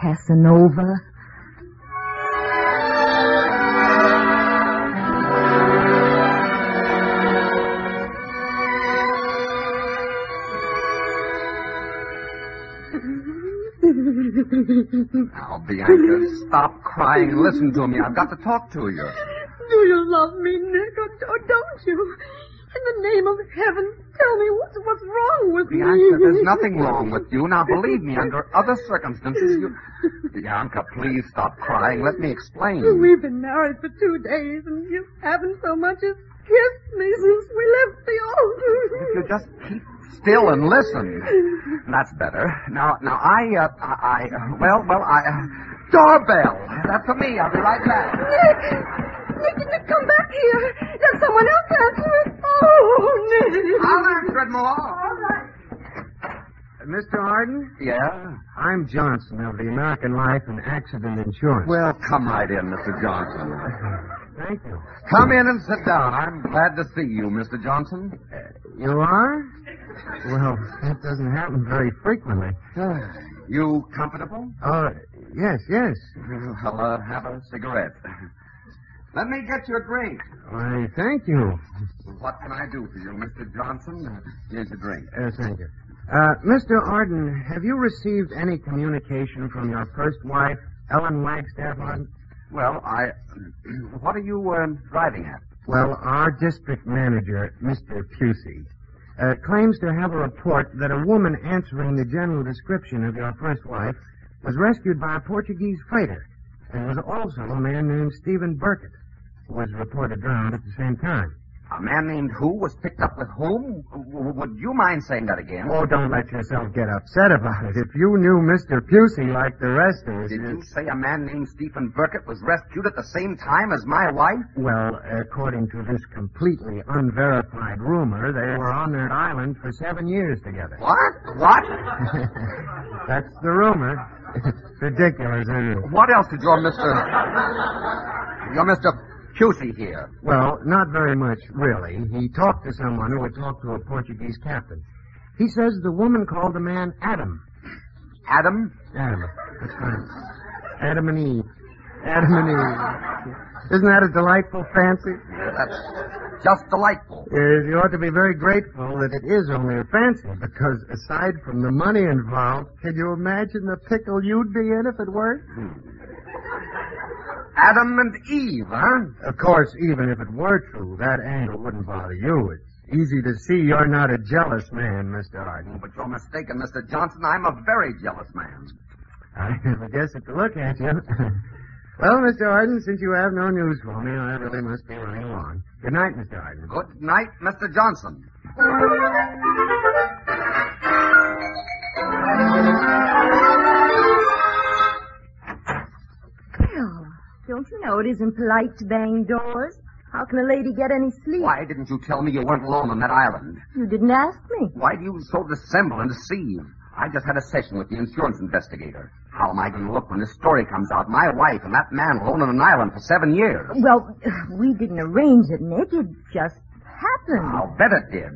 Casanova. Now, Bianca, stop crying and listen to me. I've got to talk to you. Do you love me, Nick, or, or don't you? In the name of heaven, tell me what's, what's wrong with me. Bianca, there's nothing wrong with you. Now, believe me, under other circumstances, you... Bianca, please stop crying. Let me explain. We've been married for two days, and you haven't so much as kissed me since we left the altar. If you just keep still and listen. That's better. Now, now, I, uh, I, I well, well, I, uh, doorbell. That's for me. I'll be right back. Nick! Nick, Nick, come back here. There's someone else answer it. Oh, Nick. I'll answer it, Ma. All right. Mr. Uh, Arden? Yeah? I'm Johnson of the American Life and Accident Insurance. Well, come right in, Mr. Johnson. Thank you. Come in and sit down. I'm glad to see you, Mr. Johnson. Uh, you are? Well, that doesn't happen very frequently. Uh, you comfortable? Oh, yes, yes. I'll uh, have a cigarette. Let me get you a drink. Why, thank you. What can I do for you, Mr. Johnson? Here's a drink. Uh, thank you. Uh, Mr. Arden, have you received any communication from your first wife, Ellen Wagstaff Arden? Well, I. What are you uh, driving at? Well, our district manager, Mr. Pusey, uh, claims to have a report that a woman answering the general description of your first wife was rescued by a Portuguese fighter There was also a man named Stephen Burkett, was reported drowned at the same time. A man named who was picked up with whom? W- Would you mind saying that again? Oh, don't let yourself get upset about it. If you knew Mr. Pusey like the rest of us... Did you say a man named Stephen Burkett was rescued at the same time as my wife? Well, according to this completely unverified rumor, they were on that island for seven years together. What? What? That's the rumor. Ridiculous, isn't it? What else did your Mr. your Mr. Pusey here? Well, not very much, really. He talked to someone who had talked to a Portuguese captain. He says the woman called the man Adam. Adam? Adam. That's right. Adam and Eve. Adam and Eve. Isn't that a delightful fancy? That's just delightful. You ought to be very grateful that it is only a fancy, because aside from the money involved, can you imagine the pickle you'd be in if it worked? Hmm. Adam and Eve, huh? Of course, even if it were true, that angle wouldn't bother you. It's easy to see you're not a jealous man, Mr. Arden. But you're mistaken, Mr. Johnson. I'm a very jealous man. I guess it to look at you. well, Mr. Arden, since you have no news for me, I really must be running along. Good night, Mr. Arden. Good night, Mr. Johnson. Don't you know it isn't polite to bang doors? How can a lady get any sleep? Why didn't you tell me you weren't alone on that island? You didn't ask me. Why do you so dissemble and deceive? I just had a session with the insurance investigator. How am I going to look when this story comes out? My wife and that man alone on an island for seven years. Well, we didn't arrange it, Nick. It just happened. I'll bet it did.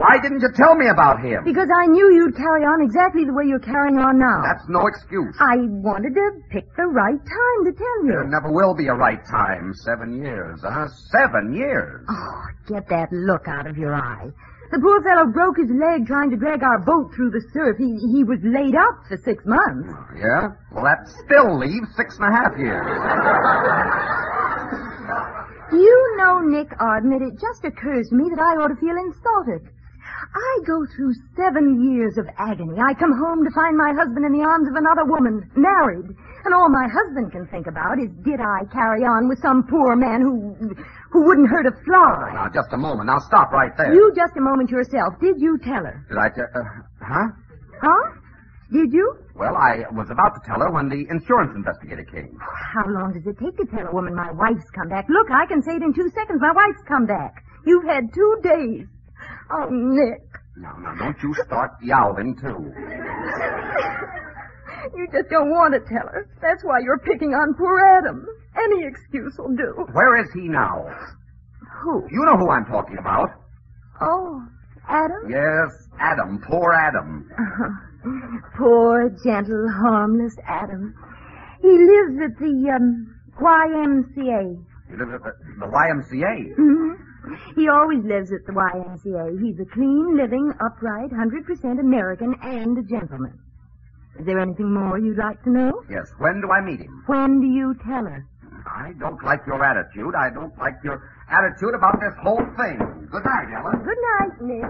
Why didn't you tell me about him? Because I knew you'd carry on exactly the way you're carrying on now. That's no excuse. I wanted to pick the right time to tell you. There never will be a right time. Seven years, huh? Seven years. Oh, get that look out of your eye. The poor fellow broke his leg trying to drag our boat through the surf. He, he was laid up for six months. Oh, yeah? Well, that still leaves six and a half years. Do you know, Nick Arden, that it just occurs to me that I ought to feel insulted. I go through seven years of agony. I come home to find my husband in the arms of another woman, married. And all my husband can think about is, did I carry on with some poor man who, who wouldn't hurt a fly? Now, just a moment. Now, stop right there. You just a moment yourself. Did you tell her? Did I tell... Uh, huh? Huh? Did you? Well, I was about to tell her when the insurance investigator came. How long does it take to tell a woman my wife's come back? Look, I can say it in two seconds. My wife's come back. You've had two days. Oh, Nick. Now, now, don't you start yowling, too. You just don't want to tell her. That's why you're picking on poor Adam. Any excuse will do. Where is he now? Who? You know who I'm talking about. Oh, Adam? Yes, Adam. Poor Adam. Poor, gentle, harmless Adam. He lives at the um, YMCA. He lives at the, the YMCA. hmm He always lives at the YMCA. He's a clean, living, upright, 100% American and a gentleman. Is there anything more you'd like to know? Yes. When do I meet him? When do you tell her? I don't like your attitude. I don't like your attitude about this whole thing. Good night, Ellen. Good night, Nick.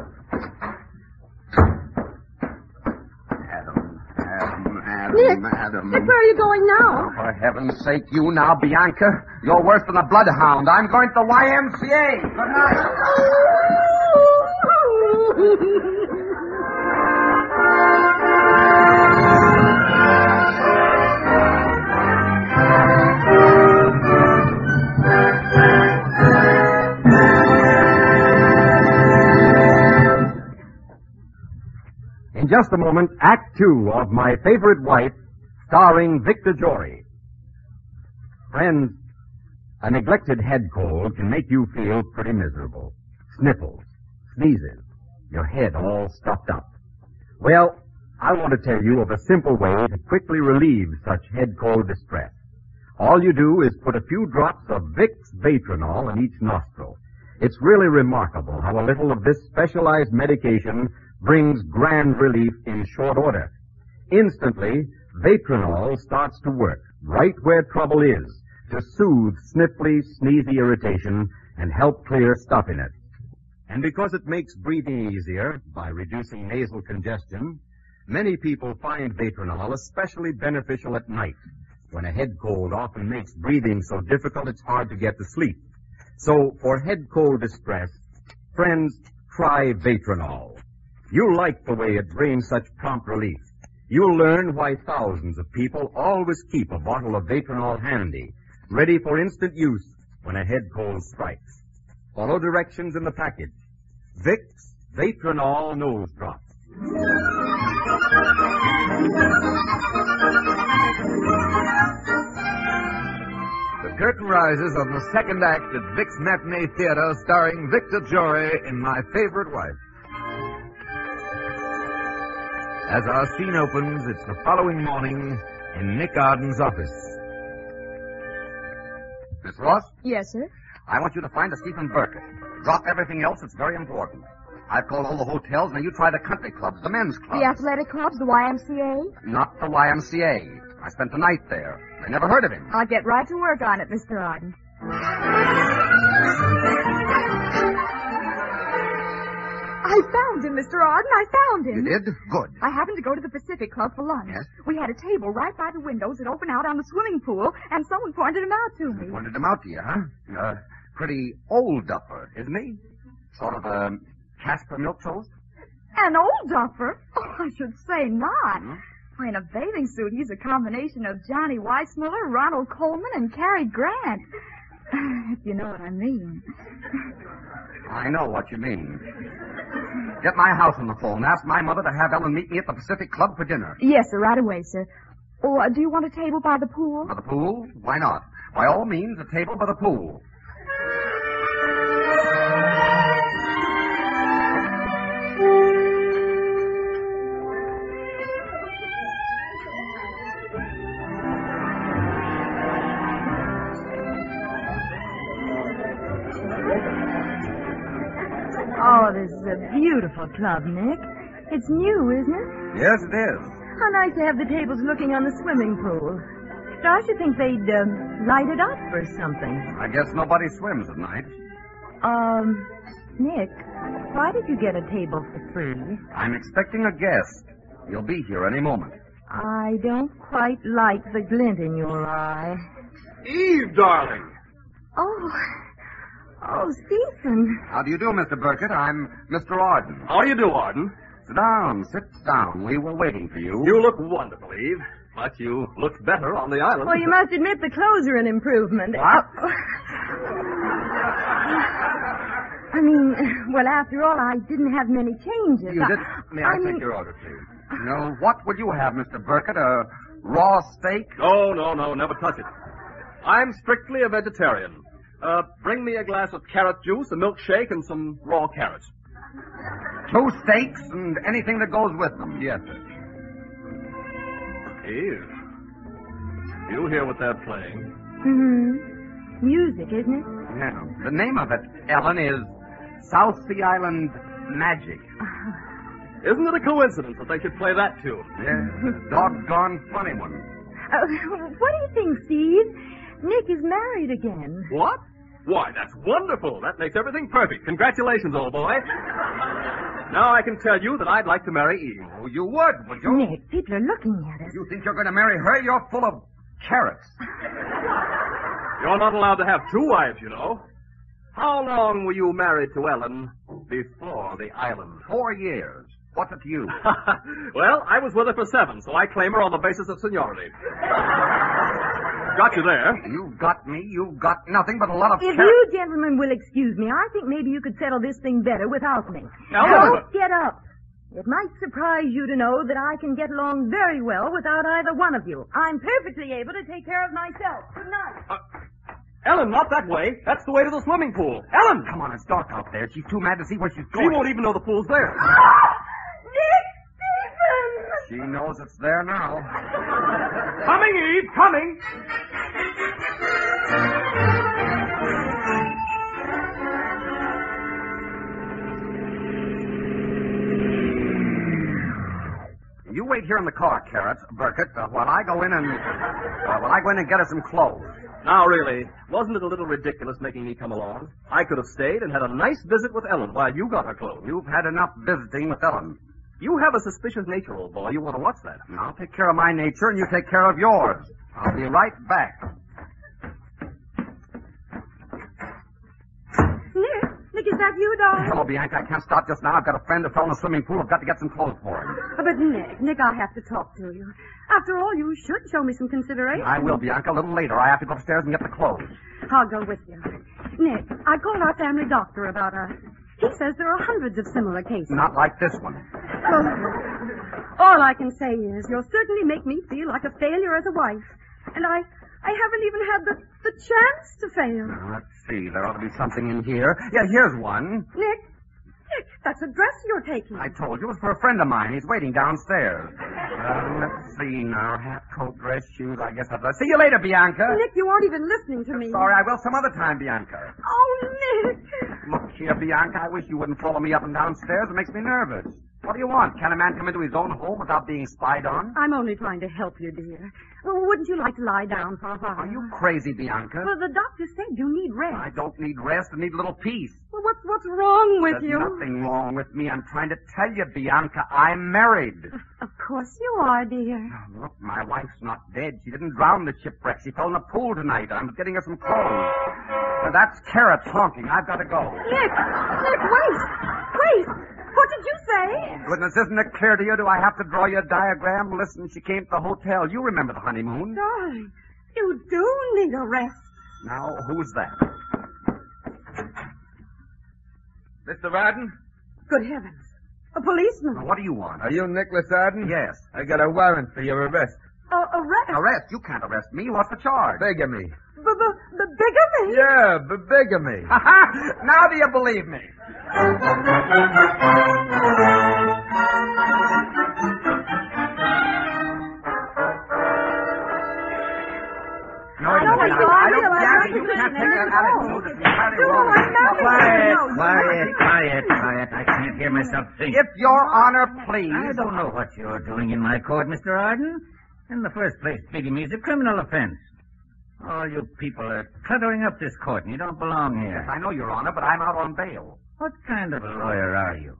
Adam, Adam, Adam, Nick, Adam. Nick, where are you going now? Oh, for heaven's sake, you now, Bianca. You're worse than a bloodhound. I'm going to the YMCA. Good night. just a moment, Act Two of My Favorite Wife, starring Victor Jory. Friends, a neglected head cold can make you feel pretty miserable. Sniffles, sneezes, your head all stuffed up. Well, I want to tell you of a simple way to quickly relieve such head cold distress. All you do is put a few drops of Vicks Va-tro-nol in each nostril. It's really remarkable how a little of this specialized medication brings grand relief in short order. Instantly, Va-tro-nol starts to work right where trouble is to soothe sniffly, sneezy irritation and help clear stuff in it. And because it makes breathing easier by reducing nasal congestion, many people find Va-tro-nol especially beneficial at night when a head cold often makes breathing so difficult it's hard to get to sleep. So, for head cold distress, Friends, try Va-tro-nol. You'll like the way it brings such prompt relief. You'll learn why thousands of people always keep a bottle of Va-tro-nol handy, ready for instant use when a head cold strikes. Follow directions in the package. Vicks Va-tro-nol Nose Drops. The curtain rises on the second act at Vicks Matinee Theater starring Victor Jory in My Favorite Wife. As our scene opens, it's the following morning in Nick Arden's office. Miss Ross, Yes, sir. I want you to find a Stephen Burkett. Drop everything else. It's very important. I've called all the hotels. Now you try the country clubs, the men's clubs. The athletic clubs, the YMCA. Not the YMCA. I spent the night there. I never heard of him. I'll get right to work on it, Mr. Arden. I found him, Mr. Arden. I found him. You did? Good. I happened to go to the Pacific Club for lunch. Yes? We had a table right by the windows that open out on the swimming pool, and someone pointed him out to me. Pointed him out to you, huh? Uh, pretty old duffer, isn't he? Sort of a Caspar Milquetoast? An old duffer? Oh, I should say not. In a bathing suit, he's a combination of Johnny Weissmuller, Ronald Colman, and Cary Grant. If you know what I mean. I know what you mean. Get my house on the phone. Ask my mother to have Ellen meet me at the Pacific Club for dinner. Yes, sir, right away, sir. Oh, uh, do you want a table by the pool? By the pool? Why not? By all means, a table by the pool. Beautiful club, Nick. It's new, isn't it? Yes, it is. How nice to have the tables looking on the swimming pool. I should think they'd um, light it up or something. I guess nobody swims at night. Um, Nick, why did you get a table for free? I'm expecting a guest. He'll be here any moment. I don't quite like the glint in your eye. Eve, darling. Oh, oh, Stephen. How do you do, Mr. Burkett? I'm Mr. Arden. How do you do, Arden? Sit down, sit down. We were waiting for you. You look wonderful, Eve. But you look better on the island. Well, you must admit the clothes are an improvement. What? Oh. I mean, well, after all, I didn't have many changes. You I- did? May I, I mean, take your order, please? No, what would you have, Mr. Burkett? A raw steak? No, no, no, never touch it. I'm strictly a vegetarian. Uh, bring me a glass of carrot juice, a milkshake, and some raw carrots. Two steaks and anything that goes with them. Yes, sir. Eve, you hear what they're playing? Mm-hmm. Music, isn't it? Yeah. The name of it, Ellen, is South Sea Island Magic. Isn't it a coincidence that they should play that tune? Yeah, a doggone funny one. Uh, what do you think, Steve? Nick is married again. What? Why, that's wonderful. That makes everything perfect. Congratulations, old boy. Now I can tell you that I'd like to marry Eve. Oh, you would, would you? Nick, people are looking at us. You think you're going to marry her? You're full of carrots. You're not allowed to have two wives, you know. How long were you married to Ellen before the island? Four years. What's it to you? well, I was with her for seven, so I claim her on the basis of seniority. Got you there. You've got me. You've got nothing but a lot of If carrots. you gentlemen will excuse me, I think maybe you could settle this thing better without me. Now, Don't Elizabeth. get up. It might surprise you to know that I can get along very well without either one of you. I'm perfectly able to take care of myself. Good night. Uh, Ellen, not that way. That's the way to the swimming pool. Ellen! Come on, it's dark out there. She's too mad to see where she's going. She won't even know the pool's there. Ah! Nick Stephen! She knows it's there now. Coming, Eve, coming. You wait here in the car, Carrots, Burkett, uh, while I go in and uh, while I go in and get her some clothes. Now, really, wasn't it a little ridiculous making me come along? I could have stayed and had a nice visit with Ellen while you got her clothes. You've had enough visiting with Ellen. You have a suspicious nature, old boy. You want to watch that? I'll take care of my nature, and you take care of yours. I'll be right back. Nick, Nick, is that you, darling? Hello, Bianca. I can't stop just now. I've got a friend who fell in a swimming pool. I've got to get some clothes for him. Oh, but Nick, Nick, I have to talk to you. After all, you should show me some consideration. I will, Bianca, a little later. I have to go upstairs and get the clothes. I'll go with you. Nick, I called our family doctor about us. He says there are hundreds of similar cases. Not like this one. Well, all I can say is you'll certainly make me feel like a failure as a wife. And I I haven't even had the, the chance to fail. Now, let's see. There ought to be something in here. Yeah, here's one. Nick, Nick, that's a dress you're taking. I told you it was for a friend of mine. He's waiting downstairs. Uh, let's see now. Hat, coat, dress, shoes. I guess I'll... See you later, Bianca. Nick, you aren't even listening to me. Sorry, I will some other time, Bianca. Oh, Nick. Look here, Bianca. I wish you wouldn't follow me up and downstairs. It makes me nervous. What do you want? Can a man come into his own home without being spied on? I'm only trying to help you, dear. Wouldn't you like to lie down for a while? Are you crazy, Bianca? Well, the doctor said you need rest. I don't need rest. I need a little peace. Well, what's what's wrong with There's you? nothing wrong with me. I'm trying to tell you, Bianca, I'm married. Of course you are, dear. Look, my wife's not dead. She didn't drown the shipwreck. She fell in a pool tonight. I'm getting her some clothes. Now, that's Carrot honking. I've got to go. Nick, Nick, wait, wait. What did you say? Goodness, isn't it clear to you? Do I have to draw you a diagram? Listen, she came to the hotel. You remember the honeymoon. Darling, you do need a rest. Now, who's that? Mr. Arden? Good heavens. A policeman. Now, what do you want? Are you Nicholas Arden? Yes. I got a warrant for your arrest. Uh, arrest? Arrest? You can't arrest me. What's the charge? Bigamy. B- b- b- bigamy? Yeah, b- bigamy. Ha ha! Now do you believe me? No, I don't I don't. I I don't, realize you a can't Christian take that attitude. It's entirely Do wrong. I know? Quiet, quiet, quiet, quiet. I can't hear myself think. If your honor please. I don't know what you're doing in my court, Mr. Arden. In the first place, bigamy is a criminal offense. All you people are cluttering up this court, and you don't belong here. I know, Your Honor, but I'm out on bail. What kind of a lawyer are you?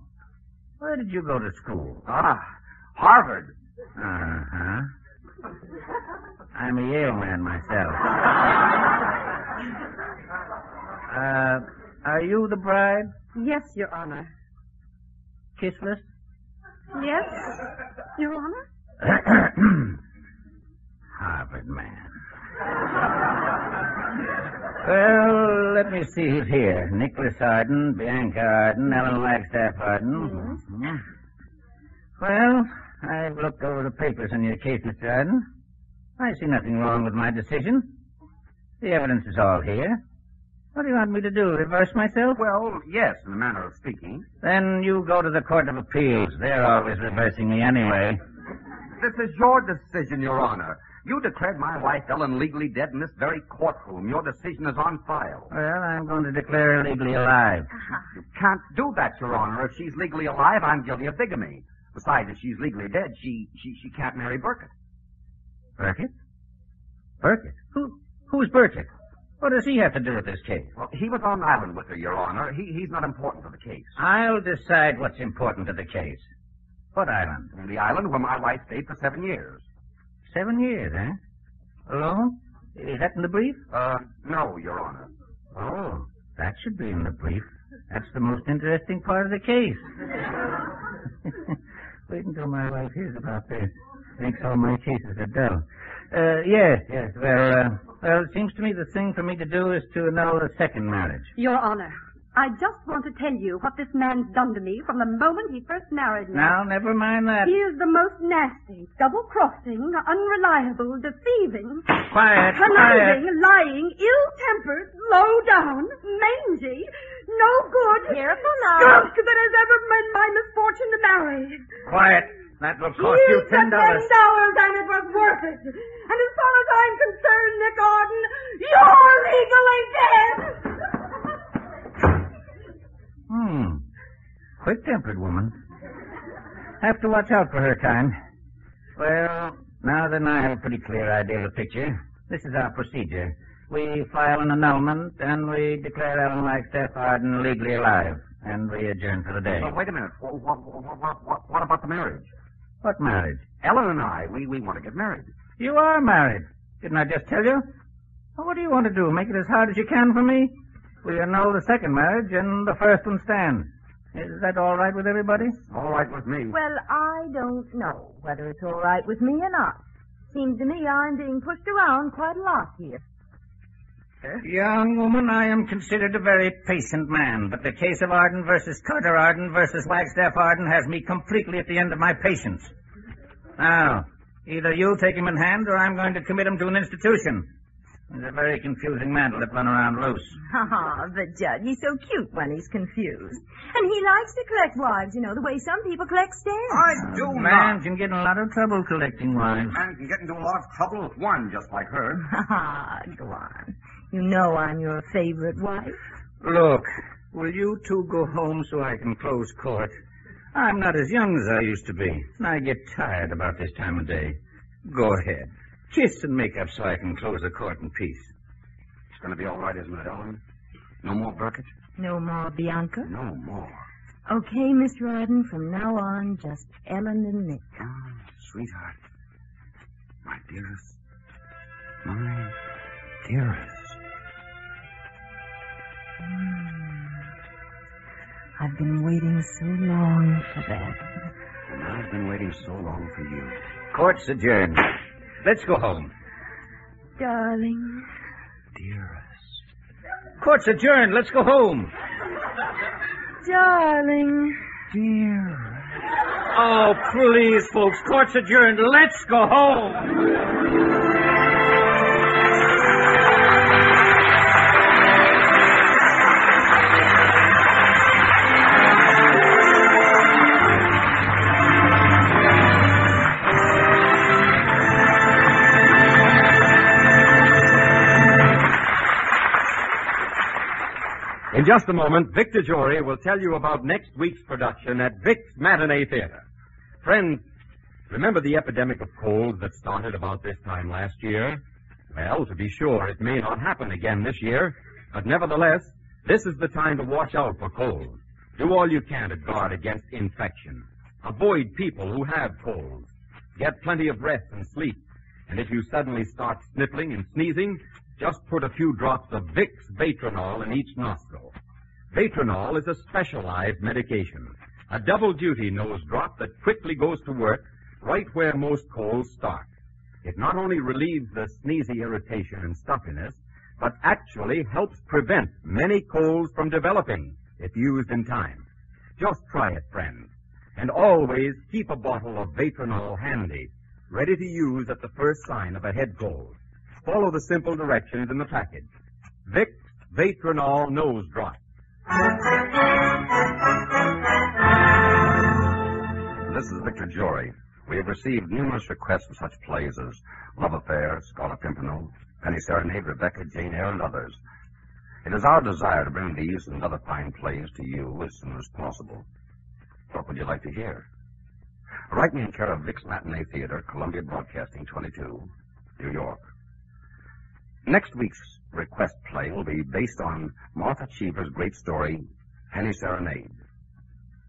Where did you go to school? Ah, Harvard. Uh-huh. I'm a Yale man myself. uh, are you the bride? Yes, Your Honor. Kissless? Yes, Your Honor? Harvard man. Well, let me see who's here. Nicholas Arden, Bianca Arden, Ellen Wagstaff Arden. Mhm. Well, I've looked over the papers in your case, Mr. Arden. I see nothing wrong with my decision. The evidence is all here. What do you want me to do? Reverse myself? Well, yes, in a manner of speaking. Then you go to the Court of Appeals. They're always reversing me anyway. This is your decision, Your Honor. You declared my wife Ellen legally dead in this very courtroom. Your decision is on file. Well, I'm going to declare her legally alive. You can't do that, Your Honor. If she's legally alive, I'm guilty of bigamy. Besides, if she's legally dead, she she, she can't marry Burkett. Burkett? Burkett? Who, who's Burkett? What does he have to do with this case? Well, he was on island with her, Your Honor. He, he's not important to the case. I'll decide what's important to the case. What island? The island where my wife stayed for seven years. Seven years, eh? Alone? Is that in the brief? Uh, no, Your Honor. Oh, that should be in the brief. That's the most interesting part of the case. Wait until my wife hears about this. Thinks all my cases are dull. Uh, yes, yes. Well, uh, well, it seems to me the thing for me to do is to annul the second marriage. Your Honor, I just want to tell you what this man's done to me from the moment he first married me. Now, never mind that. He is the most nasty, double-crossing, unreliable, deceiving, Quiet, conniving, lying, ill-tempered, low-down, mangy, no good, Careful now. skunk that has ever been my misfortune to marry. Quiet. That will cost you ten dollars. ten dollars, and it was worth it. And as far as I'm concerned, Nick Arden, you're legally dead. Hmm. Quick-tempered woman. Have to watch out for her kind. Well, now then I have a pretty clear idea of the picture. This is our procedure. We file an annulment, and we declare Ellen Wagstaff Arden legally alive, and we adjourn for the day. Well, wait a minute. What, what, what, what, what about the marriage? What marriage? Ellen and I, we, we want to get married. You are married. Didn't I just tell you? Well, what do you want to do? Make it as hard as you can for me? We annul the second marriage and the first one stands. Is that all right with everybody? All right with me. Well, I don't know whether it's all right with me or not. Seems to me I'm being pushed around quite a lot here. Young woman, I am considered a very patient man, but the case of Arden versus Carter Arden versus Wagstaff Arden has me completely at the end of my patience. Now, either you take him in hand or I'm going to commit him to an institution. He's a very confusing man to let run around loose. Ah, but Judge, he's so cute when he's confused. And he likes to collect wives, you know, the way some people collect stamps. I do Man not. can get in a lot of trouble collecting wives. Man can get into a lot of trouble with one just like her. Ah, go on. You know I'm your favorite wife. Look, will you two go home so I can close court? I'm not as young as I used to be, and I get tired about this time of day. Go ahead. Kiss and make up so I can close the court in peace. It's going to be all right, isn't it, Ellen? No more Burkett? No more Bianca? No more. Okay, Miss Arden, from now on, just Ellen and Nick. Ah, sweetheart. My dearest. My dearest. Hmm. I've been waiting so long for that. And I've been waiting so long for you. Court's adjourned. Let's go home. Darling. Dearest. Court's adjourned. Let's go home. Darling. Dear. Oh, please, folks. Court's adjourned. Let's go home. In just a moment, Victor Jory will tell you about next week's production at Vicks Matinee Theater. Friends, remember the epidemic of colds that started about this time last year? Well, to be sure, it may not happen again this year, but nevertheless, this is the time to watch out for colds. Do all you can to guard against infection. Avoid people who have colds. Get plenty of rest and sleep. And if you suddenly start sniffling and sneezing, just put a few drops of Vicks Va-tro-nol in each nostril. Va-tro-nol is a specialized medication, a double duty nose drop that quickly goes to work right where most colds start. It not only relieves the sneezy irritation and stuffiness, but actually helps prevent many colds from developing if used in time. Just try it, friends. And always keep a bottle of Va-tro-nol handy, ready to use at the first sign of a head cold. Follow the simple directions in the package. Vicks Va-tro-nol Nose Drop. This is Victor Jory. We have received numerous requests for such plays as Love Affair, Scarlet Pimpernel, Penny Serenade, Rebecca, Jane Eyre, and others. It is our desire to bring these and other fine plays to you as soon as possible. What would you like to hear? Write me in care of Vicks Matinee Theater, Columbia Broadcasting 22, New York. Next week's request play will be based on Martha Cheavens' great story, Penny Serenade.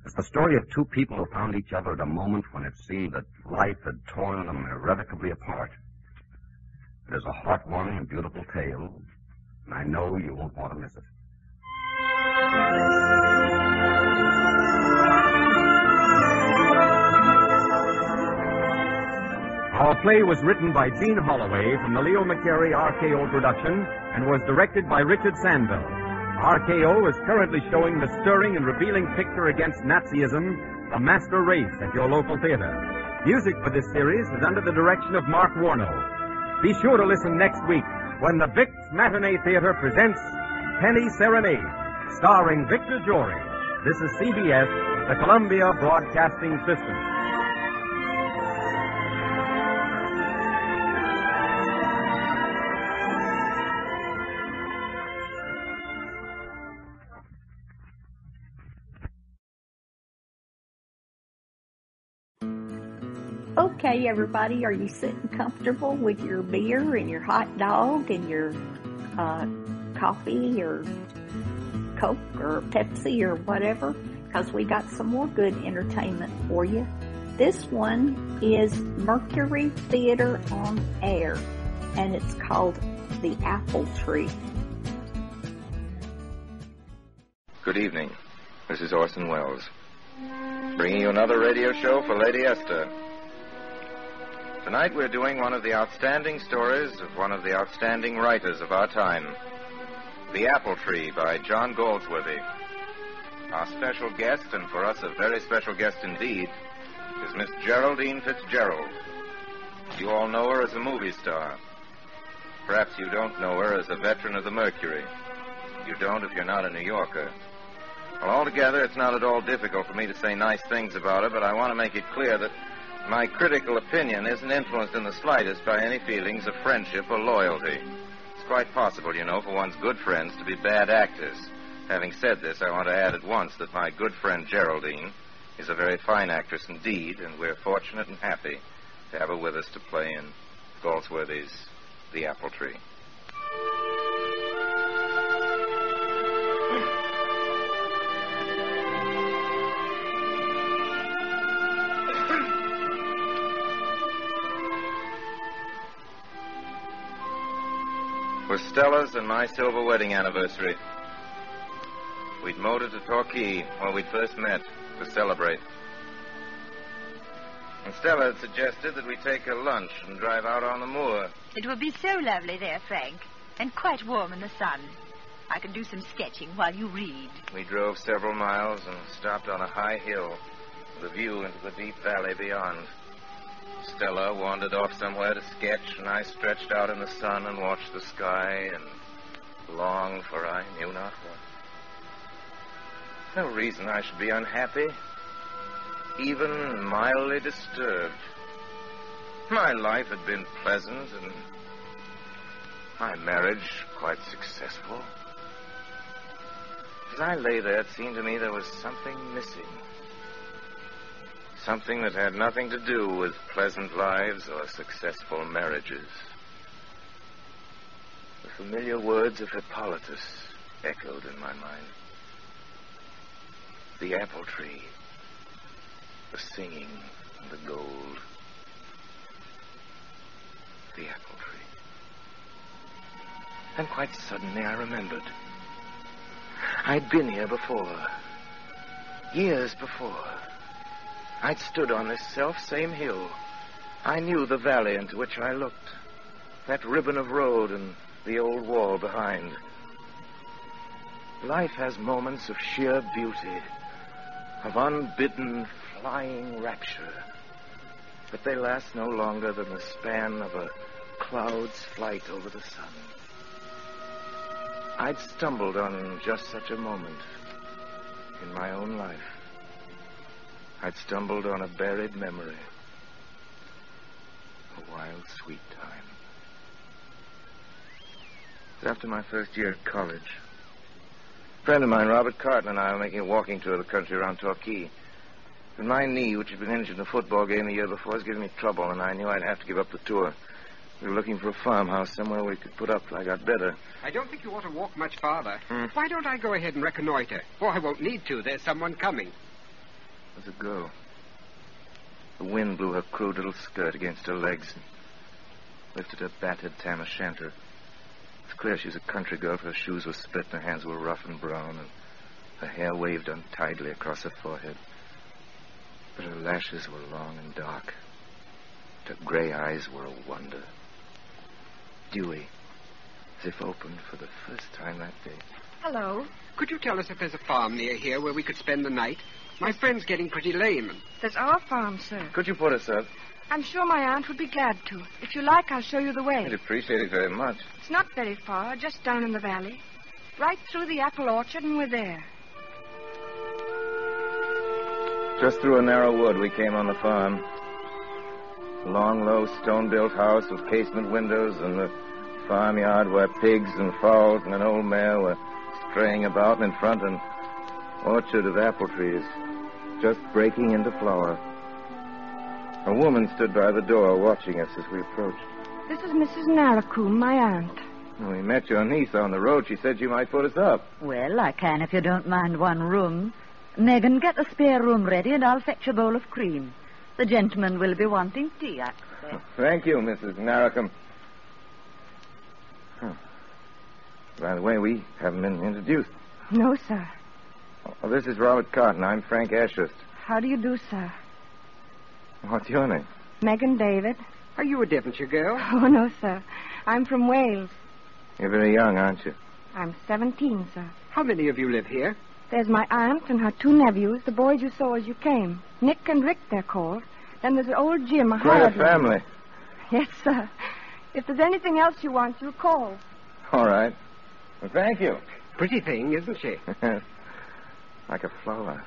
It's the story of two people who found each other at a moment when it seemed that life had torn them irrevocably apart. It is a heartwarming and beautiful tale, and I know you won't want to miss it. Our play was written by Jean Holloway from the Leo McCarey RKO production and was directed by Richard Sanville. RKO is currently showing the stirring and revealing picture against Nazism, The Master Race, at your local theater. Music for this series is under the direction of Mark Warnow. Be sure to listen next week when the Vicks Matinee Theater presents Penny Serenade, starring Victor Jory. This is CBS, the Columbia Broadcasting System. Okay, everybody, are you sitting comfortable with your beer and your hot dog and your uh, coffee or Coke or Pepsi or whatever? Because we got some more good entertainment for you. This one is Mercury Theater on Air, and it's called The Apple Tree. Good evening. This is Orson Welles. Bringing you another radio show for Lady Esther. Tonight we're doing one of the outstanding stories of one of the outstanding writers of our time The Apple Tree by John Galsworthy. Our special guest, and for us a very special guest indeed, is Miss Geraldine Fitzgerald. You all know her as a movie star. Perhaps you don't know her as a veteran of the Mercury. You don't if you're not a New Yorker. Well, altogether, it's not at all difficult for me to say nice things about her, but I want to make it clear that my critical opinion isn't influenced in the slightest by any feelings of friendship or loyalty. It's quite possible, you know, for one's good friends to be bad actors. Having said this, I want to add at once that my good friend Geraldine is a very fine actress indeed, and we're fortunate and happy to have her with us to play in Galsworthy's The Apple Tree. was Stella's and my silver wedding anniversary. We'd motored to Torquay, where we'd first met, to celebrate. And Stella had suggested that we take a lunch and drive out on the moor. It will be so lovely there, Frank, and quite warm in the sun. I can do some sketching while you read. We drove several miles and stopped on a high hill with a view into the deep valley beyond. Stella wandered off somewhere to sketch, and I stretched out in the sun and watched the sky and longed for I knew not what. No reason I should be unhappy, even mildly disturbed. My life had been pleasant and my marriage quite successful. As I lay there, it seemed to me there was something missing. Something that had nothing to do with pleasant lives or successful marriages. The familiar words of Hippolytus echoed in my mind. The apple tree, the singing, the gold. The apple tree. And quite suddenly I remembered. I'd been here before. Years before. I'd stood on this self same hill. I knew the valley into which I looked. That ribbon of road and the old wall behind. Life has moments of sheer beauty, of unbidden flying rapture. But they last no longer than the span of a cloud's flight over the sun. I'd stumbled on just such a moment in my own life. I'd stumbled on a buried memory. A wild, sweet time. It was after my first year at college. A friend of mine, Robert Garton, and I were making a walking tour of the country around Torquay. And my knee, which had been injured in a football game the year before, was giving me trouble, and I knew I'd have to give up the tour. We were looking for a farmhouse somewhere we could put up till I got better. I don't think you ought to walk much farther. Hmm. Why don't I go ahead and reconnoiter? Oh, I won't need to. There's someone coming. There's a girl. The wind blew her crude little skirt against her legs and lifted her battered tam o' shanter. It's clear she was a country girl, for her shoes were split and her hands were rough and brown, and her hair waved untidily across her forehead. But her lashes were long and dark. And Her gray eyes were a wonder. Dewy, as if opened for the first time that day. Hello. Could you tell us if there's a farm near here where we could spend the night? My friend's getting pretty lame. And... That's our farm, sir. Could you put us up? I'm sure my aunt would be glad to. If you like, I'll show you the way. I'd appreciate it very much. It's not very far, just down in the valley. Right through the apple orchard, and we're there. Just through a narrow wood, we came on the farm. A long, low, stone built house with casement windows, and the farmyard where pigs and fowls and an old mare were straying about, and in front, an orchard of apple trees, just breaking into flower. A woman stood by the door watching us as we approached. This is Mrs. Narracombe, my aunt. When we met your niece on the road, she said you might put us up. Well, I can if you don't mind one room. Megan, get the spare room ready and I'll fetch a bowl of cream. The gentleman will be wanting tea, actually. Thank you, Mrs. Narracombe. Huh. By the way, we haven't been introduced. No, sir. Well, this is Robert Cotton. I'm Frank Ashurst. How do you do, sir? What's your name? Megan David. Are you a Devonshire girl? Oh, no, sir. I'm from Wales. You're very young, aren't you? I'm 17, sir. How many of you live here? There's my aunt and her two nephews, the boys you saw as you came. Nick and Rick, they're called. Then there's old Jim, a Quite a hired man. family. Yes, sir. If there's anything else you want, you call. All right. Well, thank you. Pretty thing, isn't she? like a flower.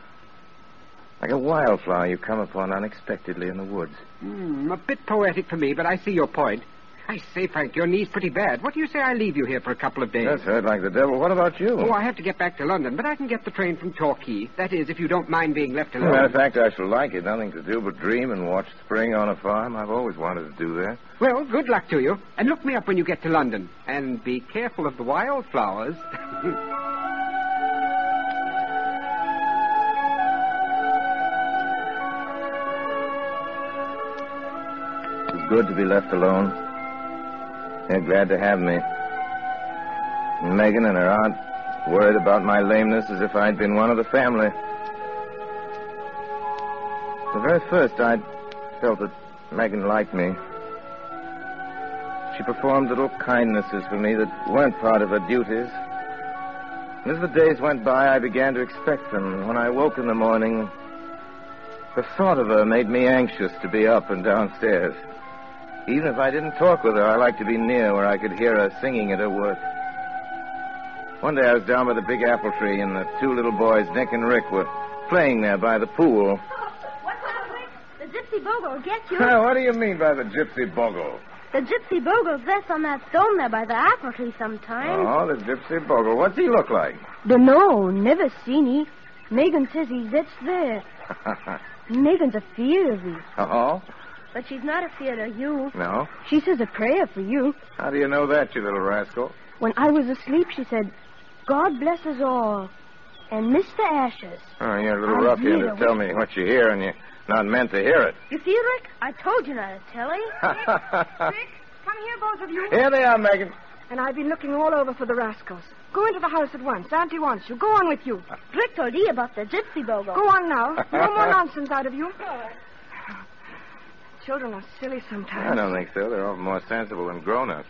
Like a wildflower you come upon unexpectedly in the woods. Hmm, a bit poetic for me, but I see your point. I say, Frank, your knee's pretty bad. What do you say I leave you here for a couple of days? That's hurt like the devil. What about you? Oh, I have to get back to London, but I can get the train from Torquay. That is, if you don't mind being left alone. a matter of fact, I shall like it. Nothing to do but dream and watch spring on a farm. I've always wanted to do that. Well, good luck to you. And look me up when you get to London. And be careful of the wildflowers. good to be left alone. They're glad to have me. Megan and her aunt worried about my lameness as if I'd been one of the family. The very first, I felt that Megan liked me. She performed little kindnesses for me that weren't part of her duties. And as the days went by, I began to expect them. When I woke in the morning, the thought of her made me anxious to be up and downstairs. Even if I didn't talk with her, I liked to be near where I could hear her singing at her work. One day I was down by the big apple tree, and the two little boys, Nick and Rick, were playing there by the pool. What's up, Rick? The gypsy bogle will get you. Now, what do you mean by the gypsy bogle? The gypsy bogle's rests on that stone there by the apple tree sometimes. Oh, the gypsy bogle. What's he look like? Dunno, never seen he. Megan says he sits there. Megan's afeard of you. oh? But she's not afeard of you. No? She says a prayer for you. How do you know that, you little rascal? When I was asleep, she said, God bless us all. And Mr. Ashes. Oh, you're a little I ruffian hear to tell me what you hear, and you're not meant to hear it. You see, Rick? I told you not to tell him. Come here, both of you. Here they are, Megan. And I've been looking all over for the rascals. Go into the house at once. Auntie wants you. Go on with you. Rick told you about the gypsy bogle. Go on now. No more nonsense out of you. Children are silly sometimes. I don't think so. They're often more sensible than grown-ups.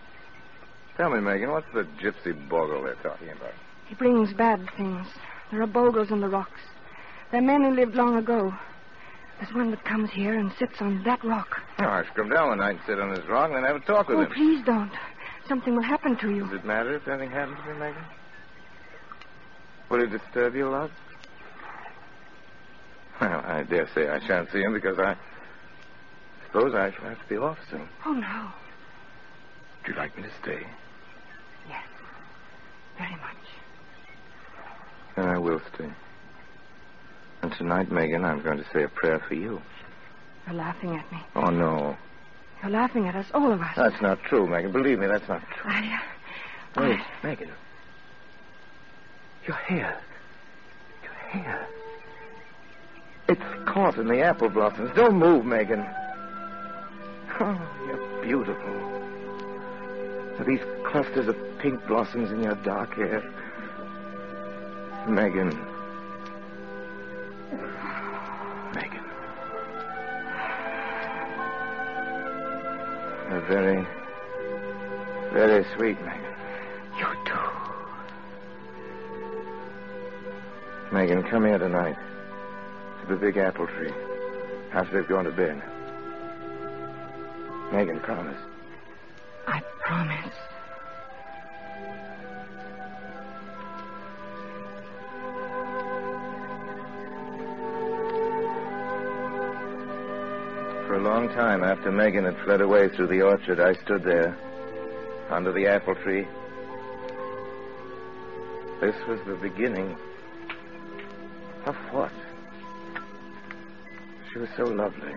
Tell me, Megan, what's the gypsy bogle they're talking about? He brings bad things. There are bogles in the rocks. They're men who lived long ago. There's one that comes here and sits on that rock. Oh, I should come down one night and sit on this rock and then have a talk with Oh, him. please don't. Something will happen to you. Does it matter if anything happens to me, Megan? Will it disturb you a lot? Well, I dare say I shan't see him because I suppose I shall have to be off soon. Oh, no. Would you like me to stay? Yes. Very much. Then I will stay. And tonight, Megan, I'm going to say a prayer for you. You're laughing at me. Oh, no. You're laughing at us, all of us. That's not true, Megan. Believe me, that's not true. I, uh, Wait, Megan. Your hair. Your hair. It's caught in the apple blossoms. Don't move, Megan. Oh, you're beautiful. With these clusters of pink blossoms in your dark hair. Megan. Megan. You're very, very sweet, Megan. You do. Megan, come here tonight. To the big apple tree. After they've gone to bed. Megan, promise. I promise. For a long time after Megan had fled away through the orchard, I stood there, under the apple tree. This was the beginning. Of what? She was so lovely.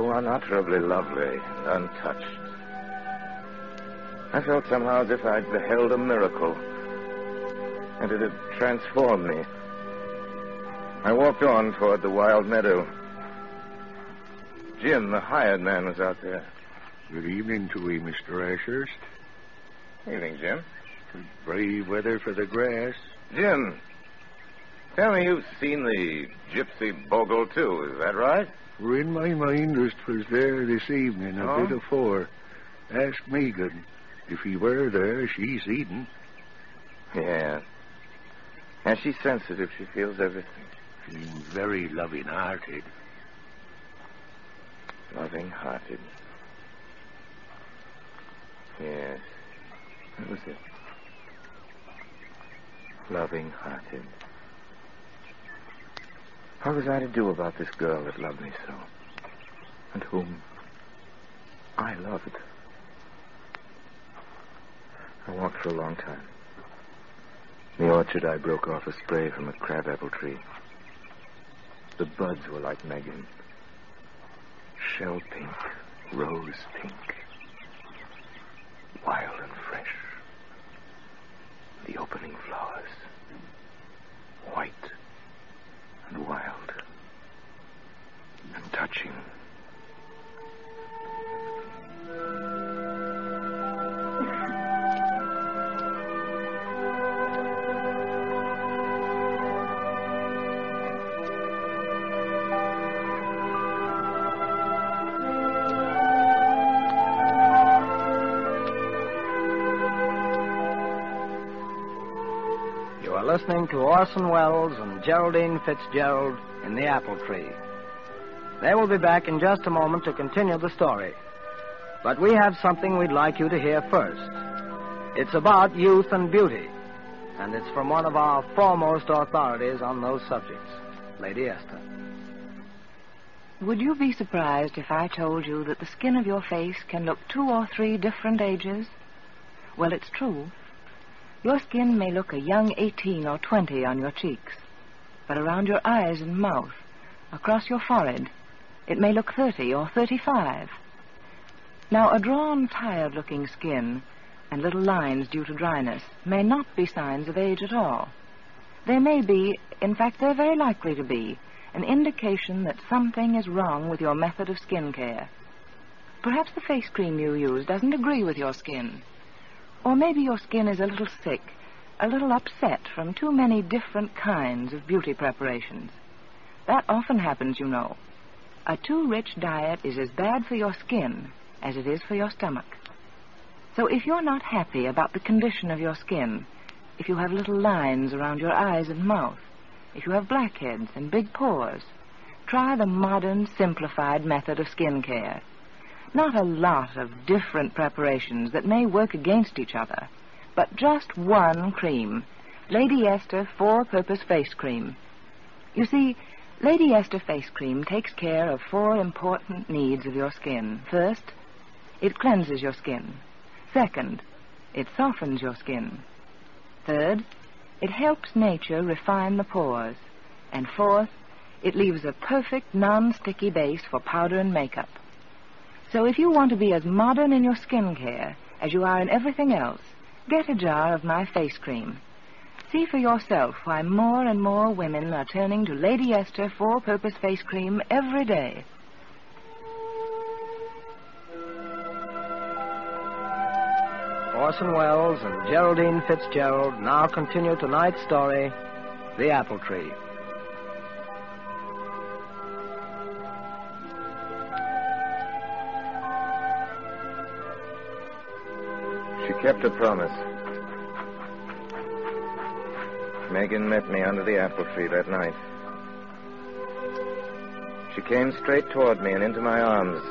So unutterably lovely and untouched. I felt somehow as if I'd beheld a miracle. And it had transformed me. I walked on toward the wild meadow. Jim, the hired man, was out there. Good evening to you, Mr. Ashurst. Evening, Jim. Brave weather for the grass. Jim, Tell me, you've seen the Gypsy Bogle, too, is that right? In my mind as 'twas there this evening, a Oh? bit afore. Ask Megan. If he were there, she's eating. Yeah. And she's sensitive. She feels everything. She's very loving-hearted. Loving-hearted. Yes. That was it. Loving-hearted. What was I to do about this girl that loved me so? And whom I loved? I walked for a long time. In the orchard, I broke off a spray from a crabapple tree. The buds were like Megan. Shell pink, rose pink. Wild and fresh. The opening flowers. White and wild. And touching. Listening to Orson Welles and Geraldine Fitzgerald in The Apple Tree. They will be back in just a moment to continue the story. But we have something we'd like you to hear first. It's about youth and beauty, and it's from one of our foremost authorities on those subjects, Lady Esther. Would you be surprised if I told you that the skin of your face can look two or three different ages? Well, it's true. Your skin may look a young 18 or 20 on your cheeks, but around your eyes and mouth, across your forehead, it may look 30 or 35. Now, a drawn, tired looking skin and little lines due to dryness may not be signs of age at all. They may be, in fact, they're very likely to be, an indication that something is wrong with your method of skin care. Perhaps the face cream you use doesn't agree with your skin. Or maybe your skin is a little sick, a little upset from too many different kinds of beauty preparations. That often happens, you know. A too rich diet is as bad for your skin as it is for your stomach. So if you're not happy about the condition of your skin, if you have little lines around your eyes and mouth, if you have blackheads and big pores, try the modern, simplified method of skin care. Not a lot of different preparations that may work against each other, but just one cream. Lady Esther Four Purpose Face Cream. You see, Lady Esther Face Cream takes care of four important needs of your skin. First, it cleanses your skin. Second, it softens your skin. Third, it helps nature refine the pores. And fourth, it leaves a perfect non-sticky base for powder and makeup. So if you want to be as modern in your skin care as you are in everything else, get a jar of my face cream. See for yourself why more and more women are turning to Lady Esther four-purpose face cream every day. Orson Welles and Geraldine Fitzgerald now continue tonight's story, The Apple Tree. Kept her promise. Megan met me under the apple tree that night. She came straight toward me and into my arms.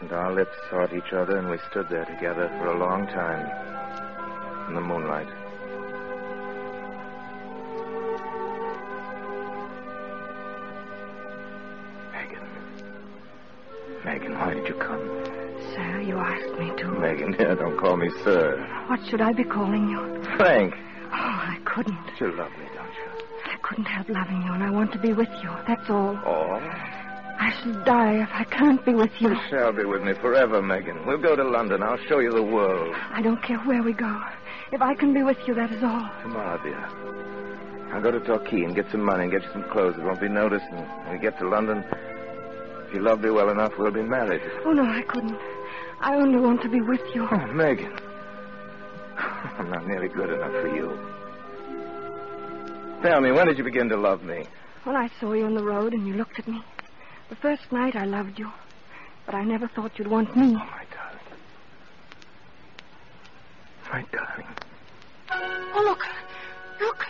And our lips sought each other, and we stood there together for a long time in the moonlight. Megan. Megan, why did you come? Sir, you asked me to. Megan, dear, don't call me sir. What should I be calling you? Frank. Oh, I couldn't. You love me, don't you? I couldn't help loving you, and I want to be with you. That's all. All? I shall die if I can't be with you. you shall be with me forever, Megan. We'll go to London. I'll show you the world. I don't care where we go. If I can be with you, that is all. Tomorrow, dear. I'll go to Torquay and get some money and get you some clothes that won't be noticed. And when we get to London, if you love me well enough, we'll be married. Oh, no, I couldn't. I only want to be with you. Oh, Megan. I'm not nearly good enough for you. Tell me, when did you begin to love me? When I saw you on the road and you looked at me. The first night I loved you. But I never thought you'd want me. Oh, my darling. My darling. Oh, look. Look.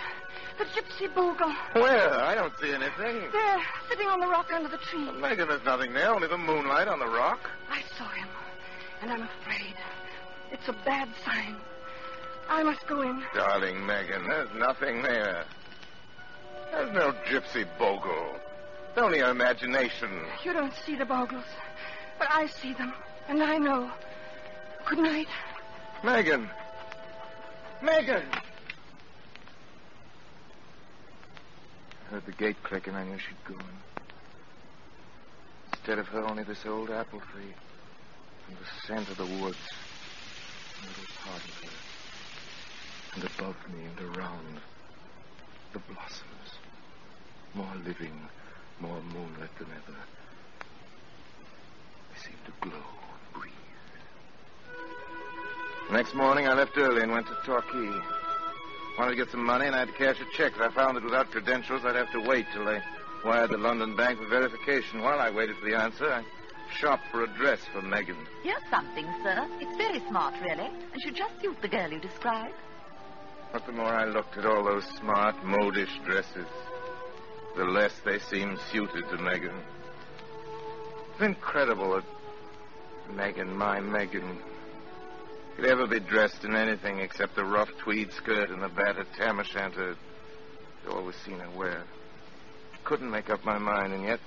The gypsy bogle. Where? I don't see anything. There, sitting on the rock under the tree. Megan, there's nothing there, only the moonlight on the rock. I saw him, and I'm afraid. It's a bad sign. I must go in. Darling Megan, there's nothing there. There's no gypsy bogle. It's only your imagination. You don't see the bogles, but I see them, and I know. Good night. Megan. Megan. I heard the gate click and I knew she'd gone. Instead of her, only this old apple tree and the scent of the woods. A little part of her. And above me and around, the blossoms. More living, more moonlit than ever. They seem to glow and breathe. Next morning, I left early and went to Torquay. Wanted to get some money, and I had to cash a check. If I found that without credentials, I'd have to wait till they wired the London bank for verification. While I waited for the answer, I shopped for a dress for Megan. Here's something, sir. It's very smart, really, and should just suit the girl you describe. But the more I looked at all those smart, modish dresses, the less they seemed suited to Megan. It's incredible that Megan, my Megan, could ever be dressed in anything except the rough tweed skirt and the battered tam o' shanter I'd always seen her wear. Couldn't make up my mind, and yet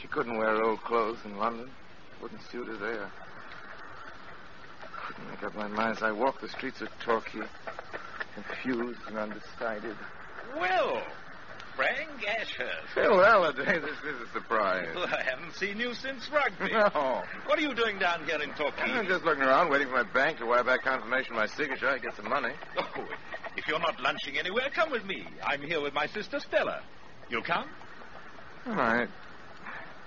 she couldn't wear old clothes in London. Wouldn't suit her there. Couldn't make up my mind as I walked the streets of Torquay, confused and undecided. Well, Frank Ashurst. Phil Halliday, this is a surprise. Well, I haven't seen you since rugby. No. What are you doing down here in Torquay? I'm just looking around, waiting for my bank to wire back confirmation of my signature. I get some money. Oh, if you're not lunching anywhere, come with me. I'm here with my sister Stella. You'll come? All right.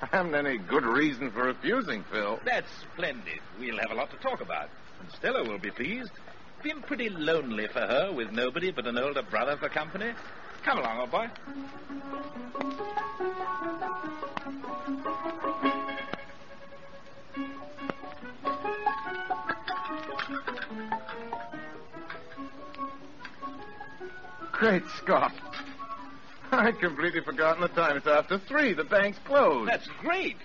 I haven't any good reason for refusing, Phil. That's splendid. We'll have a lot to talk about. And Stella will be pleased. Been pretty lonely for her with nobody but an older brother for company. Come along, old boy. Great Scott. I'd completely forgotten the time. It's after three. The bank's closed. That's great.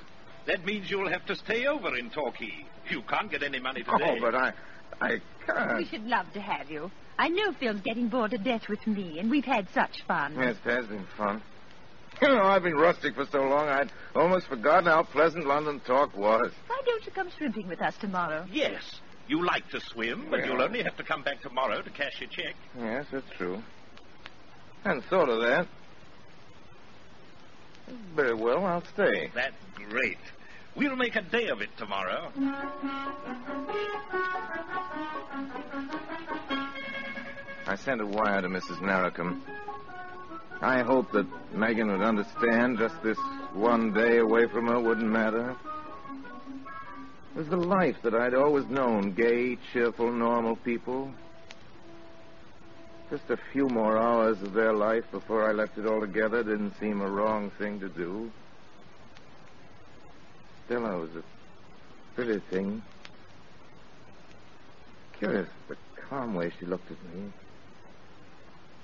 That means you'll have to stay over in Torquay. You can't get any money today. Oh, but I, I can't. We should love to have you. I know Phil's getting bored to death with me, and we've had such fun. Yes, it has been fun. You know, I've been rustic for so long, I'd almost forgotten how pleasant London talk was. Why don't you come swimming with us tomorrow? Yes. You like to swim, but Well. you'll only have to come back tomorrow to cash your check. Yes, that's true. And thought of that. Very well, I'll stay. That's great. We'll make a day of it tomorrow. I sent a wire to Mrs. Narracombe. I hoped that Megan would understand just this one day away from her wouldn't matter. It was the life that I'd always known gay, cheerful, normal people. Just a few more hours of their life before I left it altogether didn't seem a wrong thing to do. Stella was a pretty thing. Curious, the calm way she looked at me.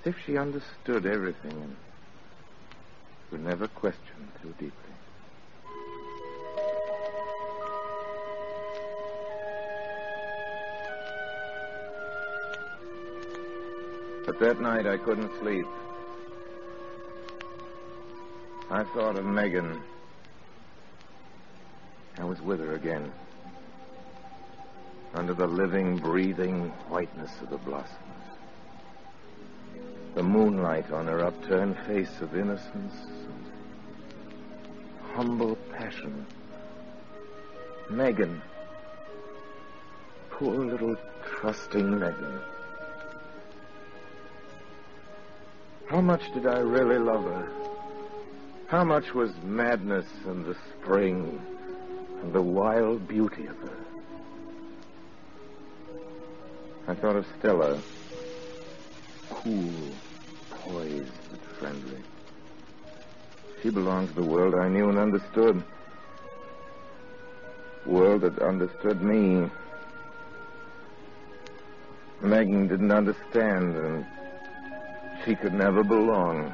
As if she understood everything and would never question too deeply. But that night I couldn't sleep. I thought of Megan. I was with her again. Under the living, breathing whiteness of the blossoms. The moonlight on her upturned face of innocence, and humble passion. Megan. Poor little trusting Megan. How much did I really love her? How much was madness and the spring and the wild beauty of her? I thought of Stella. Cool, poised and friendly. She belonged to the world I knew and understood. World that understood me. Megan didn't understand, and she could never belong.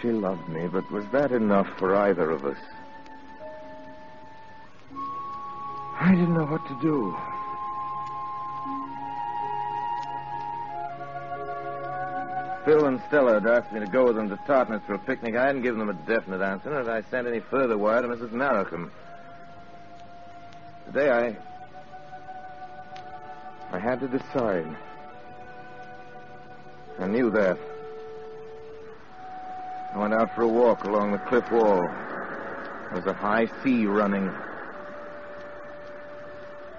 She loved me, but was that enough for either of us? I didn't know what to do. Phil and Stella had asked me to go with them to Tartness for a picnic. I hadn't given them a definite answer, nor had I sent any further wire to Mrs. Markham. Today I. I had to decide. I knew that. I went out for a walk along the cliff wall. There was a high sea running.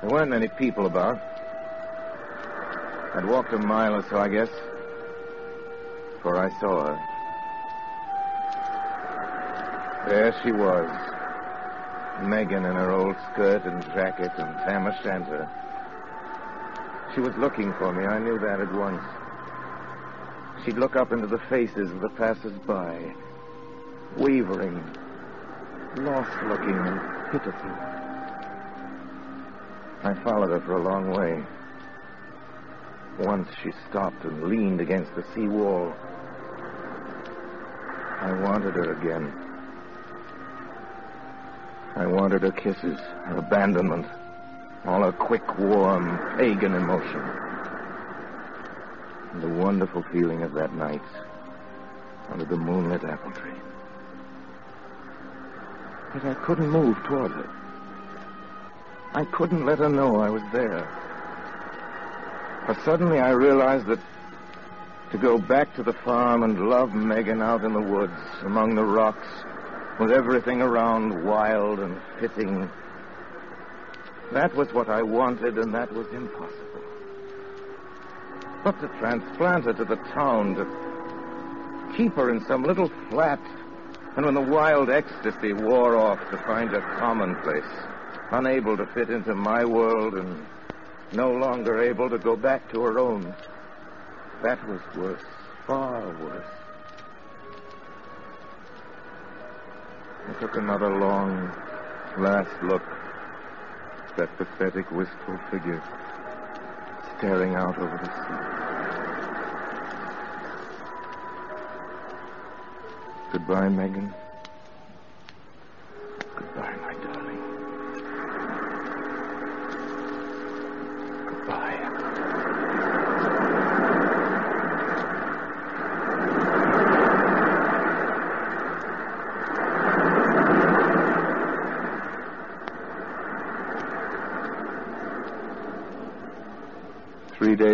There weren't many people about. I'd walked a mile or so, I guess, before I saw her. There she was, Megan in her old skirt and jacket and tam o' shanter. She was looking for me. I knew that at once. She'd look up into the faces of the passers-by, wavering, lost-looking and pitiful. I followed her for a long way. Once she stopped and leaned against the sea wall. I wanted her again. I wanted her kisses, her abandonment, all her quick, warm, pagan emotion. And the wonderful feeling of that night under the moonlit apple tree. But I couldn't move toward her. I couldn't let her know I was there. For suddenly I realized that to go back to the farm and love Megan out in the woods, among the rocks, with everything around wild and fitting, that was what I wanted, and that was impossible. But to transplant her to the town, to keep her in some little flat, and when the wild ecstasy wore off, to find her commonplace, unable to fit into my world and no longer able to go back to her own. That was worse, far worse. I took another long, last look at that pathetic, wistful figure staring out over the sea. Goodbye, Megan. Goodbye,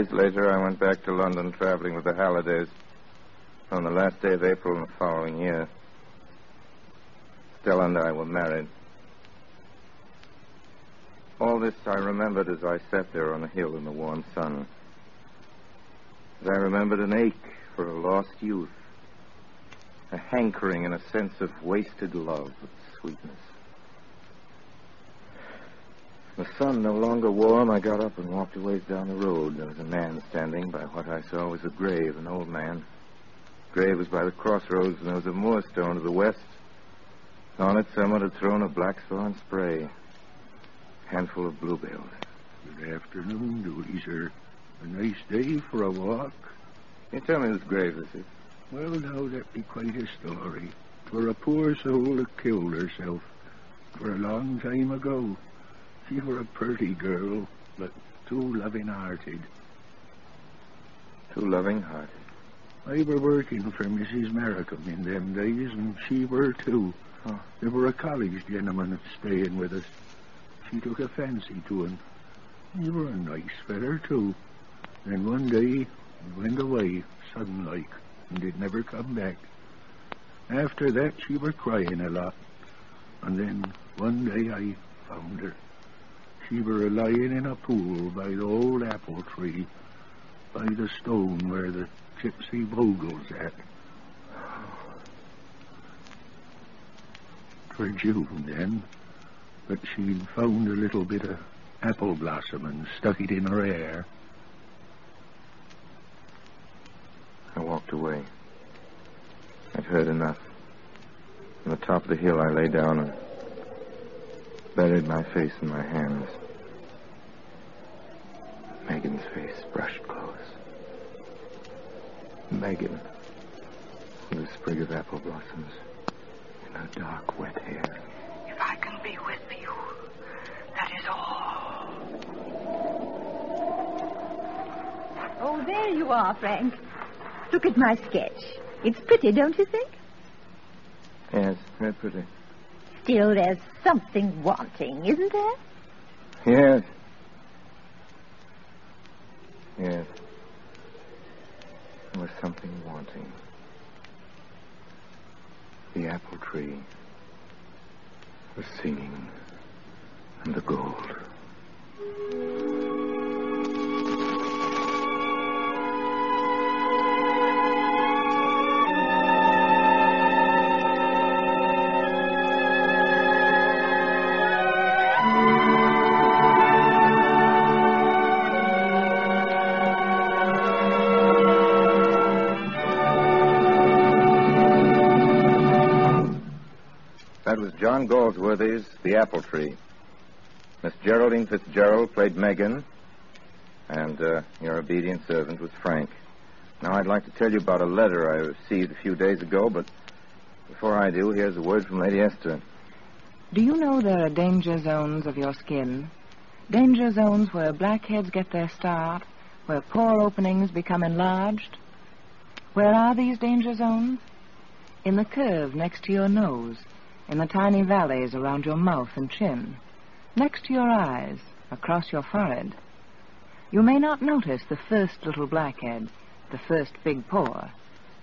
days later, I went back to London traveling with the Hallidays on the last day of April in the following year. Stella and I were married. All this I remembered as I sat there on the hill in the warm sun. As I remembered an ache for a lost youth, a hankering and a sense of wasted love and sweetness. The sun no longer warm, I got up and walked a ways down the road. There was a man standing by what I saw was a grave, an old man. The grave was by the crossroads, and there was a moorstone to the west. On it, someone had thrown a blackthorn spray. A handful of bluebells. Good afternoon, Dooley, sir. A nice day for a walk. Can you tell me whose grave this is? Well, now, that be quite a story. For a poor soul that killed herself. For a long time ago. She were a pretty girl, but too loving-hearted. Too loving-hearted? I were working for Mrs. Markham in them days, and she were too. Oh. There were a college gentleman staying with us. She took a fancy to him. He were a nice feller, too. Then one day, he went away, sudden-like, and did never come back. After that, she were crying a lot. And then, one day, I found her. She were lying in a pool by the old apple tree, by the stone where the gypsy bogle's at. For June then, but she'd found a little bit of apple blossom and stuck it in her hair. I walked away. I'd heard enough. On the top of the hill, I lay down and buried my face in my hands. Megan's face brushed close. Megan, with a sprig of apple blossoms in her dark, wet hair. If I can be with you, that is all. Oh, there you are, Frank. Look at my sketch. It's pretty, don't you think? Yes, very pretty. Still, there's something wanting, isn't there? Yes. Yes. There was something wanting. The apple tree was singing, and the gold. John Galsworthy's The Apple Tree. Miss Geraldine Fitzgerald played Megan, and uh, your obedient servant was Frank. Now, I'd like to tell you about a letter I received a few days ago, but before I do, here's a word from Lady Esther. Do you know there are danger zones of your skin? Danger zones where blackheads get their start, where pore openings become enlarged? Where are these danger zones? In the curve next to your nose, in the tiny valleys around your mouth and chin, next to your eyes, across your forehead. You may not notice the first little blackhead, the first big pore,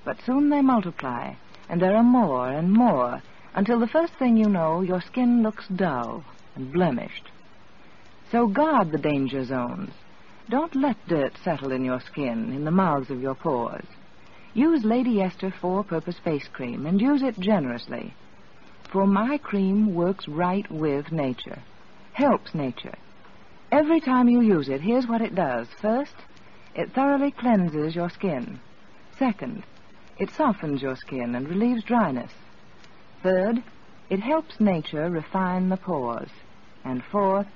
but soon they multiply, and there are more and more, until the first thing you know, your skin looks dull and blemished. So guard the danger zones. Don't let dirt settle in your skin, in the mouths of your pores. Use Lady Esther four-purpose face cream, and use it generously. For my cream works right with nature, helps nature. Every time you use it, here's what it does. First, it thoroughly cleanses your skin. Second, it softens your skin and relieves dryness. Third, it helps nature refine the pores. And fourth,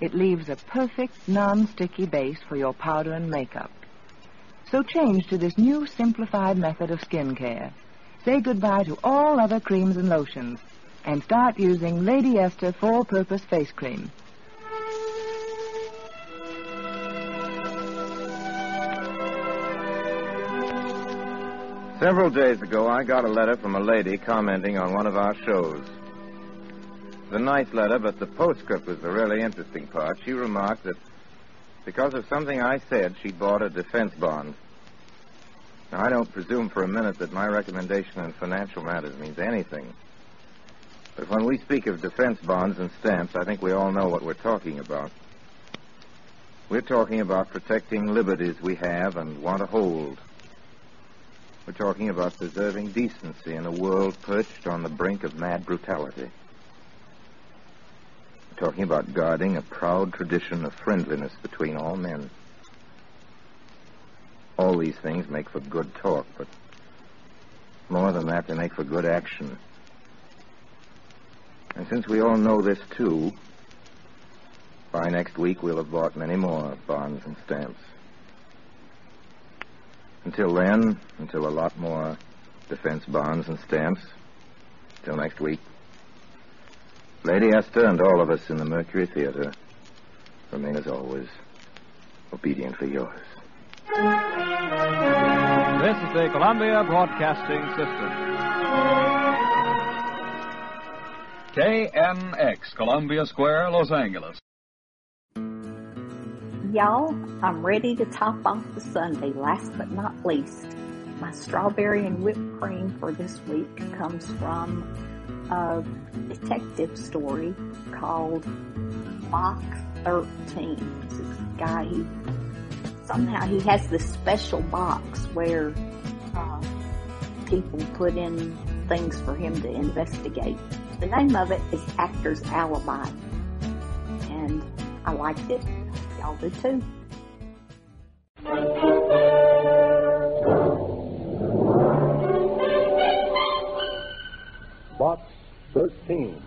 it leaves a perfect non-sticky base for your powder and makeup. So change to this new simplified method of skin care. Say goodbye to all other creams and lotions and start using Lady Esther four-purpose face cream. Several days ago, I got a letter from a lady commenting on one of our shows. Was a nice letter, but the postscript was the really interesting part. She remarked that because of something I said, she bought a defense bond. Now, I don't presume for a minute that my recommendation in financial matters means anything. But when we speak of defense bonds and stamps, I think we all know what we're talking about. We're talking about protecting liberties we have and want to hold. We're talking about preserving decency in a world perched on the brink of mad brutality. We're talking about guarding a proud tradition of friendliness between all men. All these things make for good talk, but more than that, they make for good action. And since we all know this, too, by next week we'll have bought many more bonds and stamps. Until then, until a lot more defense bonds and stamps, till next week, Lady Esther and all of us in the Mercury Theater remain as always obediently yours. This is the Columbia Broadcasting System. KNX, Columbia Square, Los Angeles. Y'all, I'm ready to top off the Sundae. Last but not least, my strawberry and whipped cream for this week comes from a detective story called Box 13. This is a guy, he, somehow he has this special box where uh, people put in things for him to investigate. The name of it is Actor's Alibi. And I liked it. Y'all do too. Box 13.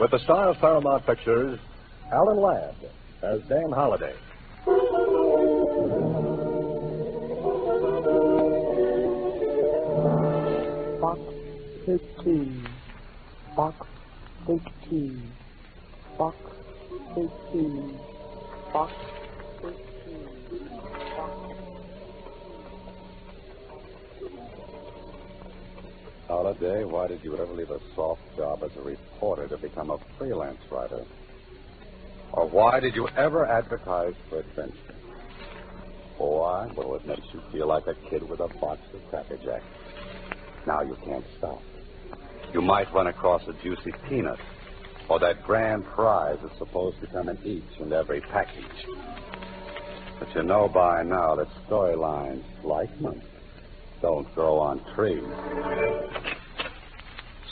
With the star of Paramount Pictures, Alan Ladd as Dan Holliday. Box fifteen. Box 13. Box 13. Box 13. Holiday, why did you ever leave a soft job as a reporter to become a freelance writer? Or why did you ever advertise for adventure? Why? Well, it makes you feel like a kid with a box of Cracker Jacks. Now you can't stop. You might run across a juicy peanut or that grand prize that's supposed to come in each and every package. But you know by now that storylines like them don't grow on trees.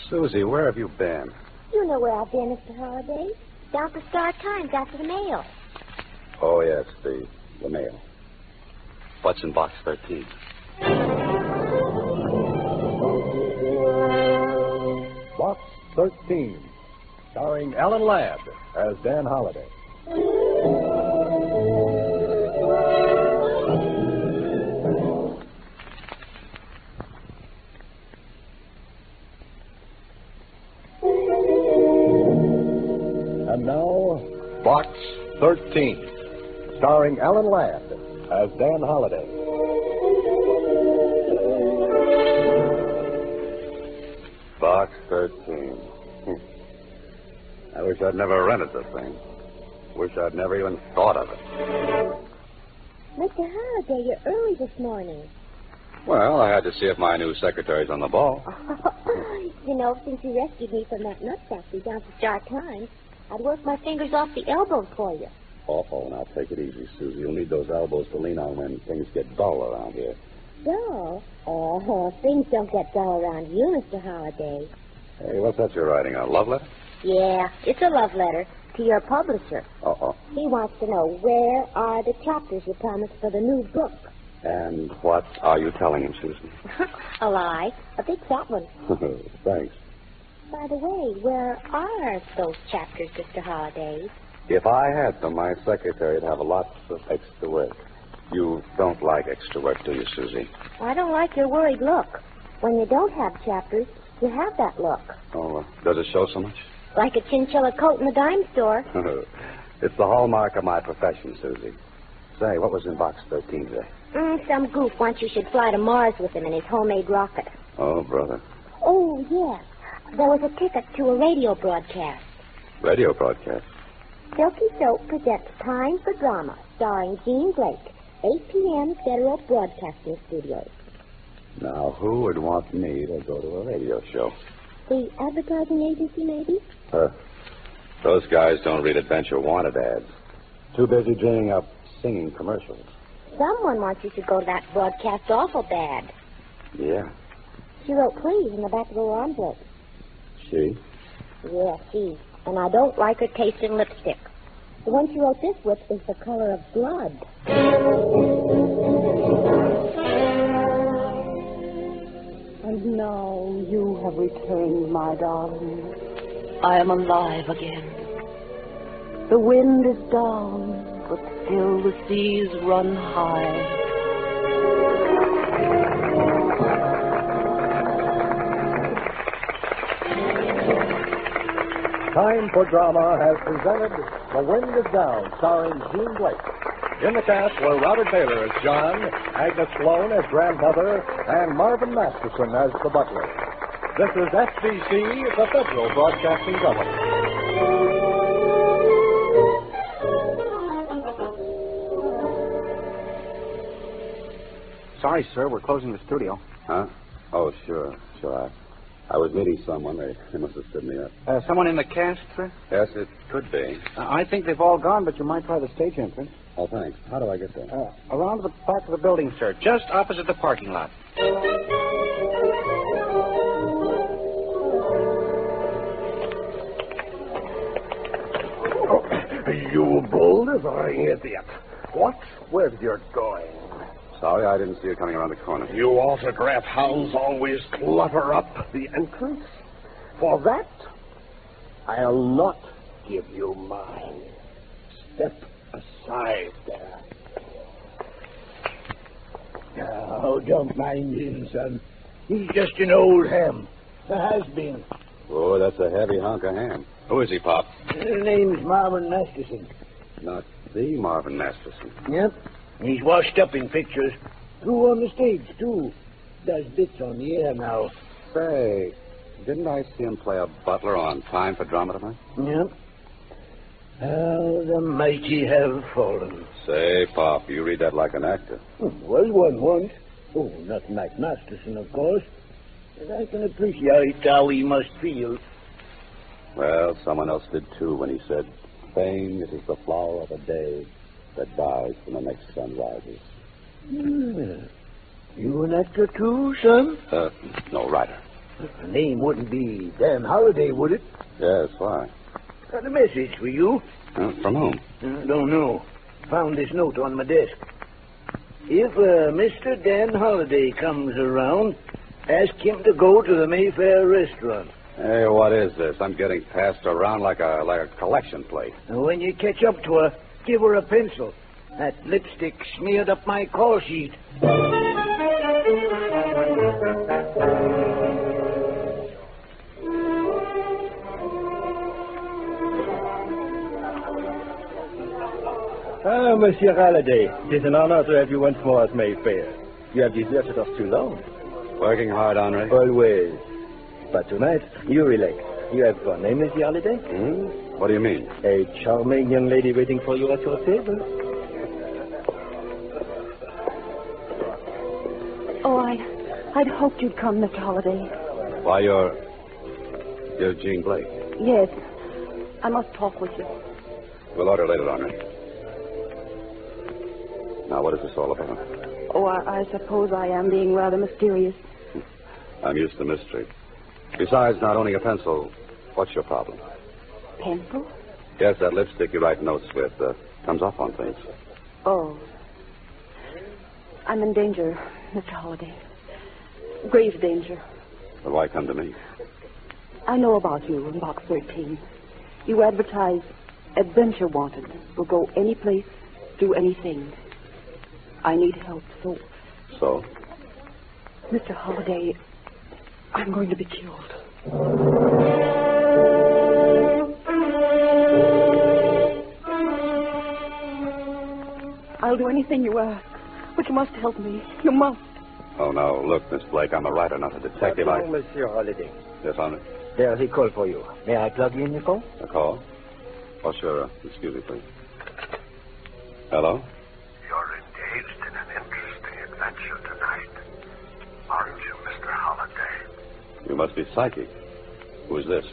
Susie, where have you been? You know where I've been, Mr. Holliday. Down for Star Times after the mail. Oh, yes, the, the mail. What's in box 13? 13, starring Alan Ladd as Dan Holliday. And now, Box 13, starring Alan Ladd as Dan Holliday. Box 13. I wish I'd never rented the thing. Wish I'd never even thought of it. Mr. Holliday, you're early this morning. Well, I had to see if my new secretary's on the ball. you know, since you rescued me from that nut factory down to Star Times, I'd work my fingers off the elbows for you. Awful. Now take it easy, Susie. You'll need those elbows to lean on when things get dull around here. Dull? Oh, things don't get dull around you, Mr. Holliday. Hey, what's that you're writing? A love letter? Yeah, it's a love letter to your publisher. Uh-oh. He wants to know where are the chapters you promised for the new book. And what are you telling him, Susan? a lie. A big fat one. Thanks. By the way, where are those chapters, Mr. Holliday? If I had them, my secretary'd have lots of extra work. You don't like extra work, do you, Susie? I don't like your worried look. When you don't have chapters, you have that look. Oh, uh, does it show so much? Like a chinchilla coat in the dime store. it's the hallmark of my profession, Susie. Say, what was in box 13 today? Mm, some goof wants you should fly to Mars with him in his homemade rocket. Oh, brother. Oh, yes. There was a ticket to a radio broadcast. Radio broadcast? Silky Soap presents Time for Drama, starring Jean Blake, 8 p.m. Federal Broadcasting Studios. Now, who would want me to go to a radio show? The advertising agency, maybe? Uh, those guys don't read adventure wanted ads. Too busy dreaming up singing commercials. Someone wants you to go to that broadcast awful bad. Yeah. She wrote please in the back of the envelope. She? Yeah, she. And I don't like her taste in lipstick. The one she wrote this with is the color of blood. And now you have returned, my darling. I am alive again. The wind is down, but still the seas run high. Time for Drama has presented The Wind is Down, starring Jean Blake. In the cast were Robert Baylor as John, Agnes Sloan as grandmother, and Marvin Masterson as the butler. This is FBC, the Federal Broadcasting Company. Sorry, sir. We're closing the studio. Huh? Oh, sure, sure. I, I was meeting someone. They, they must have stood me up. Uh, someone in the cast, sir? Yes, it could be. Uh, I think they've all gone, but you might try the stage entrance. Oh, thanks. How do I get there? Uh, around the back of the building, sir. Just opposite the parking lot. You bouldering idiot. What? Where you're going? Sorry, I didn't see you coming around the corner. You autograph hounds always clutter up the entrance. For that, I'll not give you mine. Step aside there. Now, don't mind him, son. He's just an old ham. A has-been. Oh, that's a heavy hunk of ham. Who is he, Pop? His name's Marvin Masterson. Not the Marvin Masterson. Yep. He's washed up in pictures. Through on the stage, too. Does bits on the air now. Say, didn't I see him play a butler on Time for Drama tonight? Yep. How the mighty have fallen. Say, Pop, you read that like an actor. Was one once. Oh, not Mac Masterson, of course. But I can appreciate how he must feel. Well, someone else did too when he said, Fame is the flower of a day that dies when the next sun rises. Hmm. You an actor too, son? Uh, no, writer. The name wouldn't be Dan Holliday, would it? Yes, why? Got a message for you. Uh, from whom? Uh, don't know. Found this note on my desk. If uh, Mr. Dan Holliday comes around, ask him to go to the Mayfair restaurant. Hey, what is this? I'm getting passed around like a like a collection plate. When you catch up to her, give her a pencil. That lipstick smeared up my call sheet. Ah, Monsieur Halliday, it is an honor to have you once more at Mayfair. You have deserted us too long. Working hard, Henri? Always. But tonight, you relax. You have one name, Monsieur Halliday? Hmm? What do you mean? A charming young lady waiting for you at your table. Oh, I, I'd hoped you'd come, Mr. Holliday. Why, you're. You're Jean Blake. Yes. I must talk with you. We'll order later, Henri. Now, what is this all about? Oh, I, I suppose I am being rather mysterious. I'm used to mystery. Besides not owning a pencil, what's your problem? Pencil? Yes, that lipstick you write notes with uh, comes off on things. Oh. I'm in danger, Mr. Holliday. Grave danger. But why come to me? I know about you in Box 13. You advertise adventure wanted. Will go any place, do anything. I need help, so, So? Mr. Holliday, I'm going to be killed. I'll do anything you ask, but you must help me. You must. Oh, no. Look, Miss Blake, I'm a writer, not a detective. I... Hello, Monsieur Holliday. Yes, Henri? There's a call for you. May I plug you in the phone? A call? Oh, sure. Uh, excuse me, please. Hello? You must be psychic. Who is this?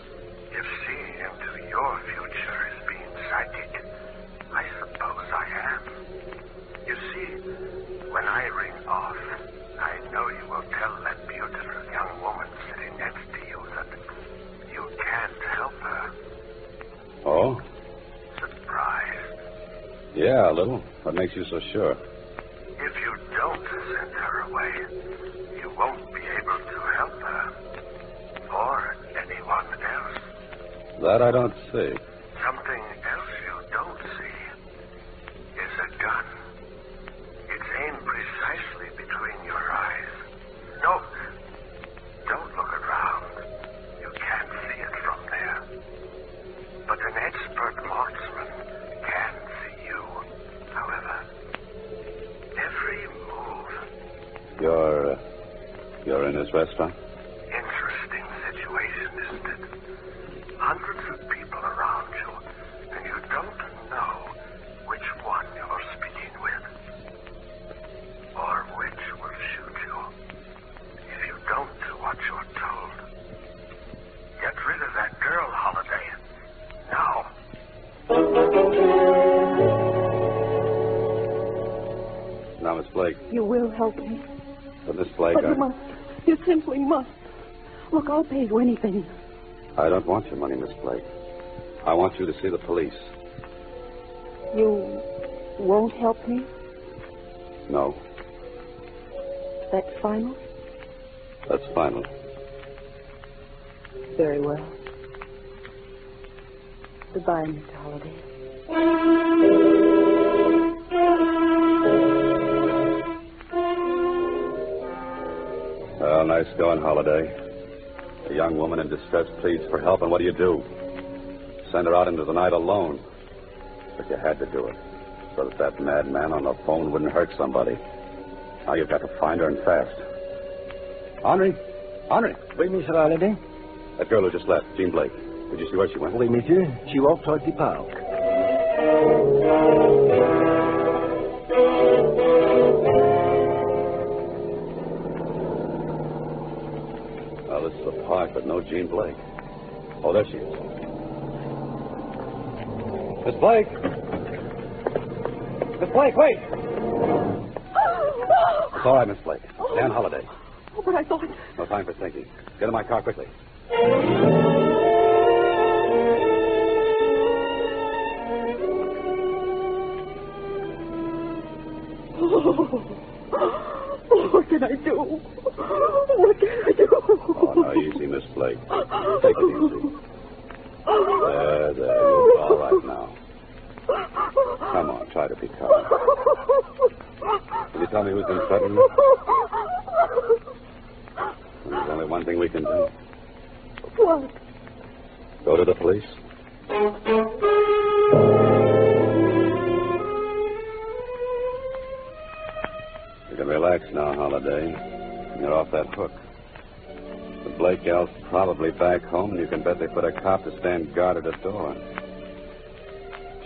If seeing into your future is being psychic, I suppose I am. You see, when I ring off, I know you will tell that beautiful young woman sitting next to you that you can't help her. Oh? Surprised. Yeah, a little. What makes you so sure? That I don't see. Something else you don't see is a gun. It's aimed precisely between your eyes. No, don't look around. You can't see it from there. But an expert marksman can see you. However, every move, You're. Uh, you're in this restaurant? Look, I'll pay you anything. I don't want your money, Miss Blake. I want you to see the police. You won't help me? No, That's final? that's final. Very well. Goodbye, Mr. Holliday. Well, nice going, Holiday. A young woman in distress pleads for help, and what do you do? Send her out into the night alone. But you had to do it, so that that madman on the phone wouldn't hurt somebody. Now you've got to find her and fast. Henri? Henri? Oui, Mr. Holliday? That girl who just left, Jean Blake. Did you see where she went? Oui, monsieur. She walked towards the park. This is the park, but no Jean Blake. Oh, there she is. Miss Blake! Miss Blake, wait! It's all right, Miss Blake. Dan Holiday. Oh, but I thought. No time for thinking. Get in my car quickly.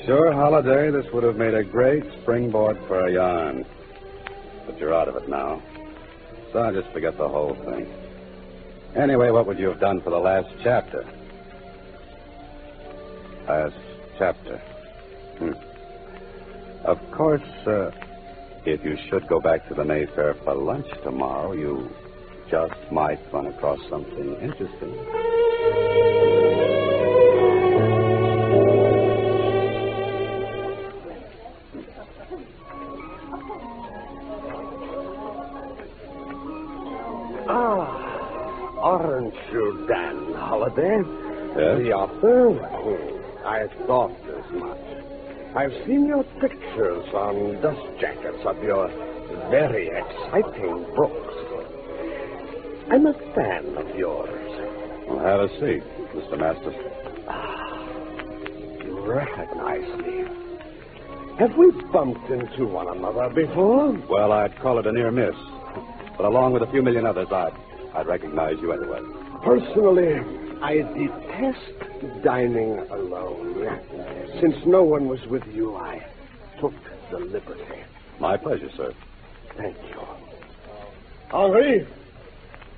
Sure, Holliday, this would have made a great springboard for a yarn. But you're out of it now. So I'll just forget the whole thing. Anyway, what would you have done for the last chapter? Last chapter. Hmm. Of course, uh, if you should go back to the Mayfair for lunch tomorrow, you just might run across something interesting. Ah, aren't you Dan Holliday? Yes? The author? Hmm, I thought as much. I've seen your pictures on dust jackets of your very exciting books. I'm a fan of yours. Well, have a seat, Mr. Masters. You recognize me. Have we bumped into one another before? Well, I'd call it a near miss. But along with a few million others, I'd, I'd recognize you anyway. Personally, I detest dining alone. Since no one was with you, I took the liberty. My pleasure, sir. Thank you. Henri,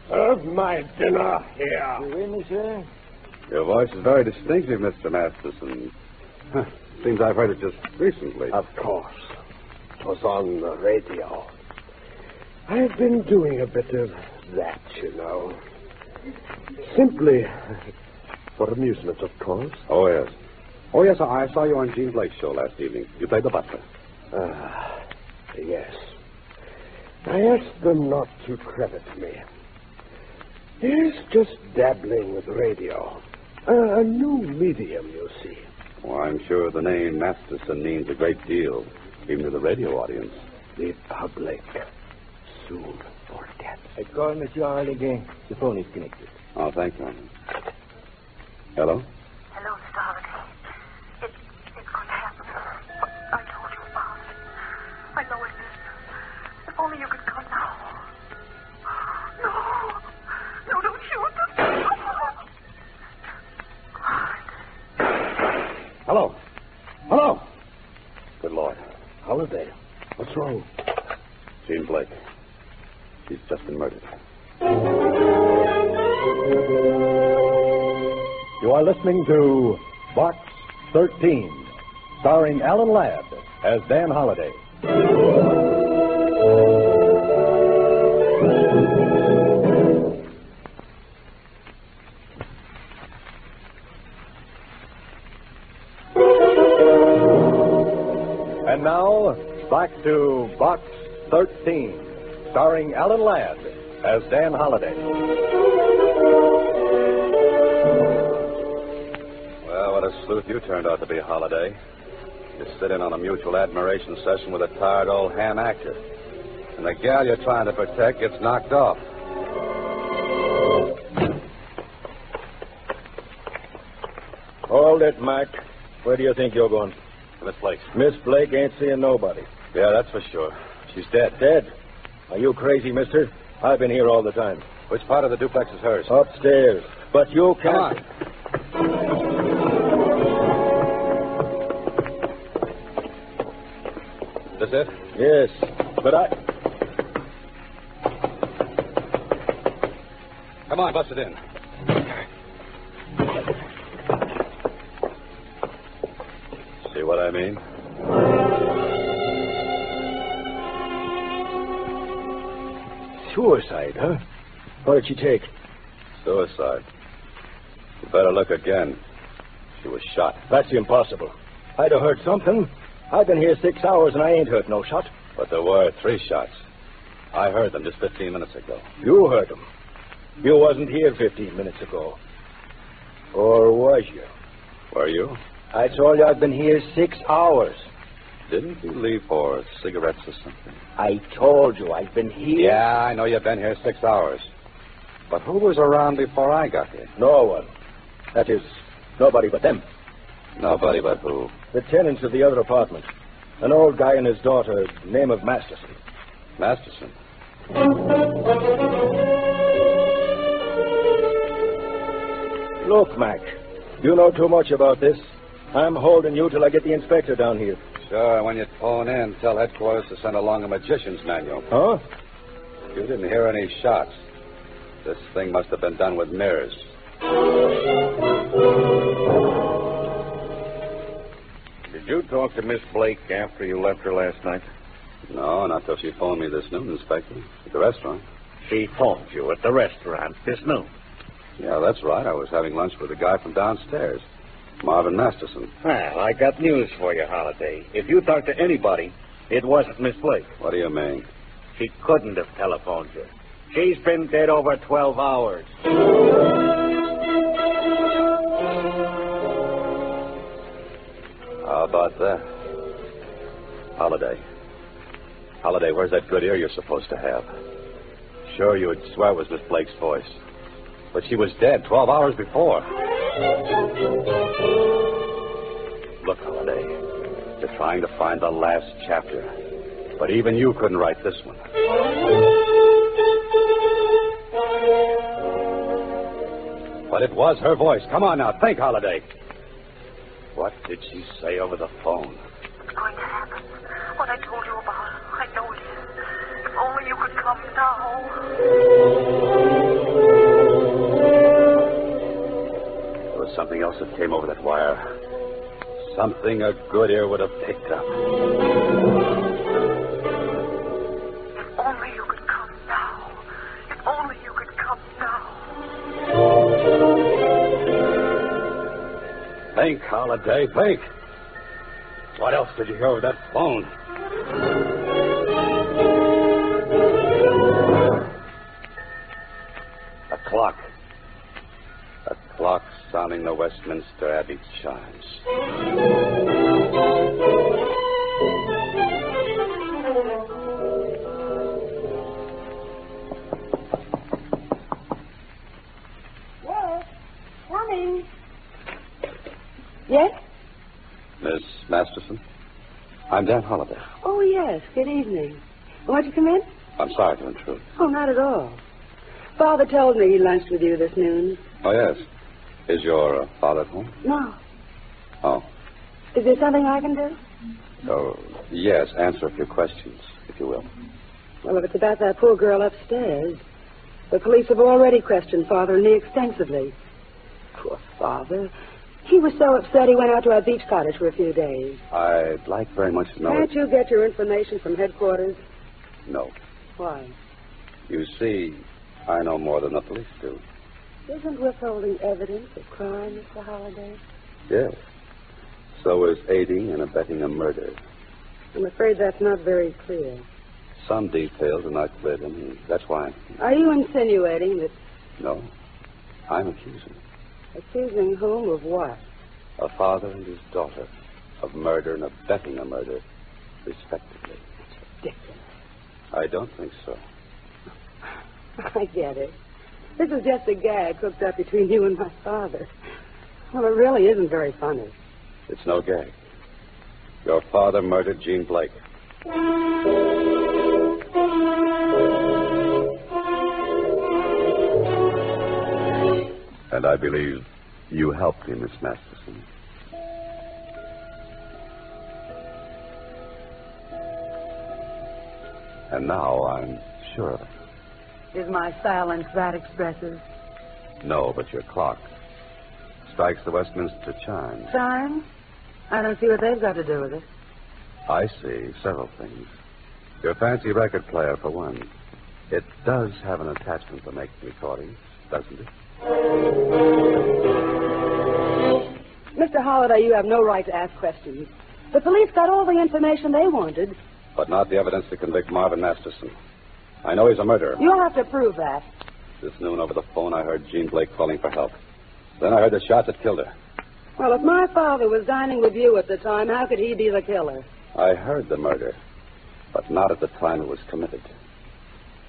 serve my dinner here. me, sir. Your voice is very distinctive, Mr. Masterson. Huh. Seems I've heard it just recently. Of course. It was on the radio. I've been doing a bit of that, you know. Simply for amusement, of course. Oh, yes. Oh, yes, I saw you on Jean Blake's show last evening. You played the butler. Ah, yes. I asked them not to credit me. Yes, just dabbling with radio. Uh, a new medium, you see. Well, I'm sure the name Masterson means a great deal, even to the radio audience. The public soon forget. I call Monsieur Holliday. The phone is connected. Oh, thank you. Hello? Hello, Mr. Holliday. It, it's going to happen. I told you about it. I know it is. If only you could come now. No. No, don't shoot. Hello? Hello? Good Lord. Holliday. What's wrong? Jean Blake. She's just been murdered. You are listening to Box 13, starring Alan Ladd as Dan Holliday. And now, back to Box 13, starring Alan Ladd as Dan Holliday. Well, what a sleuth you turned out to be, Holliday. You sit in on a mutual admiration session with a tired old ham actor. And the gal you're trying to protect gets knocked off. Hold it, Mac. Where do you think you're going? Miss Blake. Miss Blake ain't seeing nobody. Yeah, that's for sure. She's dead. Dead? Are you crazy, mister? I've been here all the time. Which part of the duplex is hers? Upstairs. But you can't. on. This it? Yes, but I. Come on, bust it in. See what I mean? Suicide, huh? What did she take? Suicide. You better look again. She was shot. That's impossible. I'd have heard something. I've been here six hours and I ain't heard no shot. But there were three shots. I heard them just 15 minutes ago. You heard them. You wasn't here 15 minutes ago. Or was you? Were you? I told you I've been here six hours. Didn't you leave for cigarettes or something? I told you I've been here. Yeah, I know you've been here six hours. But who was around before I got here? No one. That is, nobody but them. Nobody but who? The tenants of the other apartment. An old guy and his daughter, name of Masterson. Masterson. Look, Mac, you know too much about this. I'm holding you till I get the inspector down here. Sure, when you phone in, tell headquarters to send along a magician's manual. Huh? You didn't hear any shots. This thing must have been done with mirrors. Did you talk to Miss Blake after you left her last night? No, not till she phoned me this noon, Inspector. At the restaurant. She phoned you at the restaurant this noon. Yeah, that's right. I was having lunch with a guy from downstairs, Marvin Masterson. Well, I got news for you, Holliday. If you talked to anybody, it wasn't Miss Blake. What do you mean? She couldn't have telephoned you. She's been dead over 12 hours. How about that? Holliday. Holliday, where's that good ear you're supposed to have? Sure, you would swear it was Miss Blake's voice. But she was dead 12 hours before. Look, Holliday, you're trying to find the last chapter. But even you couldn't write this one. But it was her voice. Come on now, think, Holliday. What did she say over the phone? It's going to happen. What I told you about. I know it is. If only you could come now. Was something else that came over that wire. Something a good ear would have picked up. If only you could come now. If only you could come now. Think, Holliday, think. What else did you hear over that phone? A clock. A clock sounding the Westminster Abbey chimes. Yes, coming. Yes? Miss Masterson? I'm Dan Holliday. Oh, yes. Good evening. Won't you come in? I'm sorry to intrude. Oh, not at all. Father told me he lunched with you this noon. Oh, yes. Is your uh, father at home? No. Oh. Is there something I can do? Oh, yes. Answer a few questions, if you will. Well, if it's about that poor girl upstairs, the police have already questioned Father and me extensively. Poor Father. He was so upset he went out to our beach cottage for a few days. I'd like very much to know. Can't you get your information from headquarters? No. Why? You see, I know more than the police do. Isn't withholding evidence a crime, Mr. Holliday? Yes. So is aiding and abetting a murder. I'm afraid that's not very clear. Some details are not clear to me. That's why. Are you insinuating that No. I'm accusing. accusing whom of what? A father and his daughter. Of murder and abetting a murder, respectively. It's ridiculous. I don't think so. I get it. This is just a gag cooked up between you and my father. Well, it really isn't very funny. It's no gag. Your father murdered Jean Blake. And I believe you helped him, Miss Masterson. And now I'm sure of it. Is my silence that expressive? No, but your clock strikes the Westminster chime. Chime? I don't see what they've got to do with it. I see several things. Your fancy record player, for one. It does have an attachment to make recordings, doesn't it? Mr. Holliday, you have no right to ask questions. The police got all the information they wanted. But not the evidence to convict Marvin Masterson. I know he's a murderer. You'll have to prove that. This noon over the phone, I heard Jean Blake calling for help. Then I heard the shot that killed her. Well, if my father was dining with you at the time, how could he be the killer? I heard the murder, but not at the time it was committed.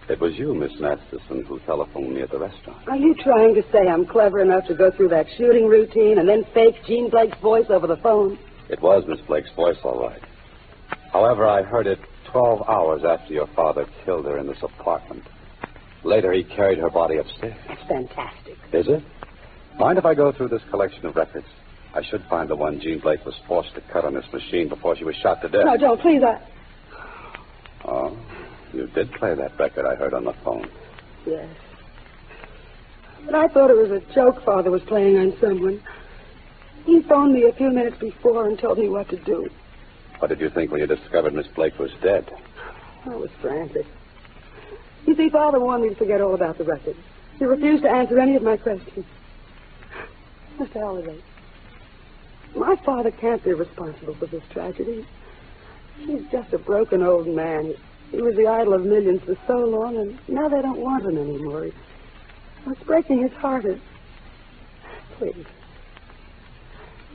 It was you, Miss Masterson, who telephoned me at the restaurant. Are you trying to say I'm clever enough to go through that shooting routine and then fake Jean Blake's voice over the phone? It was Miss Blake's voice, all right. However, I heard it 12 hours after your father killed her in this apartment. Later, he carried her body upstairs. That's fantastic. Is it? Mind if I go through this collection of records? I should find the one Jean Blake was forced to cut on this machine before she was shot to death. No, don't, please. I... Oh, you did play that record I heard on the phone. Yes. But I thought it was a joke Father was playing on someone. He phoned me a few minutes before and told me what to do. What did you think when you discovered Miss Blake was dead? I was frantic. You see, Father wanted me to forget all about the record. He refused to answer any of my questions. Mr. Holliday, my father can't be responsible for this tragedy. He's just a broken old man. He was the idol of millions for so long, and now they don't want him anymore. It's breaking his heart. Please.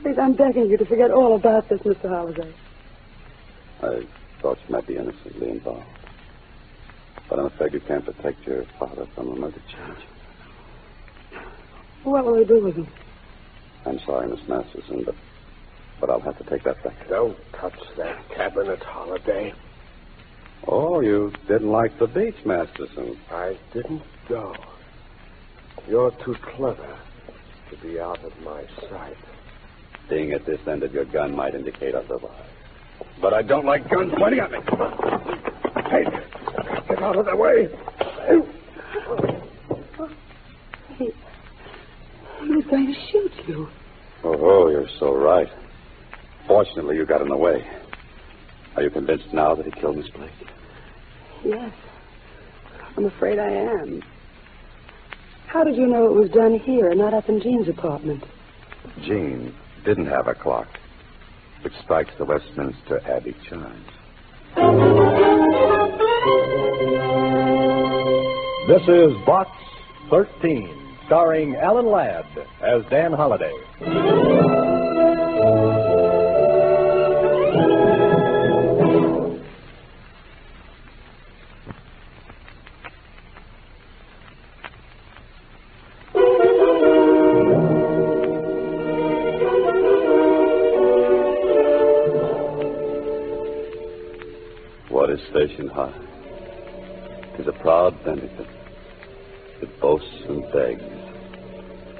Please, I'm begging you to forget all about this, Mr. Holliday. I thought you might be innocently involved. But I'm afraid you can't protect your father from a murder charge. What will I do with him? I'm sorry, Miss Masterson, but but I'll have to take that back. Don't touch that cabinet, Holliday. Oh, you didn't like the beach, Masterson. I didn't go. You're too clever to be out of my sight. Being at this end of your gun might indicate otherwise. But I don't like guns pointing at me. Hey, get out of the way. He, he was going to shoot you. Oh, you're so right. Fortunately, you got in the way. Are you convinced now that he killed Miss Blake? Yes. I'm afraid I am. How did you know it was done here, and not up in Jean's apartment? Jean didn't have a clock, which strikes the Westminster Abbey chimes. This is Box 13, starring Alan Ladd as Dan Holliday. Station High? Tis a proud benefit. It boasts and begs.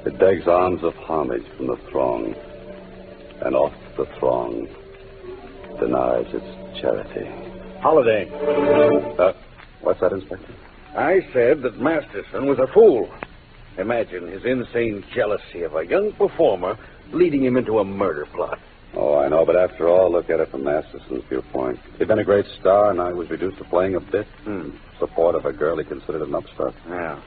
It begs arms of homage from the throng, and oft the throng denies its charity. Holliday. Uh, what's that, Inspector? I said that Masterson was a fool. Imagine his insane jealousy of a young performer leading him into a murder plot. Oh, I know, but after all, look at it from Masterson's viewpoint. He'd been a great star, and I was reduced to playing a bit in hmm. support of a girl he considered an upstart. Yeah.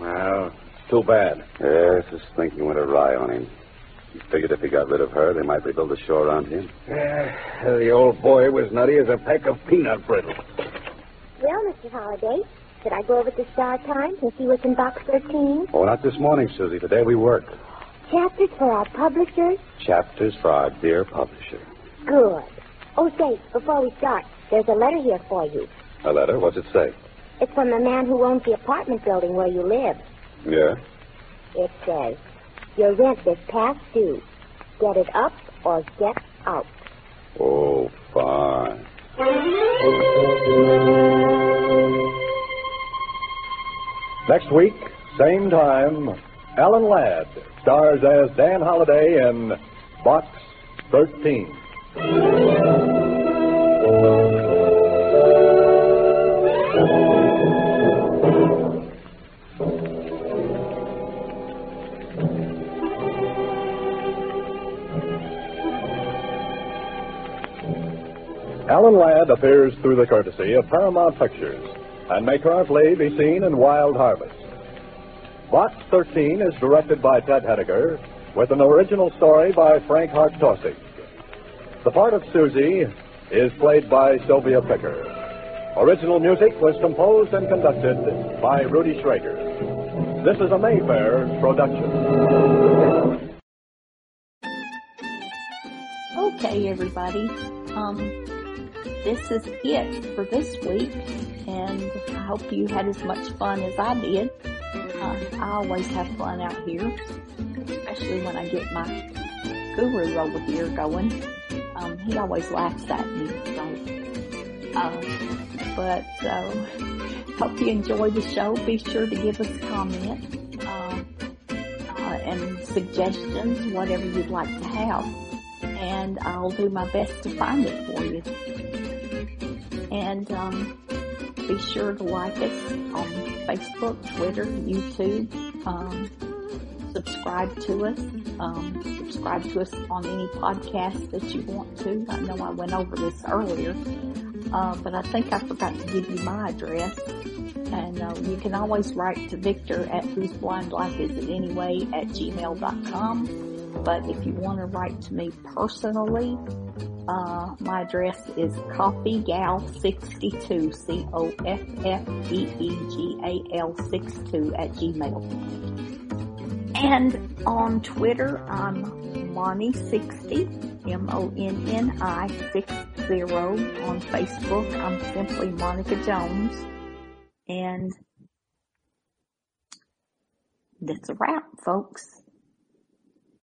Well, it's too bad. Yes, his thinking went awry on him. He figured if he got rid of her, they might rebuild the show around him. Yeah, the old boy was nutty as a peck of peanut brittle. Well, Mr. Holliday, should I go over to Star Times and see what's in box 13? Oh, not this morning, Susie. Today we work. Chapters for our publishers? Chapters for our dear publisher. Good. Oh, say, before we start, there's a letter here for you. A letter? What's it say? It's from the man who owns the apartment building where you live. Yeah? It says, Your rent is past due. Get it up or get out. Oh, fine. Next week, same time, Alan Ladd stars as Dan Holliday in Box 13. Alan Ladd appears through the courtesy of Paramount Pictures and may currently be seen in Wild Harvest. Box 13 is directed by Ted Hediger with an original story by Frank Hart Tossig. The part of Susie is played by Sylvia Picker. Original music was composed and conducted by Rudy Schrager. This is a Mayfair production. Okay, everybody. Um, this is it for this week, and I hope you had as much fun as I did. Uh, I always have fun out here, especially when I get my guru over here going. Um, he always laughs at me, so. Uh, but uh, hope you enjoy the show. Be sure to give us a comment uh, uh, and suggestions, whatever you'd like to have, and I'll do my best to find it for you. And um, be sure to like us on Facebook, Twitter, YouTube. Um, subscribe to us. Um, subscribe to us on any podcast that you want to. I know I went over this earlier, uh, but I think I forgot to give you my address. And uh, you can always write to Victor at whose blind life is it anyway at gmail.com. But if you want to write to me personally, uh, my address is coffeegal62, C-O-F-F-E-E-G-A-L 62 at gmail. And on Twitter, I'm Moni60, M-O-N-N-I 60. On Facebook, I'm simply Monica Jones. And that's a wrap, folks.